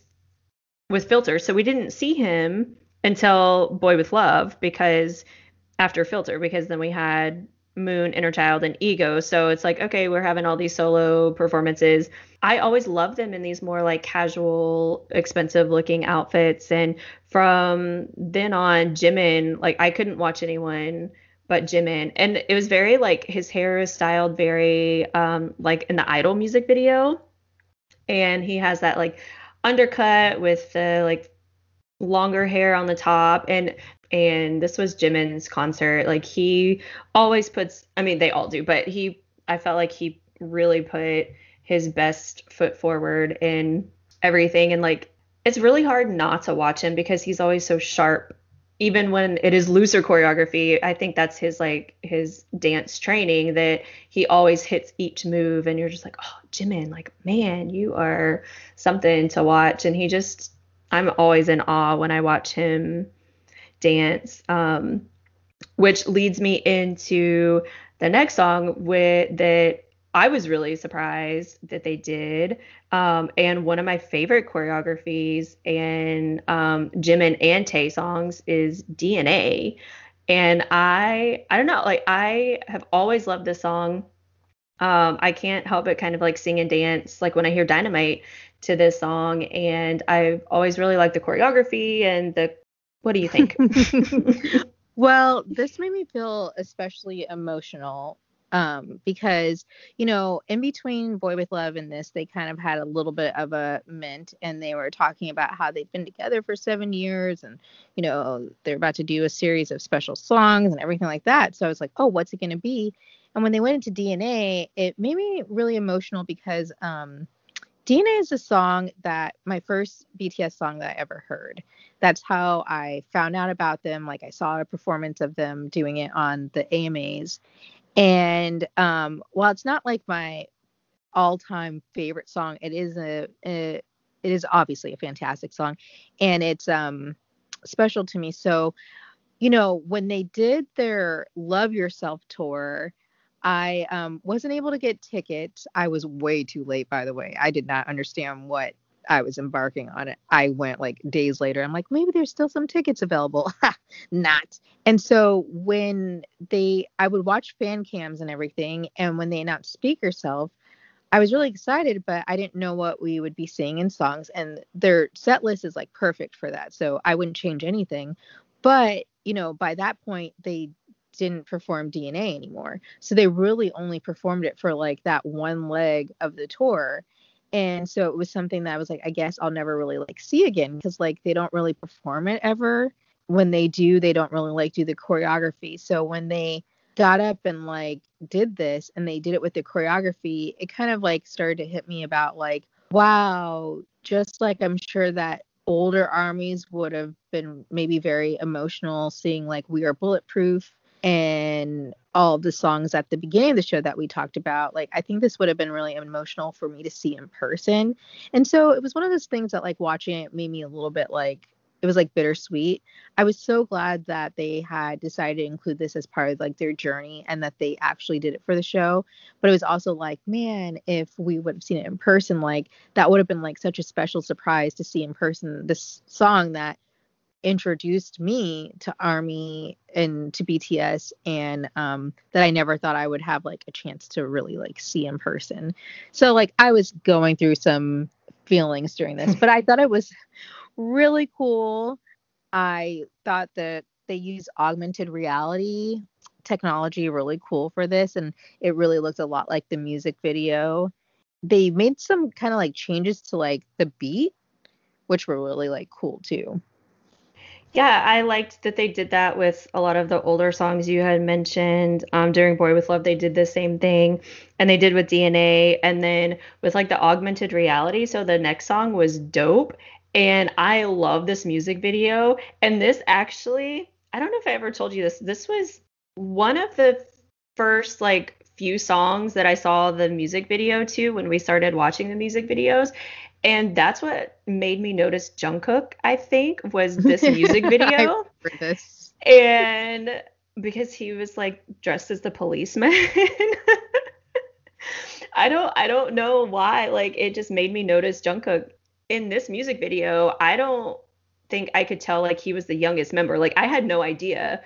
with filter, so we didn't see him until Boy with Luv because after filter because then we had Moon, Inner Child, and Ego. So it's like okay, we're having all these solo performances. I always love them in these more like casual, expensive looking outfits, and from then on, Jimin like I couldn't watch anyone but Jimin. And it was very like his hair is styled very um like in the Idol music video. And he has that like undercut with the like longer hair on the top and and this was Jimin's concert. Like he always puts I mean they all do, but he I felt like he really put his best foot forward in everything and like it's really hard not to watch him because he's always so sharp even when it is looser choreography i think that's his like his dance training that he always hits each move and you're just like oh jimin like man you are something to watch. And he just i'm always in awe when i watch him dance um, which leads me into the next song with that I was really surprised that they did. Um, and one of my favorite choreographies in um, Jimin and Tae songs is DNA. And I, I don't know, like I have always loved this song. Um, I can't help but kind of like sing and dance, like when I hear Dynamite to this song. And I've always really liked the choreography and the. What do you think? *laughs* well, this made me feel especially emotional um, because you know in between boy with luv and this they kind of had a little bit of a ment and they were talking about how they've been together for seven years and you know they're about to do a series of special songs and everything like that so i was like oh what's it going to be and when they went into dna it made me really emotional because um, DNA is a song that my first BTS song that I ever heard. That's how I found out about them. Like I saw a performance of them doing it on the AMAs. And um, while it's not like my all-time favorite song, it is a, a it is obviously a fantastic song, and it's um special to me. So, you know, when they did their Love Yourself tour, I um, wasn't able to get tickets. I was way too late, by the way. I did not understand what I was embarking on it. I went like days later. I'm like, maybe there's still some tickets available. *laughs* Not. And so when they, I would watch fan cams and everything. And when they announced Speak Yourself, I was really excited, but I didn't know what we would be seeing in songs. And their set list is like perfect for that. So I wouldn't change anything. But, you know, by that point, they didn't perform DNA anymore. So they really only performed it for like that one leg of the tour and so it was something that I was like, I guess I'll never really like see again because like they don't really perform it ever. When they do, they don't really like do the choreography. So when they got up and like did this and they did it with the choreography, it kind of like started to hit me about like, wow, just like I'm sure that older armies would have been maybe very emotional seeing like we are bulletproof and all the songs at the beginning of the show that we talked about like i think this would have been really emotional for me to see in person. And so it was one of those things that like watching it made me a little bit like it was like bittersweet. I was so glad that they had decided to include this as part of like their journey and that they actually did it for the show. But it was also like man if we would have seen it in person like that would have been like such a special surprise to see in person this song that introduced me to army and to bts and um that i never thought i would have like a chance to really like see in person. So like i was going through some feelings during this *laughs* but i thought it was really cool. I thought that they use augmented reality technology really cool for this and it really looked a lot like the music video. They made some kind of like changes to like the beat which were really like cool too yeah, I liked that they did that with a lot of the older songs you had mentioned. Um, during Boy with Luv, they did the same thing, and they did with DNA, and then with like the augmented reality. So the next song was dope, and I love this music video. And this actually, I don't know if I ever told you this. This was one of the first like few songs that I saw the music video to when we started watching the music videos. And that's what made me notice Jungkook, I think, was *laughs* this music video. this. And because he was like dressed as the policeman. *laughs* I don't I don't know why. Like it just made me notice Jungkook in this music video. I don't think I could tell like he was the youngest member. Like I had no idea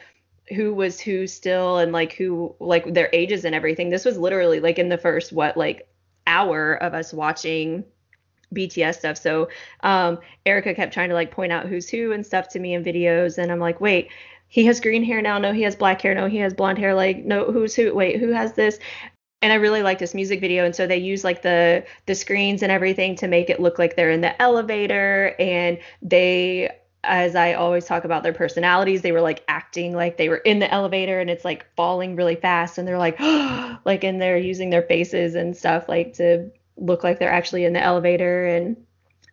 who was who still and like who like their ages and everything. This was literally like in the first what like hour of us watching BTS stuff. So um, Erica kept trying to like point out who's who and stuff to me in videos, and I'm like, wait, he has green hair now. No, he has black hair. No, he has blonde hair. Like, no, who's who? Wait, who has this? And I really like this music video, and so they use like the the screens and everything to make it look like they're in the elevator, and they as I always talk about their personalities, they were like acting like they were in the elevator and it's like falling really fast and they're like *gasps* like and they're using their faces and stuff like to look like they're actually in the elevator and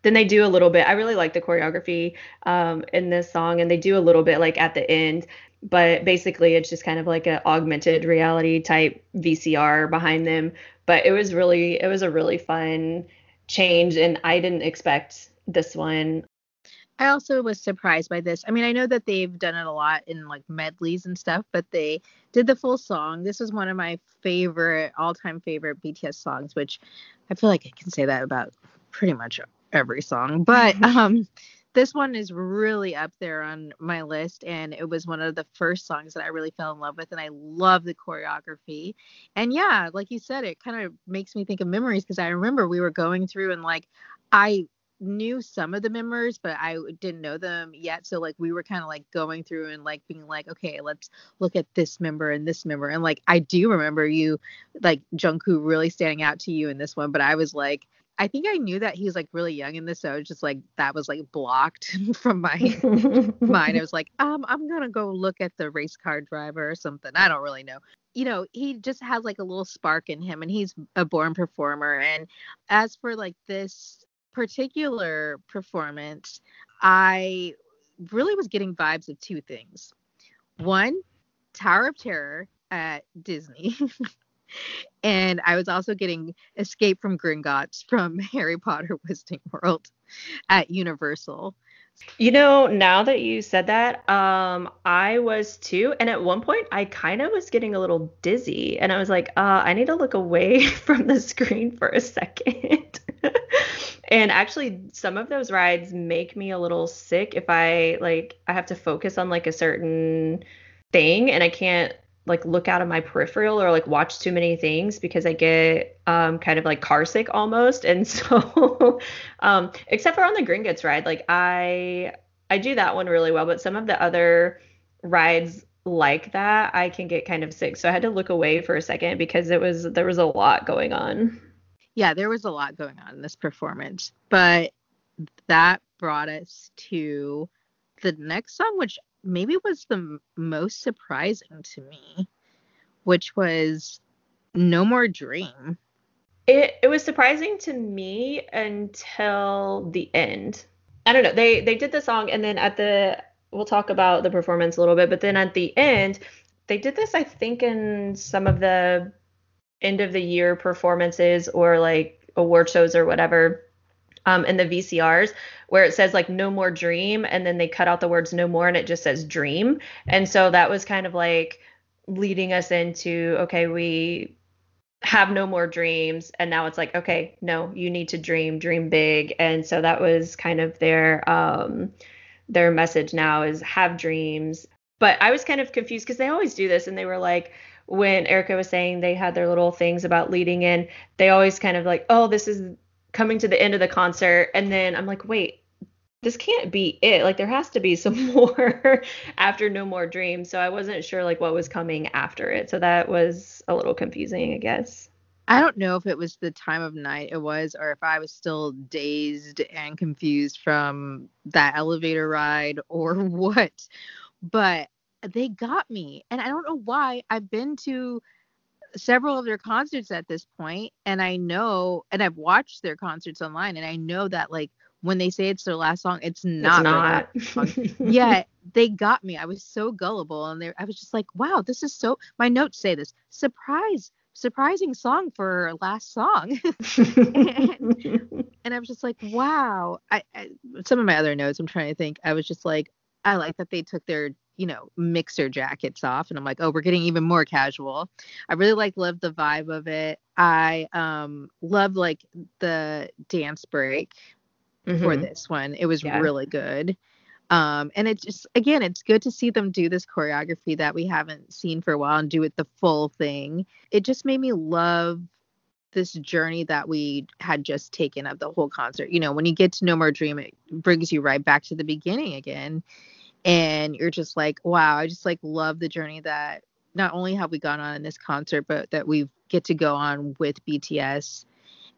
then they do a little bit. I really like the choreography um, in this song, and they do a little bit like at the end, but basically it's just kind of like an augmented reality type VCR behind them. But it was really, it was a really fun change, and I didn't expect this one. I also was surprised by this. I mean, I know that they've done it a lot in like medleys and stuff, but they did the full song. This was one of my favorite, all time favorite BTS songs, which I feel like I can say that about pretty much every song, but *laughs* um this one is really up there on my list and it was one of the first songs that I really fell in love with and I love the choreography. And yeah, like you said it kind of makes me think of memories because I remember we were going through and like I knew some of the members but I didn't know them yet so like we were kind of like going through and like being like okay let's look at this member and this member and like I do remember you like Jungkook really standing out to you in this one but I was like I think I knew that he was like really young in this, so I was just like that was like blocked *laughs* from my *laughs* mind. I was like, um, I'm gonna go look at the race car driver or something. I don't really know. You know, he just has like a little spark in him, and he's a born performer. And as for like this particular performance, I really was getting vibes of two things. One, Tower of Terror at Disney. *laughs* and I was also getting Escape from Gringotts from *laughs* Harry Potter Wizarding World at Universal. You know, now that you said that, um, I was too. And at one point, I kind of was getting a little dizzy, and I was like, uh, I need to look away *laughs* from the screen for a second. *laughs* and actually, some of those rides make me a little sick if I like I have to focus on like a certain thing, and I can't like look out of my peripheral or like watch too many things because I get um, kind of like car sick almost. And *laughs* so, um, except for on the Gringotts ride, like I I do that one really well, but some of the other rides like that, I can get kind of sick. So I had to look away for a second because it was there was a lot going on. Yeah, there was a lot going on in this performance, but that brought us to the next song, which maybe was the most surprising to me, which was No More Dream. It it was surprising to me until the end. I don't know. They they did the song and then at the we'll talk about the performance a little bit, but then at the end they did this I think in some of the end of the year performances or like award shows or whatever um, in the VCRs where it says like no more dream and then they cut out the words no more and it just says dream. And so that was kind of like leading us into okay, we have no more dreams and now it's like okay, no, you need to dream, dream big. And so that was kind of their um their message now is have dreams. But I was kind of confused because they always do this and they were like when Erica was saying they had their little things about leading in, they always kind of like, oh, this is coming to the end of the concert and then i'm like wait this can't be it. Like there has to be some *laughs* more after no more dreams. So i wasn't sure like what was coming after it. So that was a little confusing i guess. I don't know if it was the time of night it was or if i was still dazed and confused from that elevator ride *laughs* or what but they got me. And i don't know why. I've been to several of their concerts at this point and i know and i've watched their concerts online and i know that like when they say it's their last song it's not, it's not. yeah they got me. I was so gullible and they i was just like wow this is so my notes say this surprise surprising song for last song. *laughs* And, and, i was just like wow. I, I some of my other notes i'm trying to think i was just like i like that they took their you know, mixer jackets off. And I'm like, oh, we're getting even more casual. I really like love the vibe of it. I um love like the dance break mm-hmm. for this one. It was yeah. really good. Um, and it's just again, it's good to see them do this choreography that we haven't seen for a while and do it the full thing. It just made me love this journey that we had just taken of the whole concert. You know, when you get to No More Dream, it brings you right back to the beginning again and you're just like wow i just like love the journey that not only have we gone on in this concert but that we get to go on with bts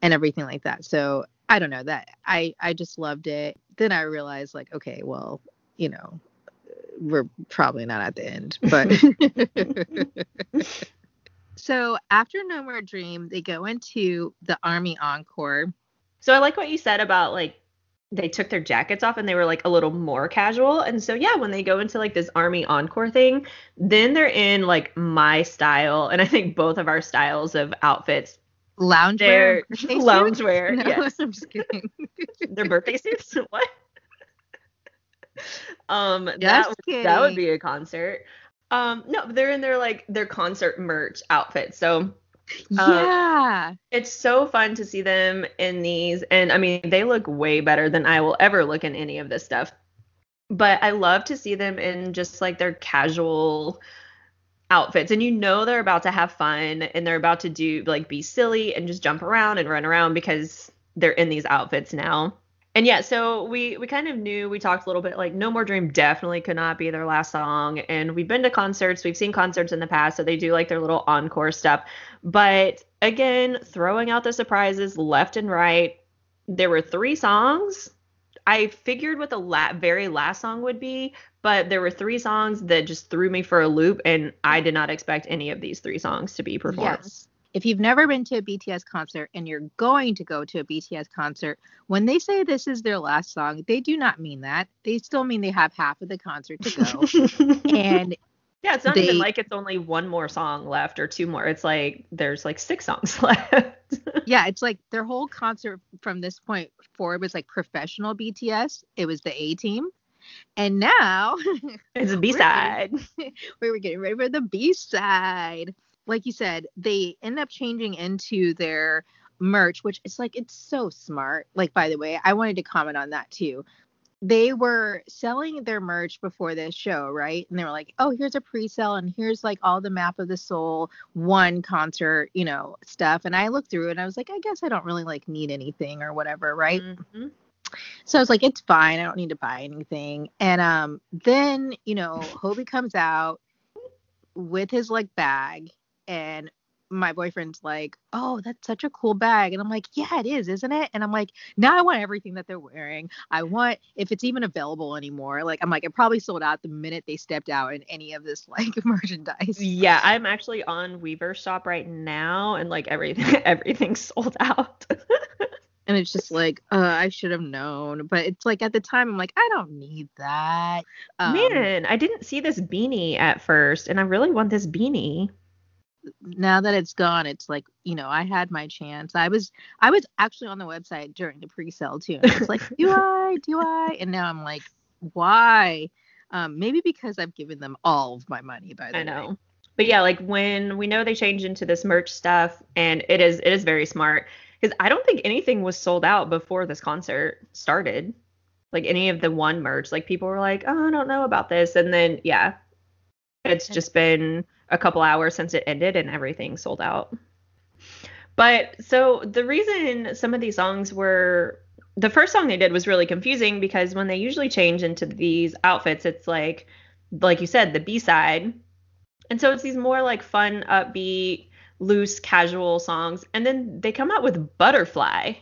and everything like that so i don't know that i i just loved it then i realized like okay well you know, we're probably not at the end, but. *laughs* *laughs* so after No More Dream, they go into the Army Encore. So I like what you said about like they took their jackets off and they were like a little more casual. And so yeah, when they go into like this army encore thing, then they're in like my style and I think both of our styles of outfits. Loungewear. *laughs* Loungewear. No, yes. *laughs* I'm just kidding. *laughs* their birthday suits. what? um that that would be a concert. Um no, they're in their like their concert merch outfits. So Uh, yeah. it's so fun to see them in these and i mean they look way better than i will ever look in any of this stuff but i love to see them in just like their casual outfits and you know they're about to have fun and they're about to do like be silly and just jump around and run around because they're in these outfits now and yeah so we we kind of knew we talked a little bit like no more dream definitely could not be their last song and we've been to concerts we've seen concerts in the past so they do like their little encore stuff but again, throwing out the surprises left and right. There were three songs. I figured what the la- very last song would be, but there were three songs that just threw me for a loop, and I did not expect any of these three songs to be performed. Yes. If you've never been to a BTS concert and you're going to go to a BTS concert, when they say this is their last song, they do not mean that. They still mean they have half of the concert to go. and *laughs* yeah, it's not they- even like it's only one more song left or two more. It's like there's like six songs *laughs* left. yeah, it's like their whole concert from this point forward was like professional BTS. It was the A team. And now it's a *laughs* B side. we were getting ready for the B side. Like you said, they end up changing into their merch, which is like it's so smart. Like by the way, I wanted to comment on that too. They were selling their merch before this show, right? And they were like, "Oh, here's a pre-sale, and here's like all the Map of the Soul one concert, you know, stuff." And I looked through it, and I was like, "I guess I don't really like need anything or whatever, right?" Mhm. So I was like, it's fine. I don't need to buy anything. And um, then you know, Hobi comes out with his like bag, and my boyfriend's like, oh, that's such a cool bag. And I'm like, yeah, it is, isn't it? And I'm like, now I want everything that they're wearing. I want if it's even available anymore. Like I'm like, it probably sold out the minute they stepped out in any of this like *laughs* merchandise. Yeah, I'm actually on Weverse Shop right now, and like *laughs* everything, everything's sold out. *laughs* And it's just like, uh, I should have known. But it's like at the time, I'm like, I don't need that. Um, Man, I didn't see this beanie at first, and I really want this beanie. Now that it's gone, it's like, you know, I had my chance. I was I was actually on the website during the pre-sale too. And I was like, *laughs* do I? Do I? And now I'm like, why? Um, maybe because I've given them all of my money by the I way. know. But yeah, like when we know they changed into this merch stuff, and it is it is very smart because I don't think anything was sold out before this concert started. Like any of the one merch, like people were like, "Oh, I don't know about this," and then yeah, it's just been a couple hours since it ended, and everything sold out. But so the reason some of these songs were the first song they did was really confusing because when they usually change into these outfits, it's like like you said, the B side. And so it's these more like fun, upbeat, loose, casual songs. And then they come out with Butterfly.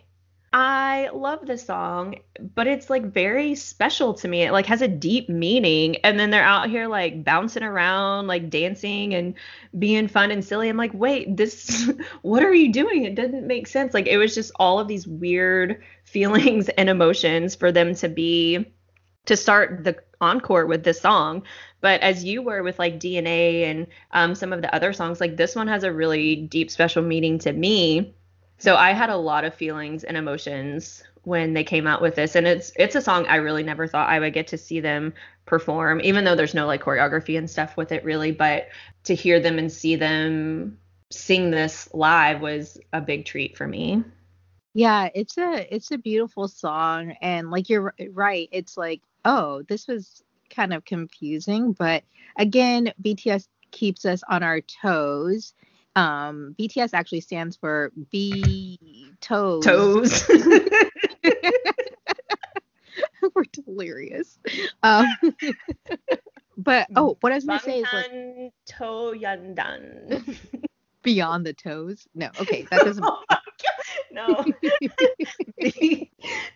I love this song, but it's like very special to me. It like has a deep meaning. And then they're out here like bouncing around, like dancing and being fun and silly. I'm like, wait, this, *laughs* what are you doing? It doesn't make sense. Like it was just all of these weird *laughs* feelings and emotions for them to be to start the encore with this song. But as you were with like DNA and um, some of the other songs, like this one has a really deep, special meaning to me. So I had a lot of feelings and emotions when they came out with this, and it's it's a song I really never thought I would get to see them perform, even though there's no like choreography and stuff with it really. But to hear them and see them sing this live was a big treat for me. Yeah, it's a it's a beautiful song and like you're right. It's like, oh, this was kind of confusing, but again, BTS keeps us on our toes. Um BTS actually stands for B toes. Toes. *laughs* We're delirious. Um *laughs* but oh, what I was gonna say is like Bangtan To Yandan. *laughs* beyond the toes. No, okay, that doesn't Oh my God, no.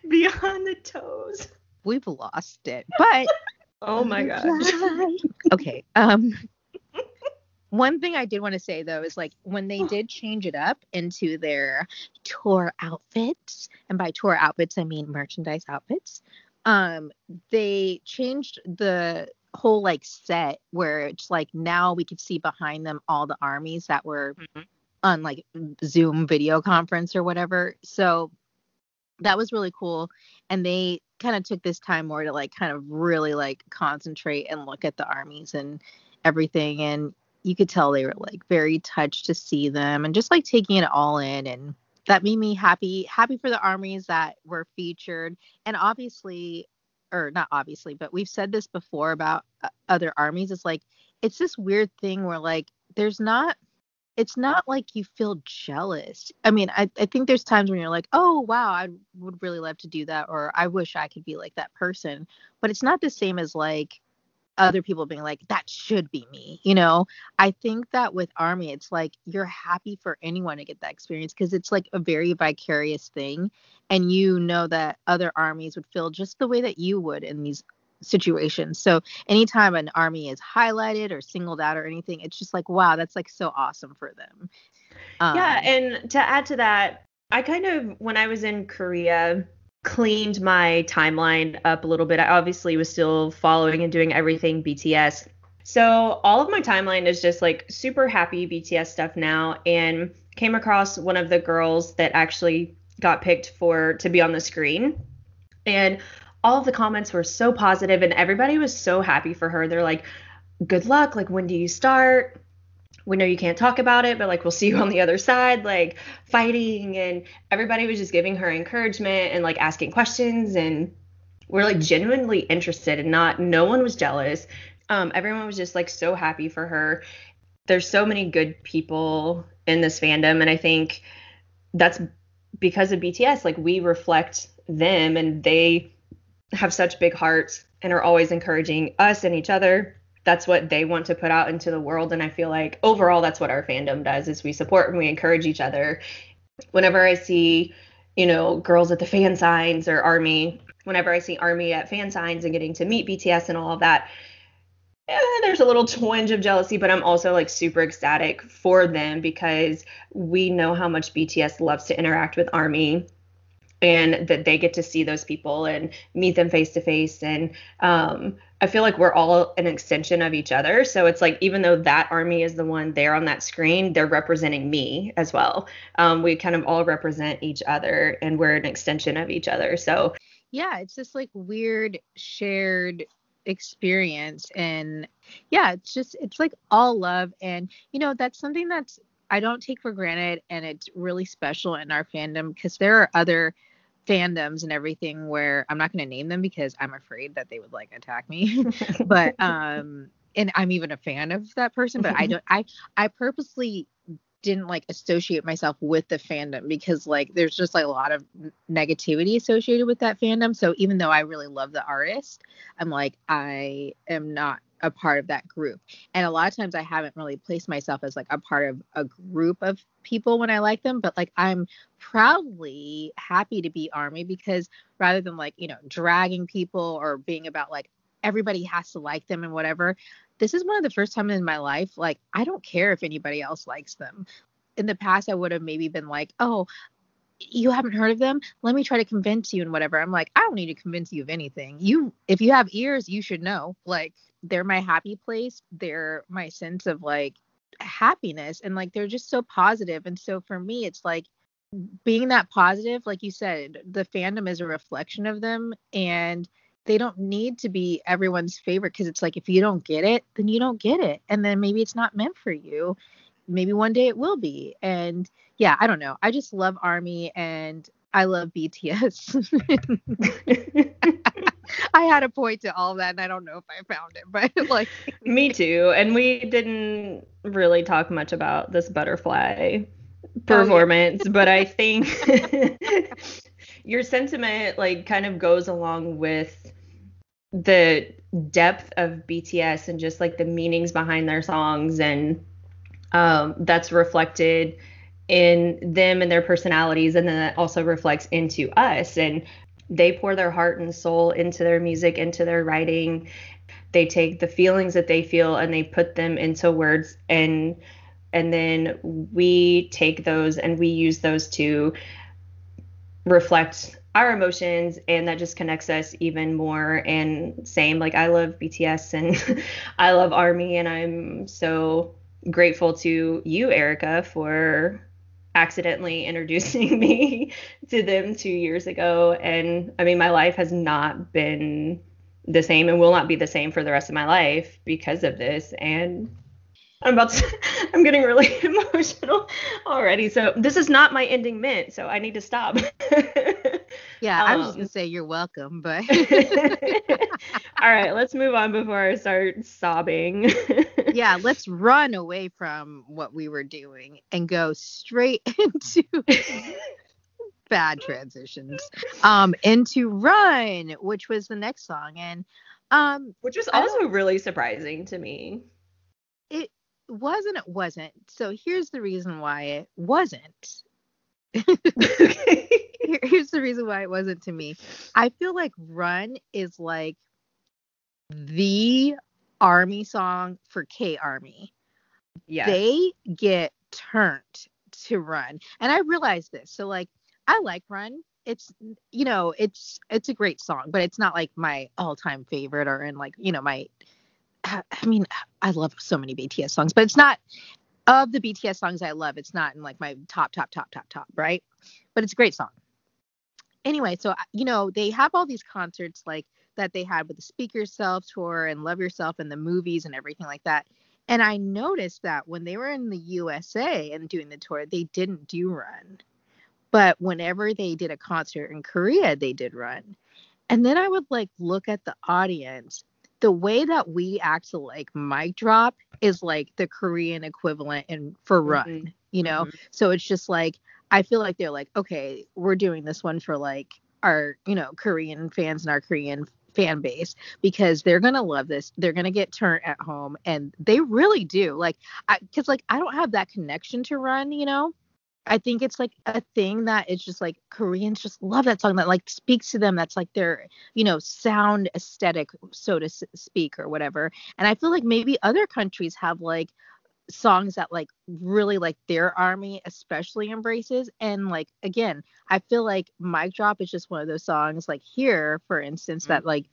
Beyond the toes. we've lost it. But Oh my god. okay. Um one thing I did want to say though is like when they did change it up into their tour outfits, and by tour outfits I mean merchandise outfits, um, they changed the whole like set where it's like now we could see behind them all the armies that were mm-hmm. on like Zoom video conference or whatever. So that was really cool. And they kind of took this time more to like kind of really like concentrate and look at the armies and everything. And you could tell they were like very touched to see them and just like taking it all in and that made me happy happy for the armies that were featured. And obviously or not obviously but we've said this before about uh, other armies it's like it's this weird thing where like there's not it's not like you feel jealous. I mean I, I think there's times when you're like oh wow i would really love to do that or i wish i could be like that person but it's not the same as like other people being like that should be me you know? I think that with army it's like you're happy for anyone to get that experience because it's like a very vicarious thing and you know that other armies would feel just the way that you would in these situations. So anytime an army is highlighted or singled out or anything it's just like wow that's like so awesome for them. Um, yeah and to add to that i kind of when i was in korea cleaned my timeline up a little bit. I obviously was still following and doing everything BTS. So all of my timeline is just like super happy BTS stuff now and came across one of the girls that actually got picked for to be on the screen. And all of the comments were so positive and everybody was so happy for her. They're like, "Good luck. Like when do you start?" We know you can't talk about it, but like we'll see you on the other side, like fighting. And everybody was just giving her encouragement and like asking questions. And we're like genuinely interested and not, no one was jealous. Um, everyone was just like so happy for her. There's so many good people in this fandom. And I think that's because of BTS. Like we reflect them and they have such big hearts and are always encouraging us and each other that's what they want to put out into the world. And i feel like overall that's what our fandom does is we support and we encourage each other. Whenever i see you know girls at the fan signs or army whenever i see army at fan signs and getting to meet bts and all of that eh, there's a little twinge of jealousy but i'm also like super ecstatic for them because we know how much bts loves to interact with army and that they get to see those people and meet them face to face and um, i feel like we're all an extension of each other. So it's like even though that army is the one there on that screen they're representing me as well. Um, we kind of all represent each other and we're an extension of each other. So yeah it's this like weird shared experience. And yeah it's just it's like all love. And you know that's something that's I don't take for granted and it's really special in our fandom because there are other fandoms and everything where I'm not going to name them because I'm afraid that they would like attack me. *laughs* but um and I'm even a fan of that person, but I don't I I purposely didn't like associate myself with the fandom because like there's just like a lot of negativity associated with that fandom. So even though I really love the artist, I'm like I am not a part of that group. And a lot of times I haven't really placed myself as like a part of a group of people when I like them, but like I'm proudly happy to be Army because rather than like, you know, dragging people or being about like everybody has to like them and whatever, this is one of the first times in my life like I don't care if anybody else likes them. In the past I would have maybe been like, "Oh, you haven't heard of them let me try to convince you and whatever. I'm like i don't need to convince you of anything. You if you have ears you should know. Like they're my happy place. They're my sense of like happiness. And like they're just so positive. And so for me it's like being that positive like you said the fandom is a reflection of them and they don't need to be everyone's favorite because it's like if you don't get it then you don't get it. And then maybe it's not meant for you maybe one day it will be and yeah i don't know i just love army and i love bts *laughs* *laughs* I had a point to all that, and I don't know if I found it, but *laughs* like me too. And we didn't really talk much about this butterfly performance, oh, yeah. but I think your sentiment like kind of goes along with the depth of BTS and just like the meanings behind their songs and um, that's reflected in them and their personalities and then that also reflects into us and they pour their heart and soul into their music, into their writing. they take the feelings that they feel and they put them into words and and then we take those and we use those to reflect our emotions and that just connects us even more and same like i love bts and *laughs* i love army and i'm so grateful to you erica for accidentally *laughs* introducing me to them two years ago. And i mean my life has not been the same and will not be the same for the rest of my life because of this. And I'm about to, *laughs* I'm getting really *laughs* emotional already. So this is not my ending ment, so I need to stop. *laughs* yeah, um, I was just um, gonna say you're welcome, but all right, let's move on before I start sobbing. yeah, let's run away from what we were doing and go straight into bad transitions. Um, into Run, which was the next song, and um, which was also really surprising to me. It wasn't it wasn't. So here's the reason why it wasn't. *laughs* here's the reason why it wasn't to me. I feel like Run is like the army song for K Army. Yeah. They get turned to Run. And I realized this. So like I like Run. It's you know, it's it's a great song, but it's not like my all-time favorite or in like, you know, my I mean, I love so many BTS songs, but it's not of the BTS songs I love. It's not in like my top, top, top, top, top, right? But it's a great song. Anyway, so you know they have all these concerts like that they had with the Speak Yourself tour and Love Yourself and the movies and everything like that. And I noticed that when they were in the USA and doing the tour, they didn't do Run. But whenever they did a concert in Korea, they did Run. And then I would like look at the audience the way that we act to like mic drop is like the Korean equivalent in for run, mm-hmm. you know? Mm-hmm. So it's just like I feel like they're like, okay, we're doing this one for like our, you know, Korean fans and our Korean fan base because they're gonna love this. They're gonna get turned at home, and they really do. Like, I because like I don't have that connection to run, you know. I think it's like a thing that it's just like Koreans just love that song that like speaks to them. That's like their, you know, sound aesthetic, so to speak, or whatever. And I feel like maybe other countries have like songs that like really like their army especially embraces and like again i feel like mic drop is just one of those songs like here for instance mm-hmm. that like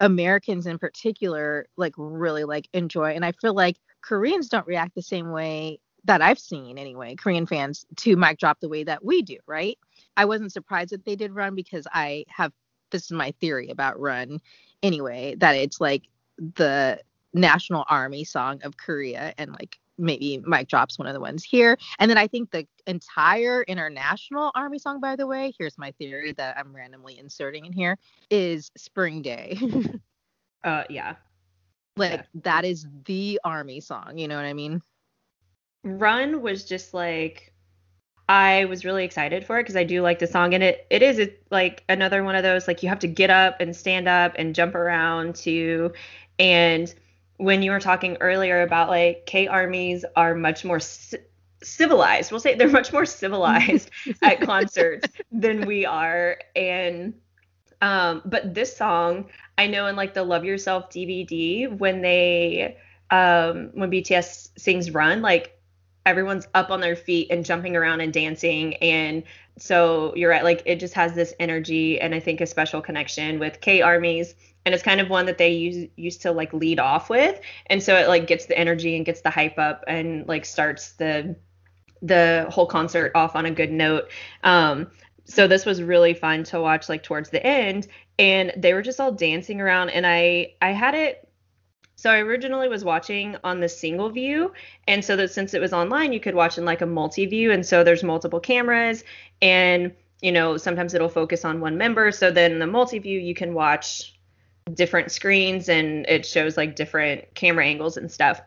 americans in particular like really like enjoy and i feel like koreans don't react the same way that I've seen anyway, Korean fans to mic drop the way that we do, right? I wasn't surprised that they did run because I have this is my theory about run anyway, that it's like the national army song of Korea and like maybe mic drops one of the ones here. And then I think the entire international army song, by the way, here's my theory that I'm randomly inserting in here, is Spring Day. *laughs* uh yeah. Like yeah. that is the army song, you know what I mean? Run was just like I was really excited for it because I do like the song and it it is like another one of those like you have to get up and stand up and jump around to and when you were talking earlier about like K armies are much more c- civilized. We'll say they're much more civilized *laughs* at concerts than we are and um but this song I know in like the Love Yourself DVD when they um when BTS sings Run like everyone's up on their feet and jumping around and dancing. And so you're right like it just has this energy and i think a special connection with k armies. And it's kind of one that they use used to like lead off with. And so it like gets the energy and gets the hype up and like starts the the whole concert off on a good note. Um so this was really fun to watch like towards the end. And they were just all dancing around. And i i had it so I originally was watching on the single view, and so that since it was online, you could watch in like a multi view, and so there's multiple cameras, and you know sometimes it'll focus on one member. So then the multi view, you can watch different screens, and it shows like different camera angles and stuff.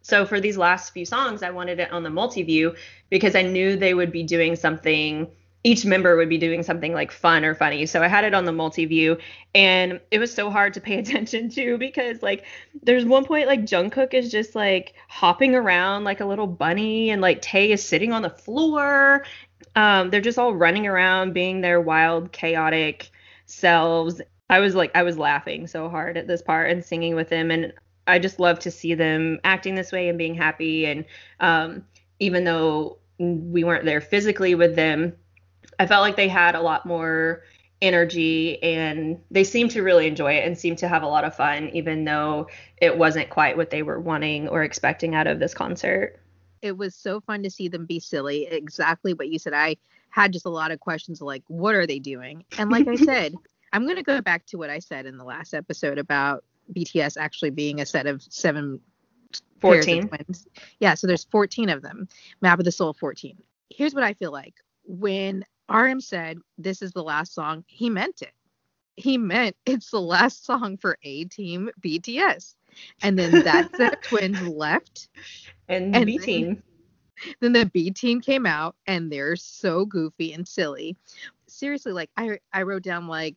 So for these last few songs, I wanted it on the multi view because I knew they would be doing something each member would be doing something like fun or funny. So I had it on the multi view and it was so hard to pay *laughs* attention to because like there's one point like Jungkook is just like hopping around like a little bunny and like Tae is sitting on the floor. Um, they're just all running around being their wild, chaotic selves. I was like I was laughing so hard at this part and singing with them and I just love to see them acting this way and being happy and um, even though we weren't there physically with them, I felt like they had a lot more energy and they seemed to really enjoy it and seemed to have a lot of fun even though it wasn't quite what they were wanting or expecting out of this concert. It was so fun to see them be silly. Exactly what you said. I had just a lot of questions like what are they doing? And like I *laughs* said, I'm going to go back to what I said in the last episode about BTS actually being a set of seven 14 twins. Yeah, so there's 14 of them. Map of the Soul 14. Here's what I feel like. When RM said this is the last song, he meant it. He meant *laughs* it's the last song for A Team BTS. And then that set of twins left. And, and B Team. Then, then the B Team came out and they're so goofy and silly. Seriously, like I I wrote down like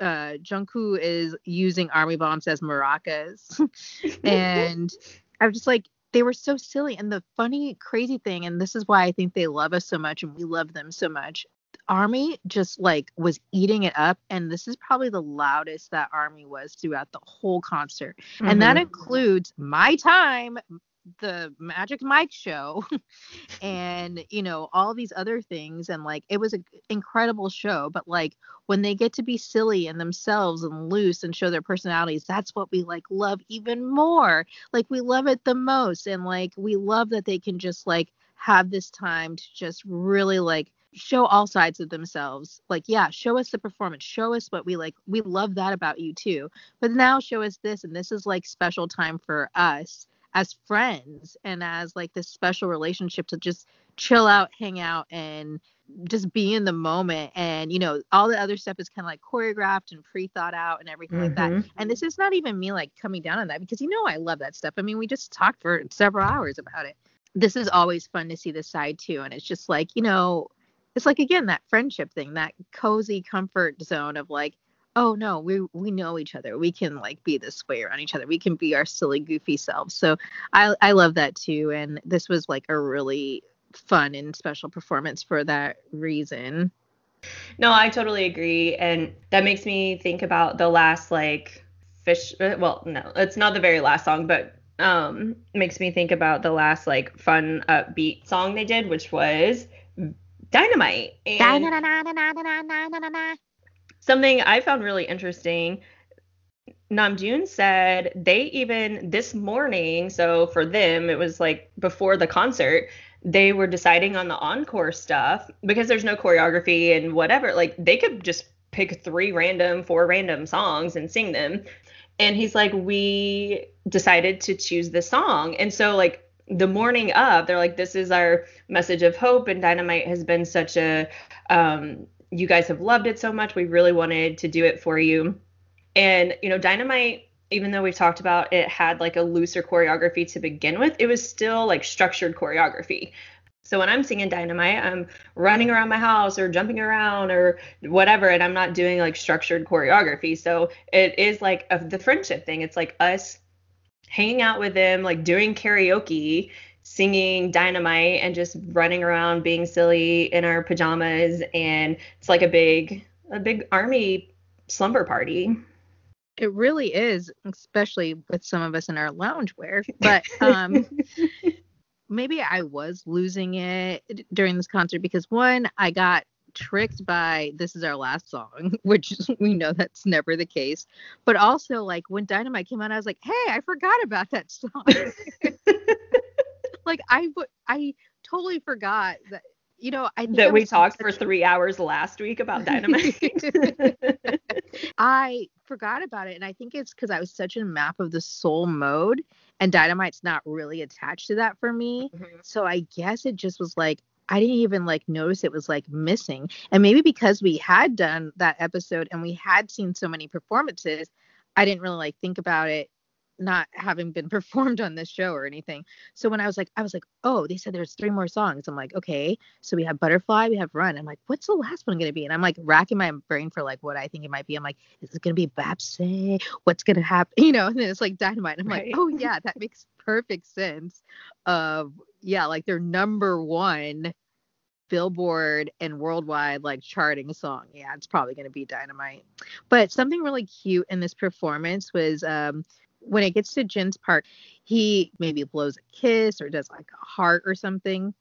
uh Jungkook is using army bombs as maracas. *laughs* and I was just like they were so silly and the funny crazy thing and this is why I think they love us so much and we love them so much. Army just like was eating it up and this is probably the loudest that Army was throughout the whole concert. Mm-hmm. And that mm-hmm. includes my time the Magic Mike show *laughs* and you know all these other things and like it was an incredible show but like when they get to be silly and themselves and loose and show their personalities that's what we like love even more like we love it the most and like we love that they can just like have this time to just really like show all sides of themselves like yeah show us the performance show us what we like we love that about you too but now show us this and this is like special time for us as friends and as like this special relationship to just chill out, hang out, and just be in the moment. And you know, all the other stuff is kind of like choreographed and pre-thought out and everything mm-hmm. like that. Mm-hmm. And this is not even me like coming down on that because you know I love that stuff. I mean, we just talked for several hours about it. This is always fun to see the side too, and it's just like you know, it's like again that friendship thing, that cozy comfort zone of like oh no we we know each other. We can like be this way around each other. We can be our silly goofy selves. So i i love that too. And this was like a really fun and special performance for that reason. No i totally agree. And that makes me think about the last like fish uh, well no it's not the very last song but um makes me think about the last like fun upbeat song they did which was dynamite and something I found really interesting. Namjoon said they even this morning, so for them, it was like before the concert, they were deciding on the encore stuff because there's no choreography and whatever. Like they could just pick three random, four random songs and sing them. And he's like, we decided to choose this song. And so, like, the morning of, they're like, this is our message of hope. And Dynamite has been such a um, you guys have loved it so much. We really wanted to do it for you. And, you know, Dynamite, even though we've talked about it had like a looser choreography to begin with, it was still like structured choreography. So when I'm singing Dynamite, I'm running around my house or jumping around or whatever, and I'm not doing like structured choreography. So it is like a, the friendship thing. It's like us hanging out with them, like doing karaoke singing dynamite and just running around being silly in our pajamas. And it's like a big a big army slumber party. It really is especially with some of us in our loungewear *laughs* but um *laughs* maybe i was losing it during this concert because one i got tricked by this is our last song *laughs* which *laughs* we know that's never the case but also like when dynamite came out i was like hey i forgot about that *laughs* song like I would I totally forgot that you know I that we talked for three hours last week about dynamite. I forgot about it, and I think it's because I was such a map of the soul mode, and dynamite's not really attached to that for me. Mm-hmm. So I guess it just was like I didn't even like notice it was like missing. And maybe because we had done that episode and we had seen so many performances, I didn't really like think about it not having been *laughs* performed on this show or anything. So when I was like, I was like, oh, they said there's three more songs. I'm like, okay. So we have Butterfly, we have Run. I'm like, what's the last one gonna be? And I'm like racking my brain for like what I think it might be. I'm like, is it gonna be Baepsae? What's gonna happen? *laughs* You know, and then it's like Dynamite. I'm right. like, oh *laughs* yeah, that makes perfect sense. Of yeah, like their number one Billboard and worldwide like charting song. Yeah, it's probably going to be Dynamite. But something really cute in this performance was um when it gets to Jin's part, he maybe blows a kiss or does like a heart or something.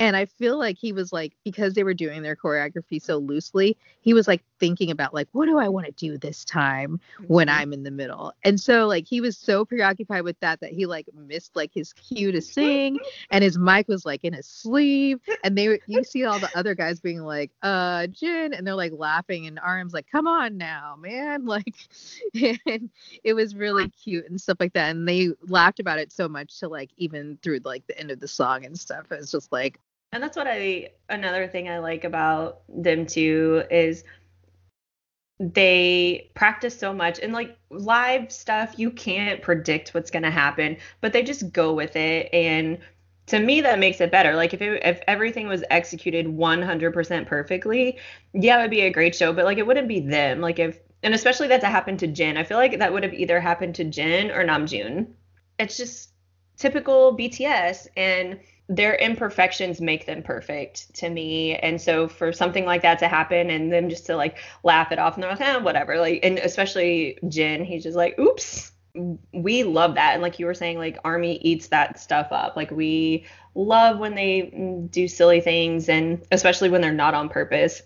And I feel like he was like, because they were doing their choreography so loosely, he was like thinking about like, what do I want to do this time when mm-hmm. I'm in the middle? And so like he was so preoccupied with that that he like missed like his cue to sing and his mic was like in his sleeve. And they you see all the other guys being like, uh, Jin, and they're like laughing and RM's like, come on now, man. *laughs* Like and it was really cute and stuff like that. And they laughed about it so much to like even through like the end of the song and stuff. It's just like, and that's what I another thing I like about them too is they practice so much and like live stuff you can't predict what's going to happen but they just go with it. And to me that makes it better. Like if it, if everything was executed 100% perfectly yeah it would be a great show but like it wouldn't be them. Like if and especially that to happen to Jin I feel like that would have either happened to Jin or Namjoon. It's just typical BTS and their imperfections make them perfect to me. And so for something like that to happen and them just to like laugh it off and they're like, eh, whatever. Like, and especially Jin, he's just like, oops. We love that. And like you were saying, like Army eats that stuff up. Like we love when they do silly things and especially when they're not on purpose.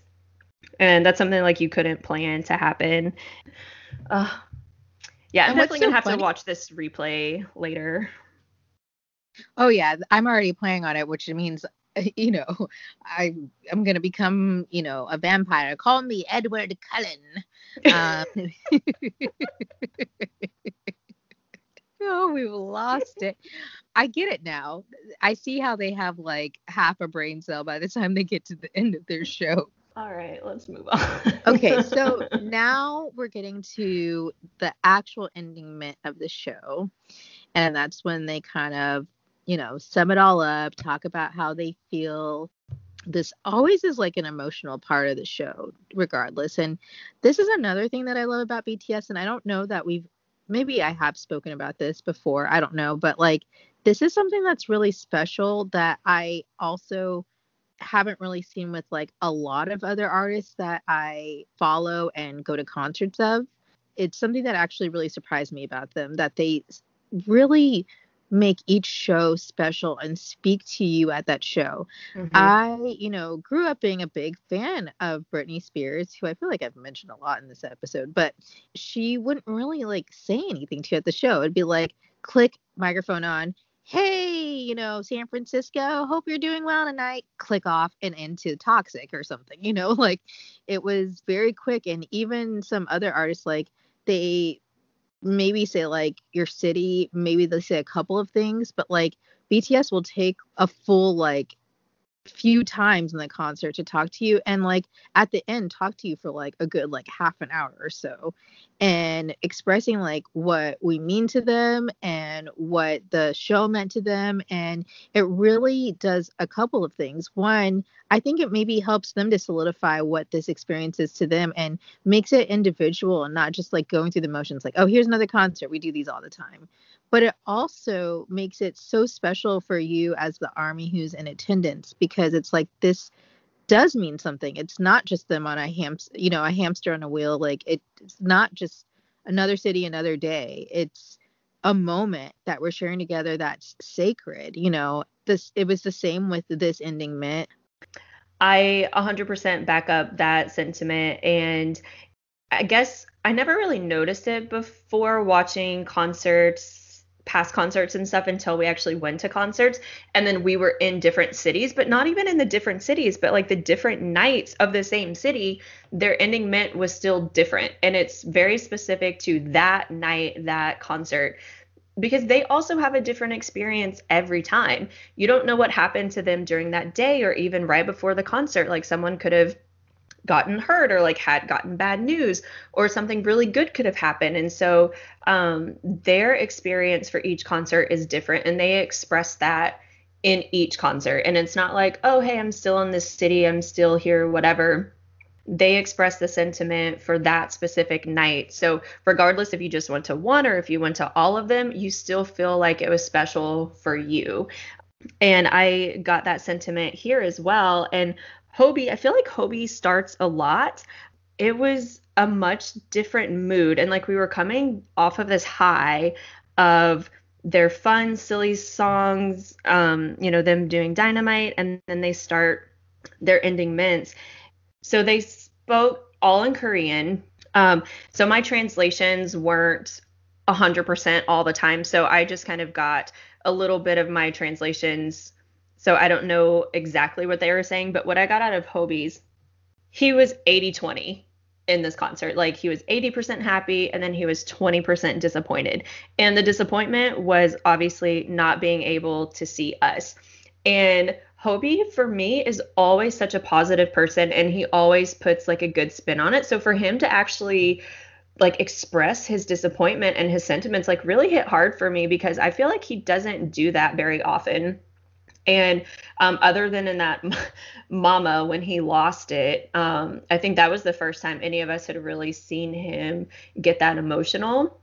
And that's something like you couldn't plan to happen. Uh, yeah, I'm definitely so gonna have funny? to watch this replay later. Oh yeah, I'm already playing on it, which means *laughs* you know I I'm gonna become you know a vampire. Call me Edward Cullen. *laughs* Um, *laughs* oh, we've lost it. I get it now. I see how they have like half a brain cell by the time they get to the end of their show. All right, let's move on. okay, so now we're getting to the actual ending of the show. And that's when they kind of you know, sum it all up, talk about how they feel. This always is like an emotional part of the show, regardless. And this is another thing that I love about BTS. And I don't know that we've, maybe I have spoken about this before. I don't know. But like, this is something that's really special that I also haven't really seen with like a lot of other artists that I follow and go to concerts of. It's something that actually really surprised me about them that they really make each show special and speak to you at that show. Mm-hmm. I, you know, grew up being a big fan of Britney Spears, who I feel like I've mentioned a lot in this episode, but she wouldn't really like say anything to you at the show. It'd be like, click microphone on. Hey, you know, San Francisco, hope you're doing well tonight. Click off and into Toxic or something, *laughs* you know, like it was very quick. And even some other artists, like they maybe say like your city, maybe they say a couple of things, but like BTS will take a full like few times in the concert to talk to you and like at the end talk to you for like a good like half an hour or so and expressing like what we mean to them and what the show meant to them and it really does a couple of things. One i think it maybe helps them to solidify what this experience is to them and makes it individual and not just like going through the motions like oh here's another concert. We do these all the time but it also makes it so special for you as the army who's in attendance because it's like this does mean something. It's not just them on a hamster you know a hamster on a wheel. Like it's not just another city another day. It's a moment that we're sharing together that's sacred you know. This it was the same with this ending ment i 100% back up that sentiment and i guess i never really noticed it before watching concerts past concerts and stuff until we actually went to concerts. And then we were in different cities but not even in the different cities but like the different nights of the same city their ending ment was still different. And it's very specific to that night that concert because they also have a different experience every time. You don't know what happened to them during that day or even right before the concert. Like someone could have gotten hurt or like had gotten bad news or something really good could have happened. And so um, their experience for each concert is different and they express that in each concert. And it's not like oh hey i'm still in this city i'm still here whatever. They express the sentiment for that specific night. So regardless if you just went to one or if you went to all of them you still feel like it was special for you. And I got that sentiment here as well. And Hobi, I feel like Hobi starts a lot. It was a much different mood. And like we were coming off of this high of their fun, silly songs, um, you know, them doing dynamite, and then they start their ending ments. So they spoke all in Korean. Um, so my translations weren't 100% all the time. So I just kind of got a little bit of my translations. So I don't know exactly what they were saying, but what I got out of Hobi's, he was 80 20 in this concert. Like he was 80% happy and then he was 20% disappointed. And the disappointment was obviously not being able to see us. And Hobi for me is always such a positive person and he always puts like a good spin on it. So for him to actually like express his disappointment and his sentiments like really hit hard for me because I feel like he doesn't do that very often. And um, other than in that *laughs* mama when he lost it, um, I think that was the first time any of us had really seen him get that emotional.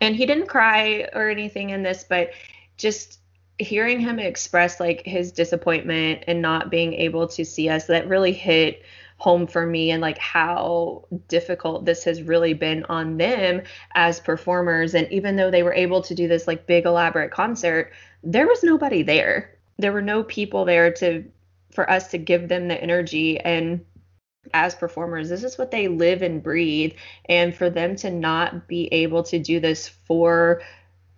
And he didn't cry or anything in this, but just hearing him express like his disappointment and not being able to see us, that really hit home for me and like how difficult this has really been on them as performers and even though they were able to do this like big elaborate concert there was nobody there there were no people there to for us to give them the energy. And as performers this is what they live and breathe. And for them to not be able to do this for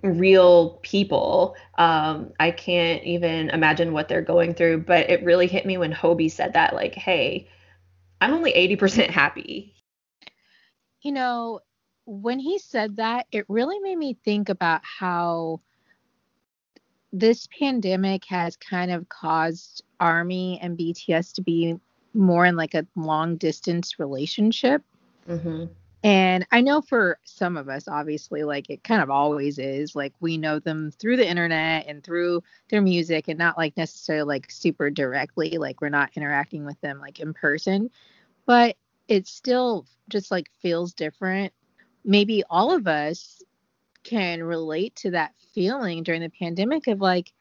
real people um, i can't even imagine what they're going through. But it really hit me when hobi said that like hey i'm only 80% happy. You know when he said that it really made me think about how this pandemic has kind of caused Army and BTS to be more in like a long distance relationship. Mm-hmm. And I know for some of us, obviously, like it kind of always is. Like we know them through the internet and through their music, and not like necessarily like super directly. Like we're not interacting with them like in person, but it still just like feels different. Maybe all of us can relate to that feeling during the pandemic of like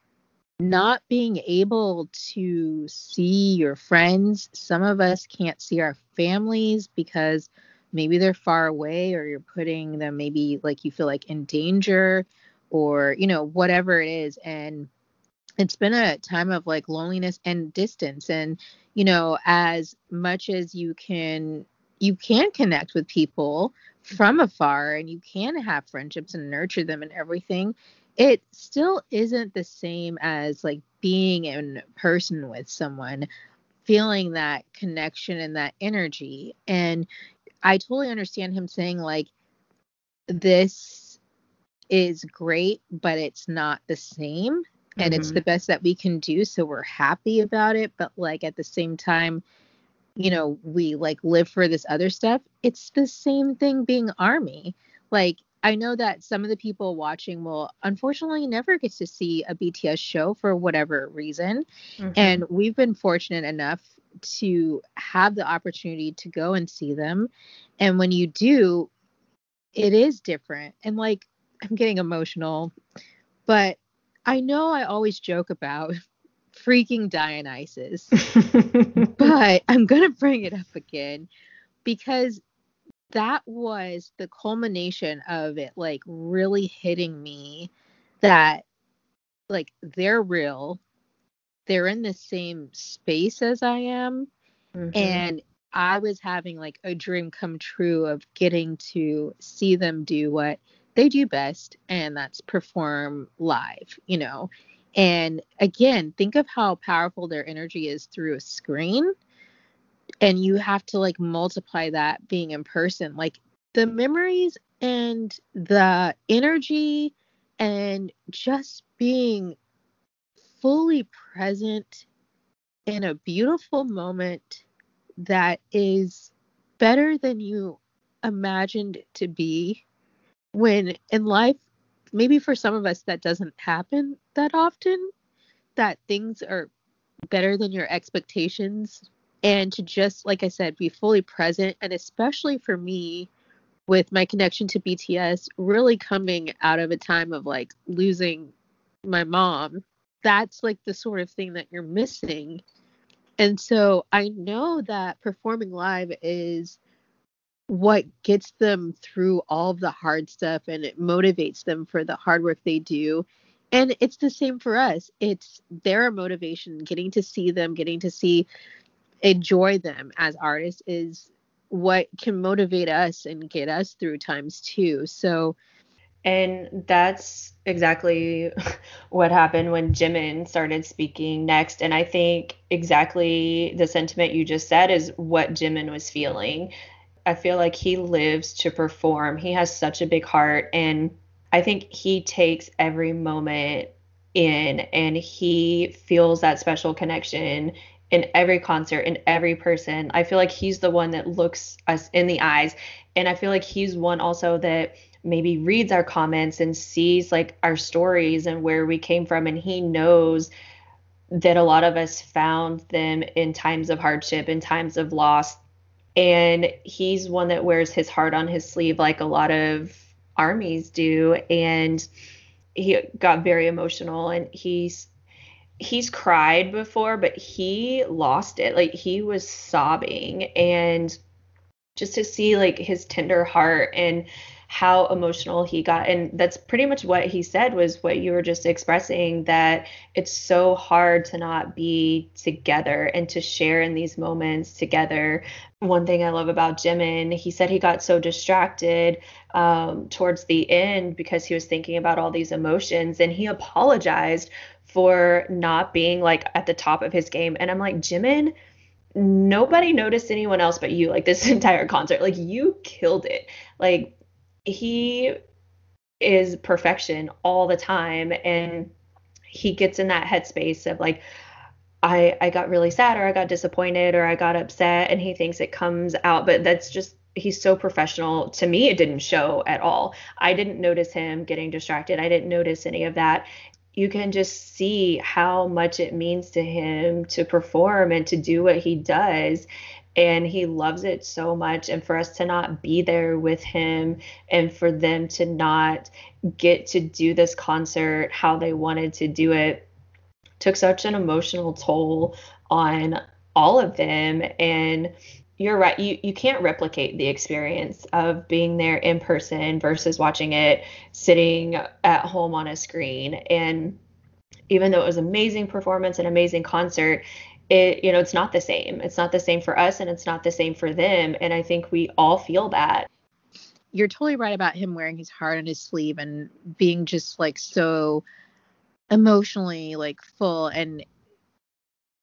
not being able to see your friends. Some of us can't see our families because maybe they're far away or you're putting them maybe like you feel like in danger or you know whatever it is and it's been a time of like loneliness and distance and you know as much as you can you can connect with people from afar and you can have friendships and nurture them and everything it still isn't the same as like being in person with someone feeling that connection and that energy and i totally understand him saying like this is great but it's not the same and mm-hmm. it's the best that we can do so we're happy about it but like at the same time you know, we like live for this other stuff. It's the same thing being army. Like I know that some of the people watching will unfortunately never get to see a BTS show for whatever reason. Mm-hmm. And we've been fortunate enough to have the opportunity to go and see them. And when you do, it is different. And like I'm getting emotional, but I know I always joke about *laughs* freaking Dionysus. *laughs* but I'm going to bring it up again because that was the culmination of it like really hitting me that like they're real. They're in the same space as I am. Mm-hmm. And I was having like a dream come true of getting to see them do what they do best, and that's perform live, you know. And again, think of how powerful their energy is through a screen. And you have to like multiply that being in person. Like the memories and the energy and just being fully present in a beautiful moment that is better than you imagined to be when in life maybe for some of us that doesn't happen that often that things are better than your expectations and to just like i said be fully present and especially for me with my connection to bts really coming out of a time of like losing my mom that's like the sort of thing that you're missing. And so I know that performing live is what gets them through all the hard stuff and it motivates them for the hard work they do. And it's the same for us. It's their motivation, getting to see them, getting to see, enjoy them as artists is what can motivate us and get us through times too. So, and that's exactly *laughs* what happened when Jimin started speaking next. And I think exactly the sentiment you just said is what Jimin was feeling. I feel like he lives to perform. He has such a big heart. And I think he takes every moment in and he feels that special connection in every concert, in every person. I feel like he's the one that looks us in the eyes. And I feel like he's one also that maybe reads our comments and sees like our stories and where we came from. And he knows that a lot of us found them in times of hardship, in times of loss. And he's one that wears his heart on his sleeve, like a lot of armies do. And he got very emotional and he's he's cried before, but he lost it. Like he was sobbing and just to see like his tender heart and how emotional he got and that's pretty much what he said was what you were just expressing that it's so hard to not be together and to share in these moments together one thing i love about jimin he said he got so distracted um, towards the end because he was thinking about all these emotions and he apologized for not being like at the top of his game. And I'm like, Jimin, nobody noticed anyone else but you like this *laughs* entire concert. Like you killed it. Like he is perfection all the time and he gets in that headspace of like I I got really sad or I got disappointed or I got upset and he thinks it comes out but that's just he's so professional. To me it didn't show at all. I didn't notice him getting distracted. I didn't notice any of that. You can just see how much it means to him to perform and to do what he does. And he loves it so much. And for us to not be there with him and for them to not get to do this concert how they wanted to do it took such an emotional toll on all of them. And you're right you you can't replicate the experience of being there in person versus watching it sitting at home on a screen. And even though it was amazing performance and amazing concert it you know it's not the same. It's not the same for us and it's not the same for them. And i think we all feel that. You're totally right about him wearing his heart on his sleeve and being just like so emotionally like full and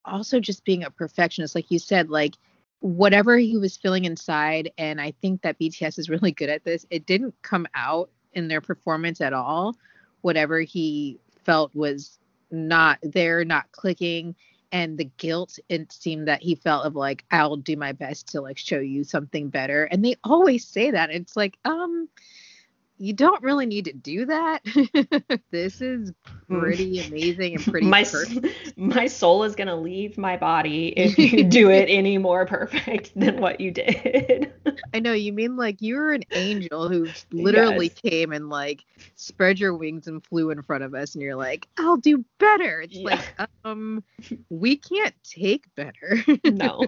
also just being a perfectionist like you said like whatever he was feeling inside and i think that bts is really good at this it didn't come out in their performance at all. Whatever he felt was not there not clicking and the guilt it seemed that he felt of like i'll do my best to like show you something better and they always say that it's like um you don't really need to do that. *laughs* this is hmm. pretty amazing and pretty my *laughs* my soul is gonna leave my body if *laughs* you do it any more perfect than what you did. I know you mean like you were an angel who literally yes. came and like spread your wings and flew in front of us, and you're like, I'll do better. It's yeah. like um, we can't take better. no.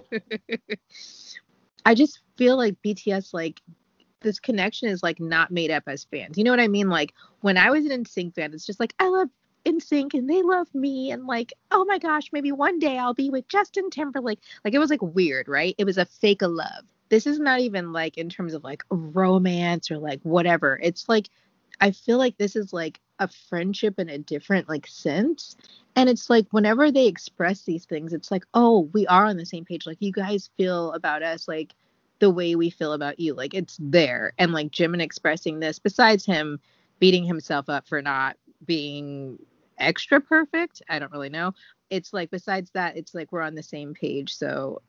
I just feel like BTS like this connection is like not made up as fans. You know what I mean? Like when I was an NSYNC fan, it's just like I love NSYNC and they love me and like oh my gosh, maybe one day I'll be with Justin Timberlake. Like it was like weird, right? It was a fake love. This is not even like in terms of like romance or like whatever. It's like I feel like this is like a friendship in a different like sense. And it's like whenever they express these things, it's like, oh, we are on the same page. Like you guys feel about us like the way we feel about you. Like it's there. And like Jimin expressing this, besides him beating himself up for not being extra perfect, I don't really know. It's like besides that, it's like we're on the same page. So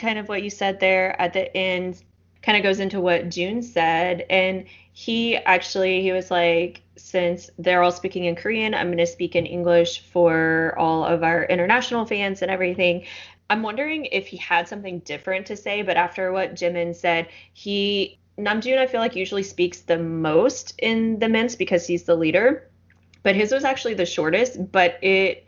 kind of what you said there at the end kind of goes into what Joon said. And he actually he was like, since they're all speaking in Korean, I'm gonna speak in English for all of our international fans and everything. I'm wondering if he had something different to say, but after what Jimin said, he Namjoon I feel like usually speaks the most in the ments because he's the leader. but his was actually the shortest, but it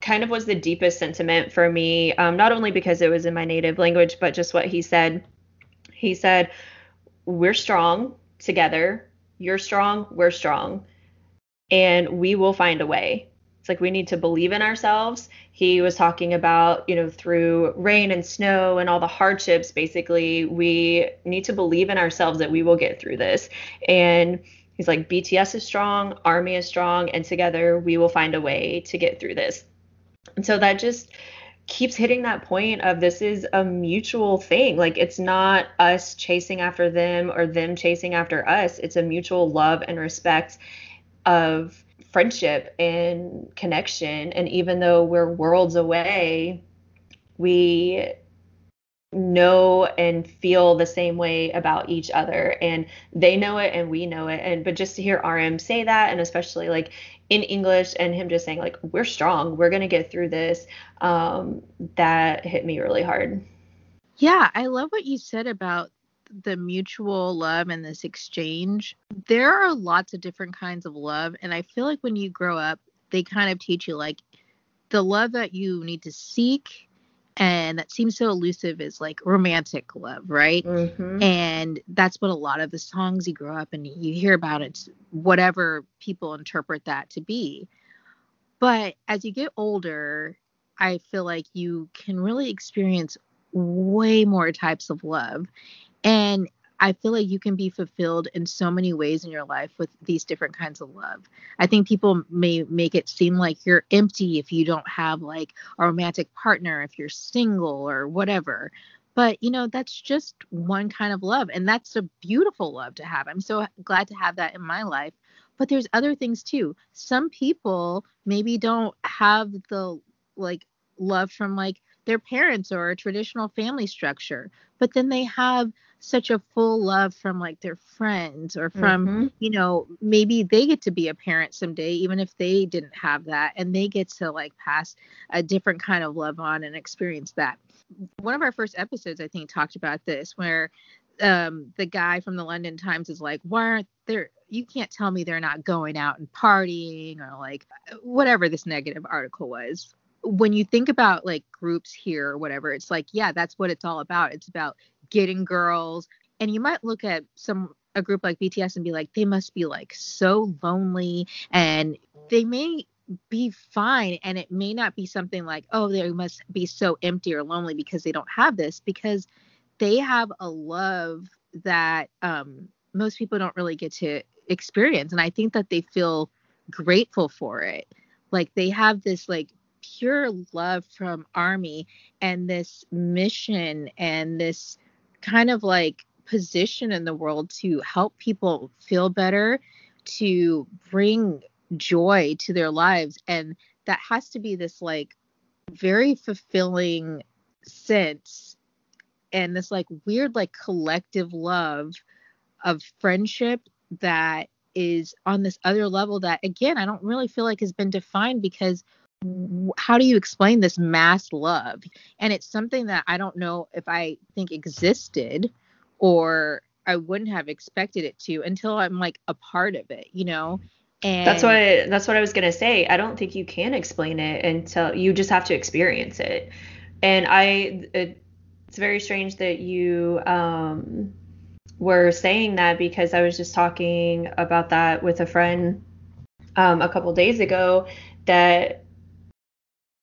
kind of was the deepest sentiment for me, um, not only because it was in my native language, but just what he said. He said, We're strong together. You're strong. We're strong. And we will find a way. It's like we need to believe in ourselves. He was talking about, you know, through rain and snow and all the hardships, basically, we need to believe in ourselves that we will get through this. And he's like, BTS is strong, Army is strong, and together we will find a way to get through this. And so that just keeps hitting that point of this is a mutual thing. Like it's not us chasing after them or them chasing after us. It's a mutual love and respect of friendship and connection. And even though we're worlds away, we know and feel the same way about each other. And they know it and we know it. And but just to hear RM say that and especially like in English and him just saying like we're strong. We're going to get through this um that hit me really hard. Yeah I love what you said about the mutual love and this exchange, there are lots of different kinds of love. And I feel like when you grow up, they kind of teach you like the love that you need to seek and that seems so elusive is like romantic love, right? Mm-hmm. And that's what a lot of the songs you grow up and you hear about it's whatever people interpret that to be. But as you get older, I feel like you can really experience way more types of love. And I feel like you can be fulfilled in so many ways in your life with these different kinds of love. I think people may make it seem like you're empty if you don't have like a romantic partner, if you're single or whatever. But, you know, that's just one kind of love. And that's a beautiful love to have. I'm so glad to have that in my life. But there's other things too. Some people maybe don't have the like love from like their parents or a traditional family structure, but then they have such a full love from like their friends or from mm-hmm. you know maybe they get to be a parent someday even if they didn't have that and they get to like pass a different kind of love on and experience that one of our first episodes i think talked about this where um the guy from the london times is like why aren't there you can't tell me they're not going out and partying or like whatever this negative article was when you think about like groups here or whatever, it's like, yeah, that's what it's all about. It's about getting girls. And you might look at some a group like BTS and be like, they must be like so lonely and they may be fine and it may not be something like oh they must be so empty or lonely because they don't have this because they have a love that um, most people don't really get to experience and i think that they feel grateful for it like they have this like pure love from army and this mission and this kind of like position in the world to help people feel better to bring joy to their lives. And that has to be this like very fulfilling sense and this like weird like collective love of friendship that is on this other level that again I don't really feel like has been defined because how do you explain this mass love? And it's something that I don't know if I think existed or I wouldn't have expected it to until I'm like a part of it, you know? And that's what that's what I was gonna say. I don't think you can explain it until you just have to experience it. And I, it, it's very strange that you um, were saying that because I was just talking about that with a friend um, a couple days ago. That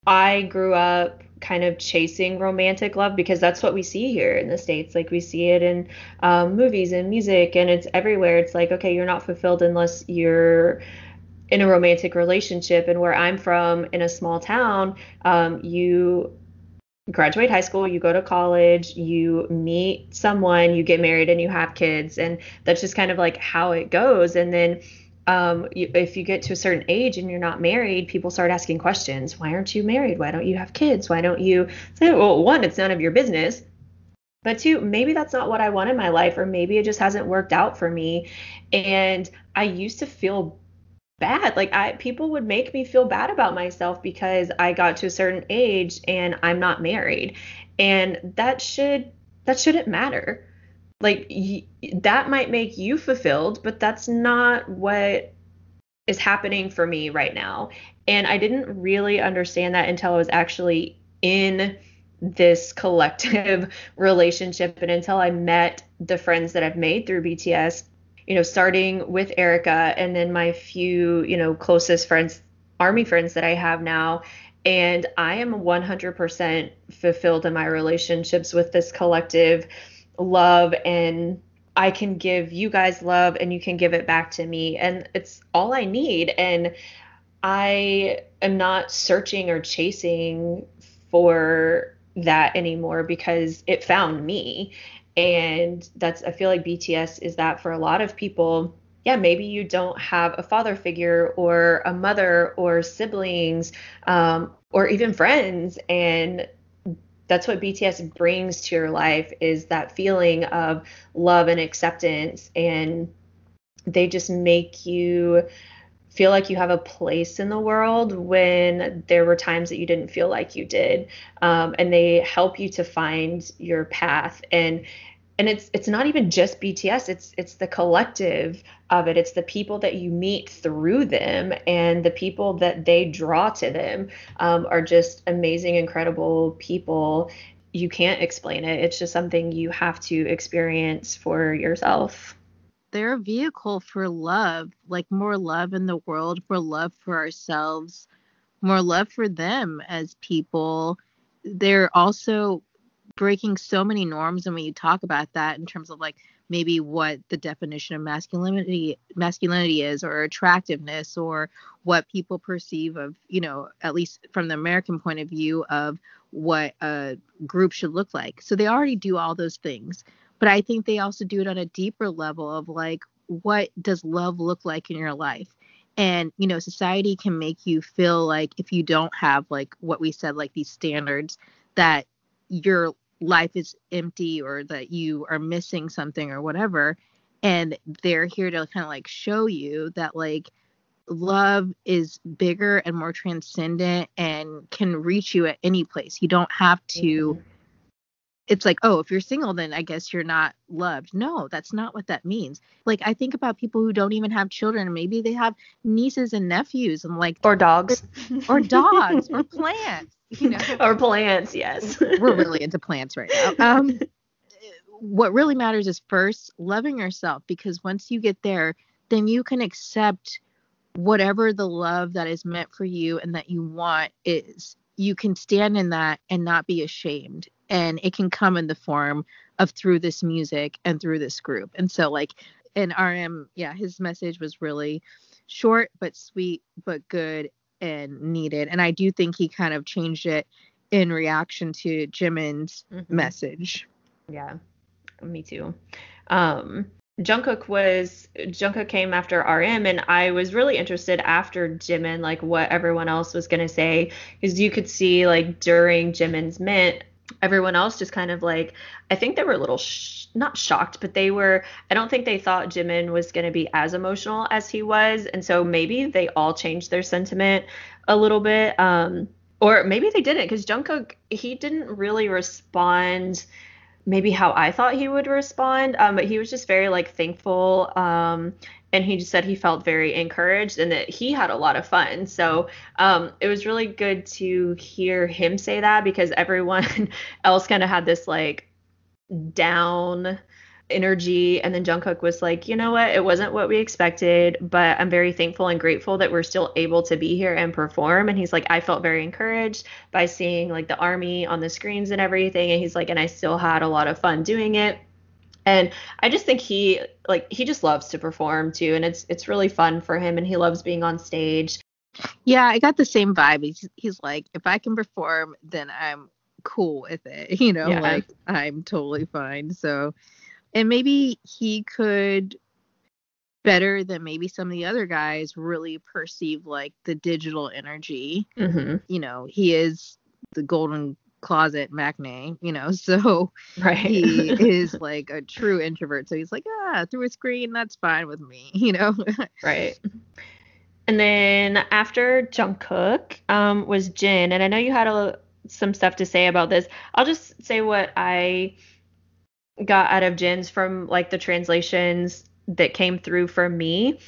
I grew up kind of chasing romantic love because that's what we see here in the states. Like we see it in um, movies and music and it's everywhere. It's like okay you're not fulfilled unless you're in a romantic relationship. And where i'm from in a small town um, you graduate high school you go to college you meet someone you get married and you have kids. And that's just kind of like how it goes. And then um, you, if you get to a certain age and you're not married, people start asking questions. Why aren't you married? Why don't you have kids? Why don't you say, well, one, it's none of your business. But two, maybe that's not what I want in my life, or maybe it just hasn't worked out for me. And I used to feel bad. Like I people would make me feel bad about myself because I got to a certain age and I'm not married. And that should that shouldn't matter like y- that might make you fulfilled but that's not what is happening for me right now. And I didn't really understand that until I was actually in this collective *laughs* relationship and until I met the friends that I've made through BTS, you know, starting with Erica and then my few, you know, closest friends, army friends that I have now. And I am 100% fulfilled in my relationships with this collective love and I can give you guys love and you can give it back to me. And it's all I need. And I am not searching or chasing for that anymore because it found me. And that's, I feel like BTS is that for a lot of people. Yeah, maybe you don't have a father figure or a mother or siblings um, or even friends. And that's what BTS brings to your life is that feeling of love and acceptance and they just make you feel like you have a place in the world when there were times that you didn't feel like you did. Um, and they help you to find your path. And and it's it's not even just BTS it's it's the collective of it. It's the people that you meet through them and the people that they draw to them um, are just amazing incredible people. You can't explain it. It's just something you have to experience for yourself. They're a vehicle for love, like more love in the world, more love for ourselves, more love for them as people. They're also breaking so many norms and when you talk about that in terms of like maybe what the definition of masculinity masculinity is or attractiveness or what people perceive of you know at least from the american point of view of what a group should look like so they already do all those things but I think they also do it on a deeper level of like, what does love look like in your life? And, you know, society can make you feel like if you don't have like what we said, like these standards, that your life is empty or that you are missing something or whatever. And they're here to kind of like show you that like love is bigger and more transcendent and can reach you at any place. You don't have to. Mm-hmm. It's like, oh, if you're single, then I guess you're not loved. No, that's not what that means. Like, I think about people who don't even have children, maybe they have nieces and nephews, and like, or dogs, *laughs* or dogs, or *laughs* plants, you know, *laughs* or plants. Yes, we're really into plants right now. Um, what really matters is first loving yourself, because once you get there, then you can accept whatever the love that is meant for you and that you want is. You can stand in that and not be ashamed and it can come in the form of through this music and through this group. And so like and RM, yeah, his message was really short but sweet but good and needed. And I do think he kind of changed it in reaction to Jimin's mm-hmm. message. Yeah, me too. Um, Jungkook was Jungkook came after RM, and I was really interested after Jimin, like what everyone else was gonna say, because you could see like during Jimin's ment, everyone else just kind of like i think they were a little sh- not shocked but they were i don't think they thought jimin was going to be as emotional as he was and so maybe they all changed their sentiment a little bit um or maybe they didn't because jungkook he didn't really respond maybe how I thought he would respond. Um, but he was just very like thankful. Um, and he just said he felt very encouraged and that he had a lot of fun. So um, it was really good to hear him say that because *laughs* everyone else kind of had this like down energy. And then Jungkook was like, you know what? It wasn't what we expected, but I'm very thankful and grateful that we're still able to be here and perform. And he's like, I felt very encouraged by seeing like the army on the screens and everything. And he's like, and I still had a lot of fun doing it. And I just think he like he just loves to perform too, and it's it's really fun for him, and he loves being on stage. Yeah, I got the same vibe. He's he's like, if I can perform, then I'm cool with it. *laughs* You know, yeah. like I'm totally fine. So and maybe he could better than maybe some of the other guys really perceive like the digital energy. Mm-hmm. You know, he is the golden closet maknae, you know, *laughs* so right. he is *laughs* like a true introvert. So he's like, ah, through a screen, that's fine with me, *laughs* you know? right. And then after Jungkook um, was Jin, and I know you had a, some stuff to say about this. I'll just say what I got out of Jin's from like the translations that came through for me.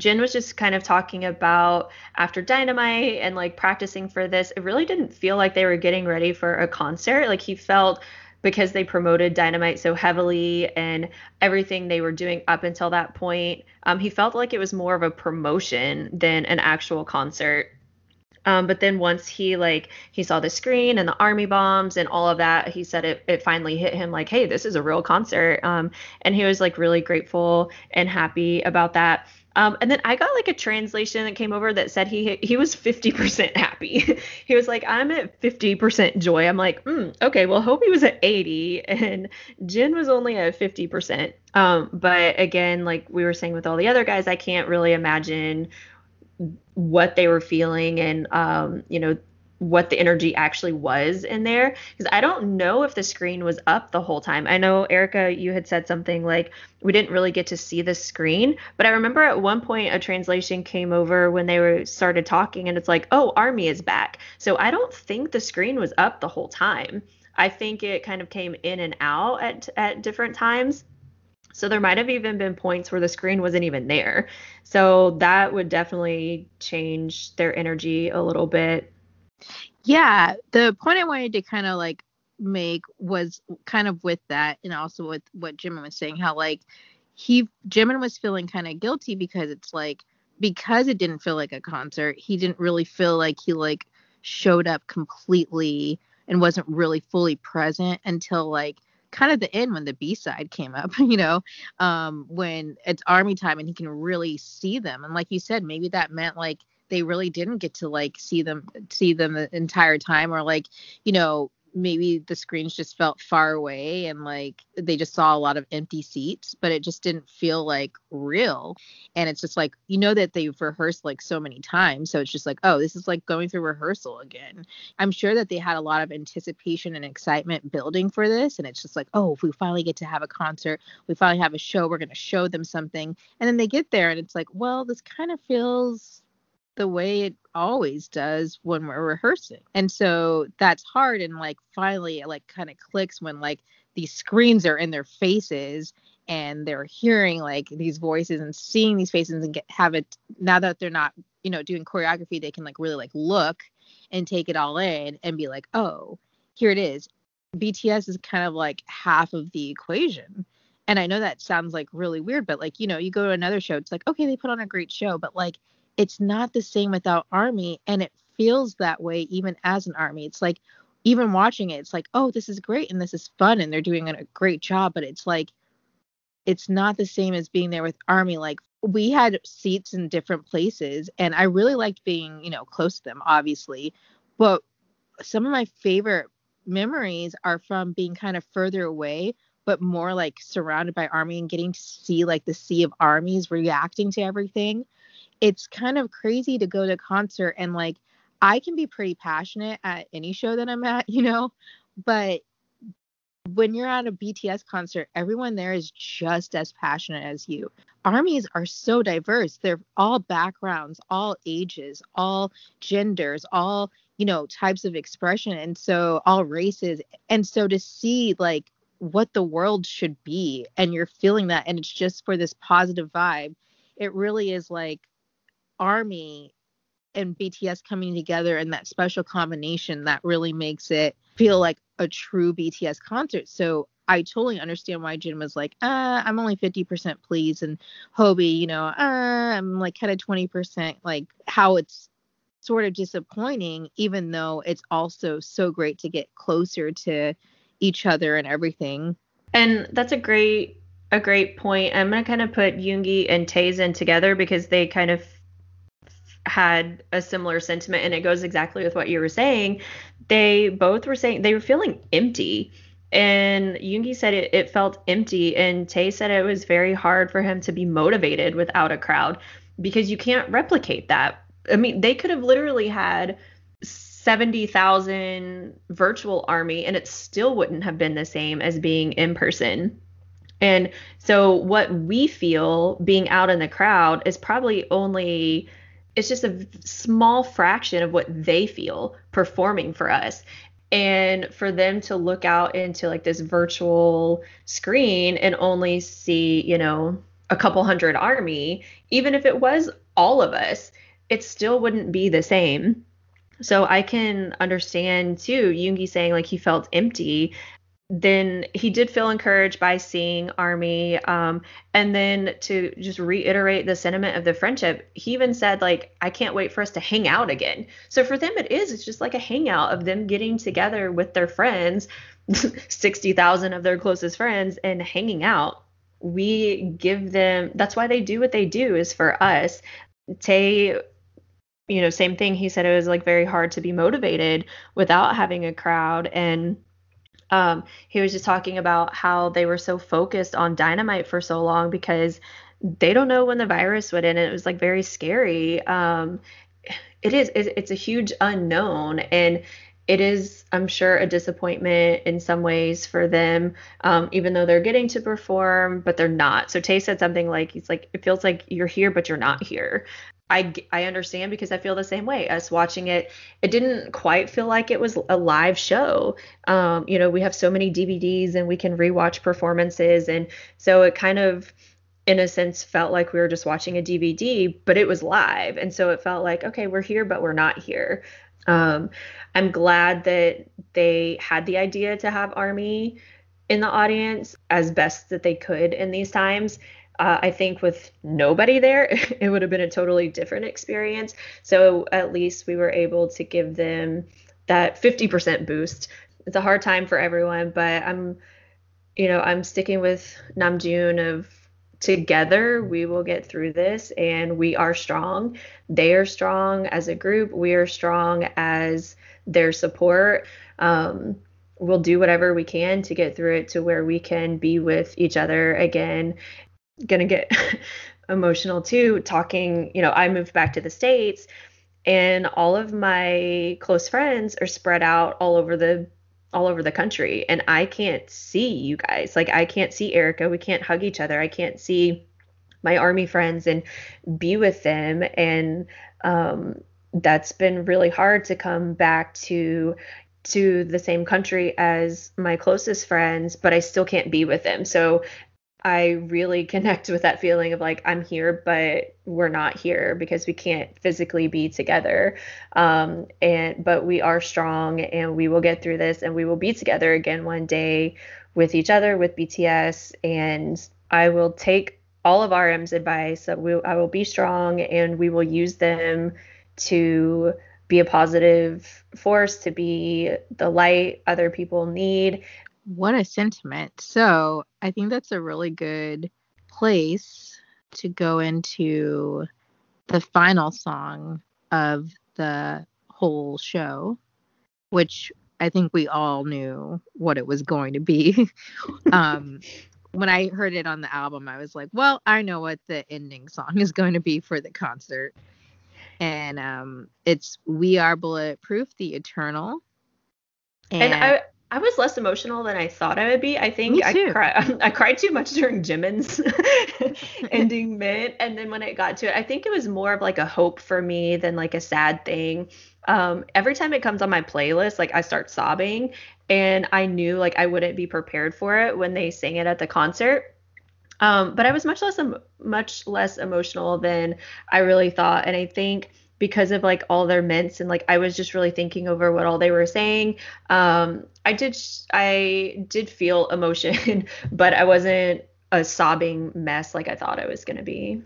Jin was just kind of talking about after Dynamite and like practicing for this, it really didn't feel like they were getting ready for a concert. Like he felt because they promoted Dynamite so heavily and everything they were doing up until that point, um, he felt like it was more of a promotion than an actual concert. Um, but then once he like he saw the screen and the army bombs and all of that, he said it it finally hit him like, hey, this is a real concert. Um, and he was like really grateful and happy about that. Um, and then I got like a translation that came over that said he he was 50% happy. *laughs* he was like, I'm at 50% joy. I'm like, mm, okay, well, hope he was at 80, and Jin was only at 50%. Um, but again, like we were saying with all the other guys, I can't really imagine what they were feeling and um, you know what the energy actually was in there because I don't know if the screen was up the whole time. I know Erica, you had said something like we didn't really get to see the screen, but I remember at one point a translation came over when they were started talking and it's like, "Oh, army is back." So I don't think the screen was up the whole time. I think it kind of came in and out at at different times. So there might have even been points where the screen wasn't even there. So that would definitely change their energy a little bit yeah, the point I wanted to kind of like make was kind of with that, and also with what Jimin was saying, how like he Jimin was feeling kind of guilty because it's like because it didn't feel like a concert, he didn't really feel like he like showed up completely and wasn't really fully present until like kind of the end when the B side came up, *laughs* you know, um, when it's army time and he can really see them. And like you said, maybe that meant like they really didn't get to like see them see them the entire time or like you know maybe the screens just felt far away and like they just saw a lot of empty seats but it just didn't feel like real. And it's just like you know that they've rehearsed like so many times so it's just like oh this is like going through rehearsal again. I'm sure that they had a lot of anticipation and excitement building for this and it's just like oh if we finally get to have a concert we finally have a show we're going to show them something. And then they get there and it's like well this kind of feels the way it always does when we're rehearsing. And so that's hard and like finally it like kind of clicks when like these screens are in their faces and they're hearing like these voices and seeing these faces and get, have it now that they're not you know doing choreography they can like really like look and take it all in and be like oh here it is bts is kind of like half of the equation and i know that sounds like really weird but like you know you go to another show it's like okay they put on a great show but like it's not the same without army and it feels that way even as an army. It's like even watching it it's like oh this is great and this is fun and they're doing a great job but it's like it's not the same as being there with army. Like we had seats in different places and i really liked being you know close to them obviously but some of my favorite memories are from being kind of further away but more like surrounded by army and getting to see like the sea of armies reacting to everything it's kind of crazy to go to concert and like I can be pretty passionate at any show that I'm at, *laughs* you know, but when you're at a BTS concert, everyone there is just as passionate as you. Armies are so diverse. They're all backgrounds, all ages, all genders, all, you know, types of expression and so all races. And so to see like what the world should be and you're feeling that and it's just for this positive vibe, it really is like army and BTS coming together and that special combination that really makes it feel like a true BTS concert. So I totally understand why Jin was like, uh, I'm only 50% pleased. And Hobi, you know, uh, I'm like kind of 20%, like how it's sort of disappointing, even though it's also so great to get closer to each other and everything. And that's a great a great point. I'm gonna kind of put Yoongi and Taeజin together because they kind of had a similar sentiment and it goes exactly with what you were saying. They both were saying they were feeling empty. And Yoongi said it, it felt empty, and Tae said it was very hard for him to be motivated without a crowd because you can't replicate that. I mean, they could have literally had 70,000 virtual army and it still wouldn't have been the same as being in person. And so what we feel being out in the crowd is probably only it's just a small fraction of what they feel performing for us and for them to look out into like this virtual screen and only see you know a couple hundred army, even if it was all of us, it still wouldn't be the same. So I can understand too, Yoongi saying like he felt empty. Then he did feel encouraged by seeing Army. Um, and then to just reiterate the sentiment of the friendship, he even said, like, I can't wait for us to hang out again. So for them, it is. It's just like a hangout of them getting together with their friends, *laughs* 60,000 of their closest friends, and hanging out. We give them, that's why they do what they do, is for us. Tae you know, same thing. He said it was like very hard to be motivated without having a crowd. And um, he was just talking about how they were so focused on dynamite for so long because they don't know when the virus would end. And it was like very scary. Um, it is, it's a huge unknown. And it is, I'm sure, a disappointment in some ways for them, um, even though they're getting to perform, but they're not. So Tae said something like, he's like, it feels like you're here, but you're not here. I, I understand because I feel the same way. Us watching it, it didn't quite feel like it was a live show. Um, you know, we have so many DVDs and we can rewatch performances, and so it kind of, in a sense, felt like we were just watching a DVD, but it was live, and so it felt like okay, we're here, but we're not here. Um, I'm glad that they had the idea to have Army in the audience as best that they could in these times uh, I think with nobody there, *laughs* it would have been a totally different experience. So at least we were able to give them that 50% boost. It's a hard time for everyone, but I'm, you know, I'm sticking with Namjoon of together we will get through this and we are strong. They are strong as a group. We are strong as their support. Um, we'll do whatever we can to get through it to where we can be with each other again gonna get *laughs* emotional too talking you know i moved back to the states and all of my close friends are spread out all over the all over the country and i can't see you guys. Like i can't see erica. We can't hug each other. I can't see my army friends and be with them. And um, that's been really hard to come back to to the same country as my closest friends but i still can't be with them. So I really *laughs* connect with that feeling of like I'm here, but we're not here because we can't physically be together. Um, and but we are strong, and we will get through this, and we will be together again one day with each other with BTS. And I will take all of RM's advice. We, I will be strong, and we will use them to be a positive force, to be the light other people need, what a sentiment. So I think that's a really good place to go into the final song of the whole show, which I think we all knew what it was going to be. *laughs* um, when I heard it on the album, I was like, well, I know what the ending song is going to be for the concert. And um, it's We Are Bulletproof, the Eternal. And, and I, I was less emotional than I thought I would be. I think I cried *laughs* I cried too much during Jimin's ending bit. And then when it got to it, I think it was more of like a hope for me than like a sad thing. Um, every time it comes on my playlist, like I start sobbing. And I knew like I wouldn't be prepared for it when they sang it at the concert. Um, but I was much less much less emotional than I really thought. And I think because of like all their ments and like I was just really thinking over what all they were saying. Um, I did I did feel emotion, *laughs* but I wasn't a sobbing mess like I thought I was gonna be.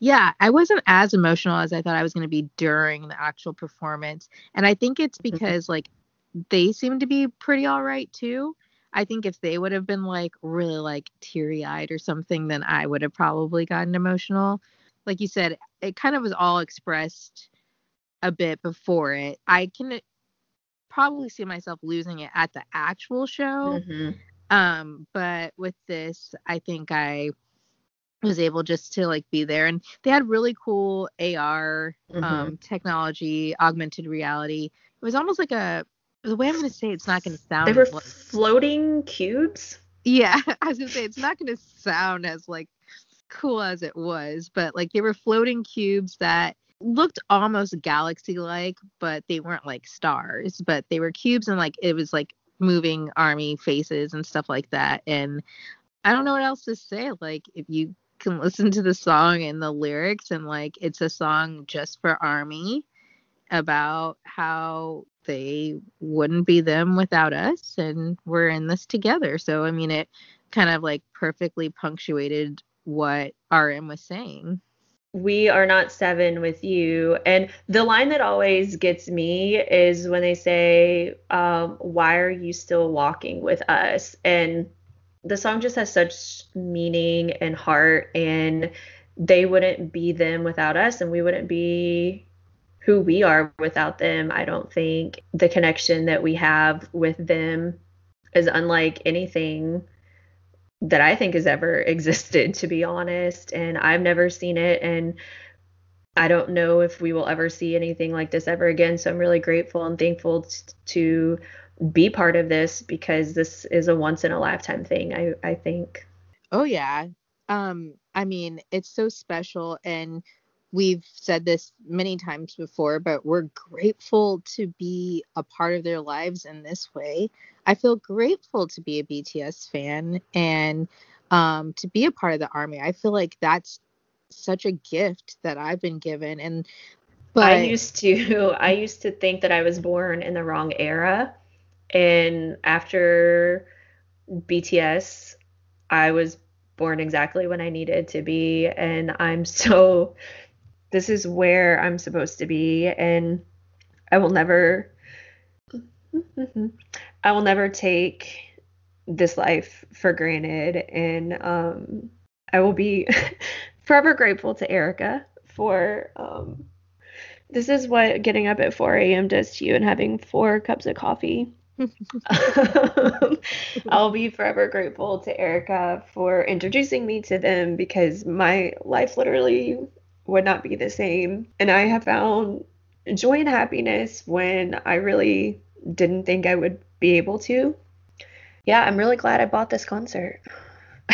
Yeah, I wasn't as emotional as I thought I was going to be during the actual performance. And I think it's mm-hmm. because like they seem to be pretty all right too. I think if they would have been like really like teary eyed or something, then I would have probably gotten emotional. Like you said, it kind of was all expressed a bit before it. I can probably see myself losing it at the actual show. Mm-hmm. Um, but with this, I think I was able just to like be there and they had really cool AR mm-hmm. um, technology, augmented reality. It was almost like a the way I'm gonna say it's not gonna sound. They were like, floating cubes. Yeah, *laughs* I was gonna say it's not gonna sound as like cool as it was, but like they were floating cubes that looked almost galaxy like, but they weren't like stars, but they were cubes and like it was like moving army faces and stuff like that. And I don't know what else to say. Like if you can *laughs* listen to the song and the lyrics and like it's a song just for army about how they wouldn't be them without us and we're in this together so i mean it kind of like perfectly punctuated what rm was saying we are not seven with you. And the line that always gets me is when they say, um, Why are you still walking with us? And the song just has such meaning and heart, and they wouldn't be them without us, and we wouldn't be who we are without them. I don't think the connection that we have with them is unlike anything that I think has ever *laughs* existed, to be honest. And I've never seen it. And I don't know if we will ever see anything like this ever again. So I'm really grateful and thankful t- to be part of this because this is a once in a lifetime thing, I, I think. Oh, yeah. Um, I mean, it's so special. And we've said this many times before, but we're grateful to be a part of their lives in this way. I feel grateful to be a BTS fan and um, to be a part of the army. I feel like that's such a gift that I've been given. And but I used to *laughs* I used to think that I was born in the wrong era, and after BTS, I was born exactly when I needed to be, and I'm so this is where I'm supposed to be and I will never *laughs* I will never take this life for granted and um, I will be *laughs* forever grateful to Erica for um, this is what getting up at 4 a.m. does to you and having four cups of coffee. *laughs* I'll be forever grateful to Erica for introducing me to them because my life literally would not be the same. And I have found joy and happiness when I really didn't think I would be able to. Yeah, I'm really glad I bought this concert. *laughs*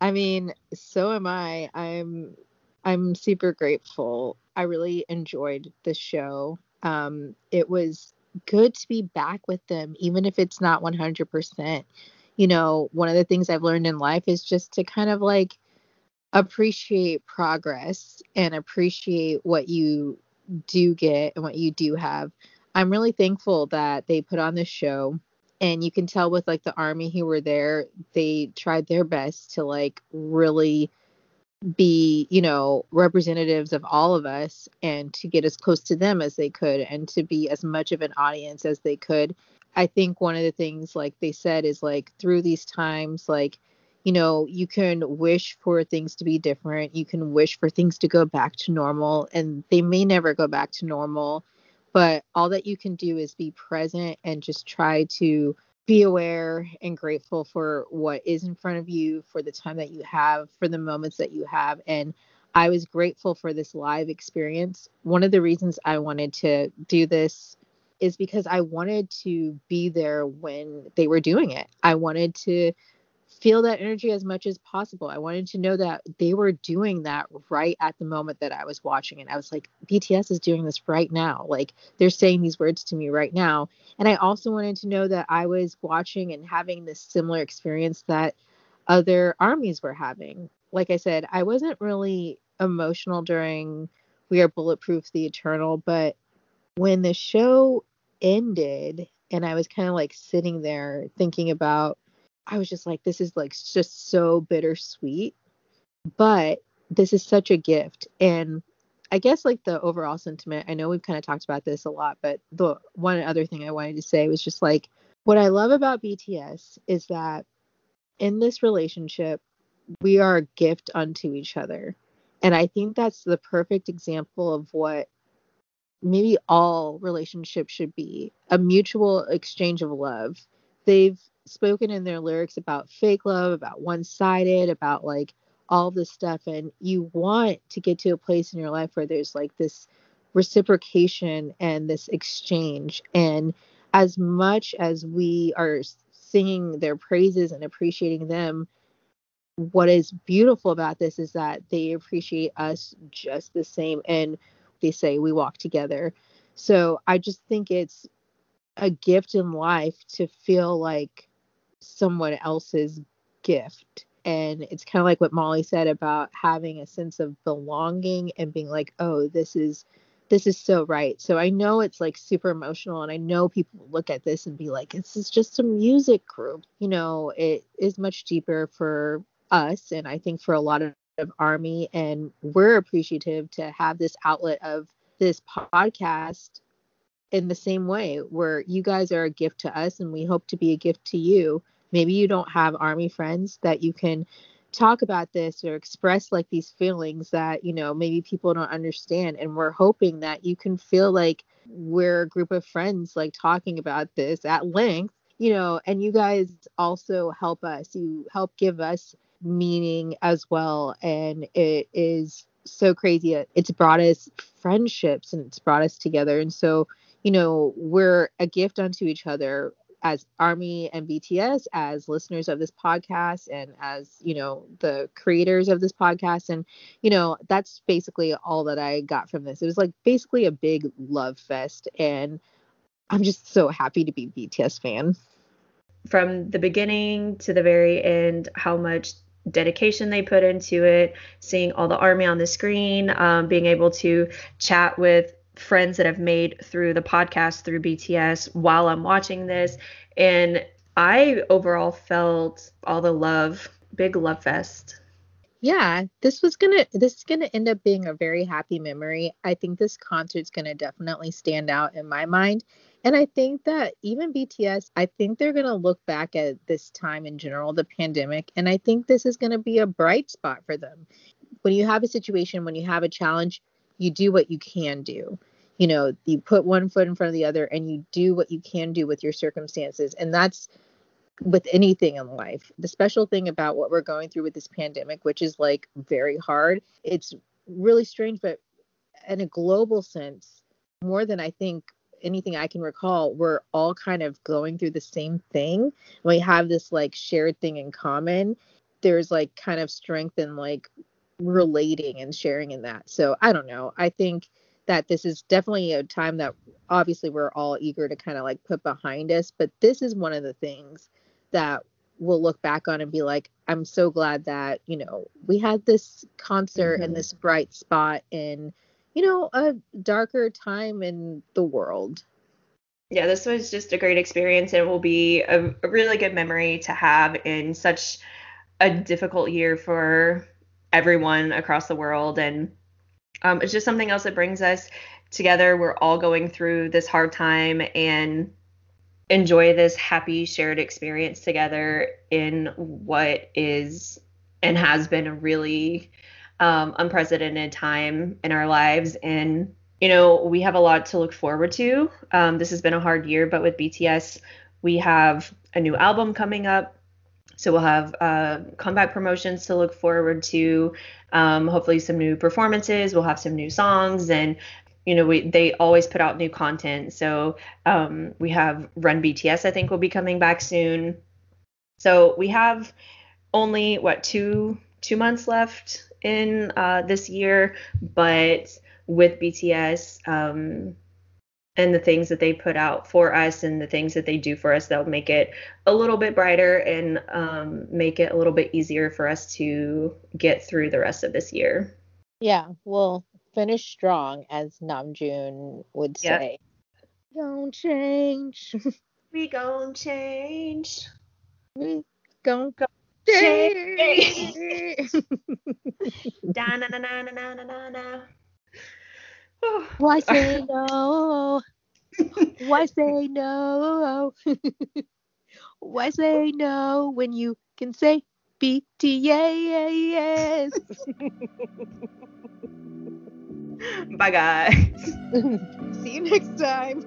I mean, so am I. I'm I'm super grateful. I really enjoyed the show. Um, it was good to be back with them, even if it's not 100%. You know, one of the things I've learned in life is just to kind of like appreciate progress and appreciate what you do get and what you do have. I'm really thankful that they put on this show and you can tell with like the army who were there, they tried their best to like really be, you know, representatives of all of us and to get as close to them as they could and to be as much of an audience as they could. I think one of the things like they said is like through these times like you know, you can wish for things to be different. You can wish for things to go back to normal, and they may never go back to normal. But all that you can do is be present and just try to be aware and grateful for what is in front of you, for the time that you have, for the moments that you have. And I was grateful for this live experience. One of the reasons I wanted to do this is because I wanted to be there when they were doing it. I wanted to feel that energy as much as possible. I wanted to know that they were doing that right at the moment that I was watching it. I was like, BTS is doing this right now. Like they're saying these words to me right now. And I also wanted to know that I was watching and having this similar experience that other armies were having. Like I said, I wasn't really emotional during We Are Bulletproof the Eternal, but when the show ended and I was kind of like sitting there thinking about I was just like, this is like just so bittersweet, but this is such a gift. And I guess like the overall sentiment, I know we've kind of talked about this a lot, but the one other thing I wanted to say was just like, what I love about BTS is that in this relationship, we are a gift unto each other. And I think that's the perfect example of what maybe all relationships should be a mutual exchange of love. They've spoken in their lyrics about fake love, about one sided, about like all this stuff. And you want to get to a place in your life where there's like this reciprocation and this exchange. And as much as we are singing their praises and appreciating them, what is beautiful about this is that they appreciate us just the same. And they say we walk together. So I just think it's a gift in life to feel like someone else's gift and it's kind of like what Molly said about having a sense of belonging and being like, "Oh, this is this is so right." So I know it's like super emotional and I know people look at this and be like, "This is just a music group." You know, it is much deeper for us and I think for a lot of, of army and we're appreciative to have this outlet of this podcast in the same way where you guys are a gift to us and we hope to be a gift to you maybe you don't have army friends that you can talk about this or express like these feelings that you know maybe people don't understand. And we're hoping that you can feel like we're a group of friends like talking about this at length you know and you guys also help us. You help give us meaning as well. And it is so crazy. It's brought us friendships and it's brought us together. And so you know we're a gift unto each other as Army and BTS, as listeners of this podcast, and as you know the creators of this podcast, and you know that's basically all that I got from this. It was like basically a big love fest, and I'm just so happy to be BTS fan. From the beginning to the very end, how much dedication they put into it, seeing all the army on the screen, um, being able to chat with friends that I've made through the podcast through BTS while I'm watching this. And I overall felt all the love, big love fest. Yeah, this was gonna this is gonna end up being a very happy memory. I think this concert's gonna definitely stand out in my mind. And I think that even BTS, I think they're going to look back at this time in general, the pandemic, and I think this is going to be a bright spot for them. When you have a situation, when you have a challenge, you do what you can do. You know you put one foot in front of the other and you do what you can do with your circumstances. And that's with anything in life. The special thing about what we're going through with this pandemic which is like very hard it's really strange but in a global sense more than i think anything i can recall we're all kind of going through the same thing. We have this like shared thing in common. There's like kind of strength in like relating and sharing in that. So i don't know. I think that this is definitely a time that obviously we're all eager to kind of like put behind us but this is one of the things that we'll look back on and be like i'm so glad that you know we had this concert mm-hmm. and this bright spot in you know a darker time in the world. Yeah this was just a great experience and it will be a, a really good memory to have in such a difficult year for everyone across the world and um, it's just something else that brings us together. We're all going through this hard time and enjoy this happy shared experience together in what is and has been a really um, unprecedented time in our lives. And, you know, we have a lot to look forward to. Um, this has been a hard year, but with BTS, we have a new album coming up. So we'll have uh, comeback promotions to look forward to. Um, hopefully, some new performances. We'll have some new songs, and you know, we they always put out new content. So um, we have Run BTS. I think will be coming back soon. So we have only what two two months left in uh, this year, but with BTS, um, and the things that they put out for us and the things that they do for us that'll make it a little bit brighter and um, make it a little bit easier for us to get through the rest of this year. Yeah we'll finish strong as namjoon would say. Yep. don't *laughs* change. We gon' change. We gon' go change. da na na na na na na na why say *laughs* no? Why say no? Why say no when you can say BTS? Bye, guys. *laughs* See you next time.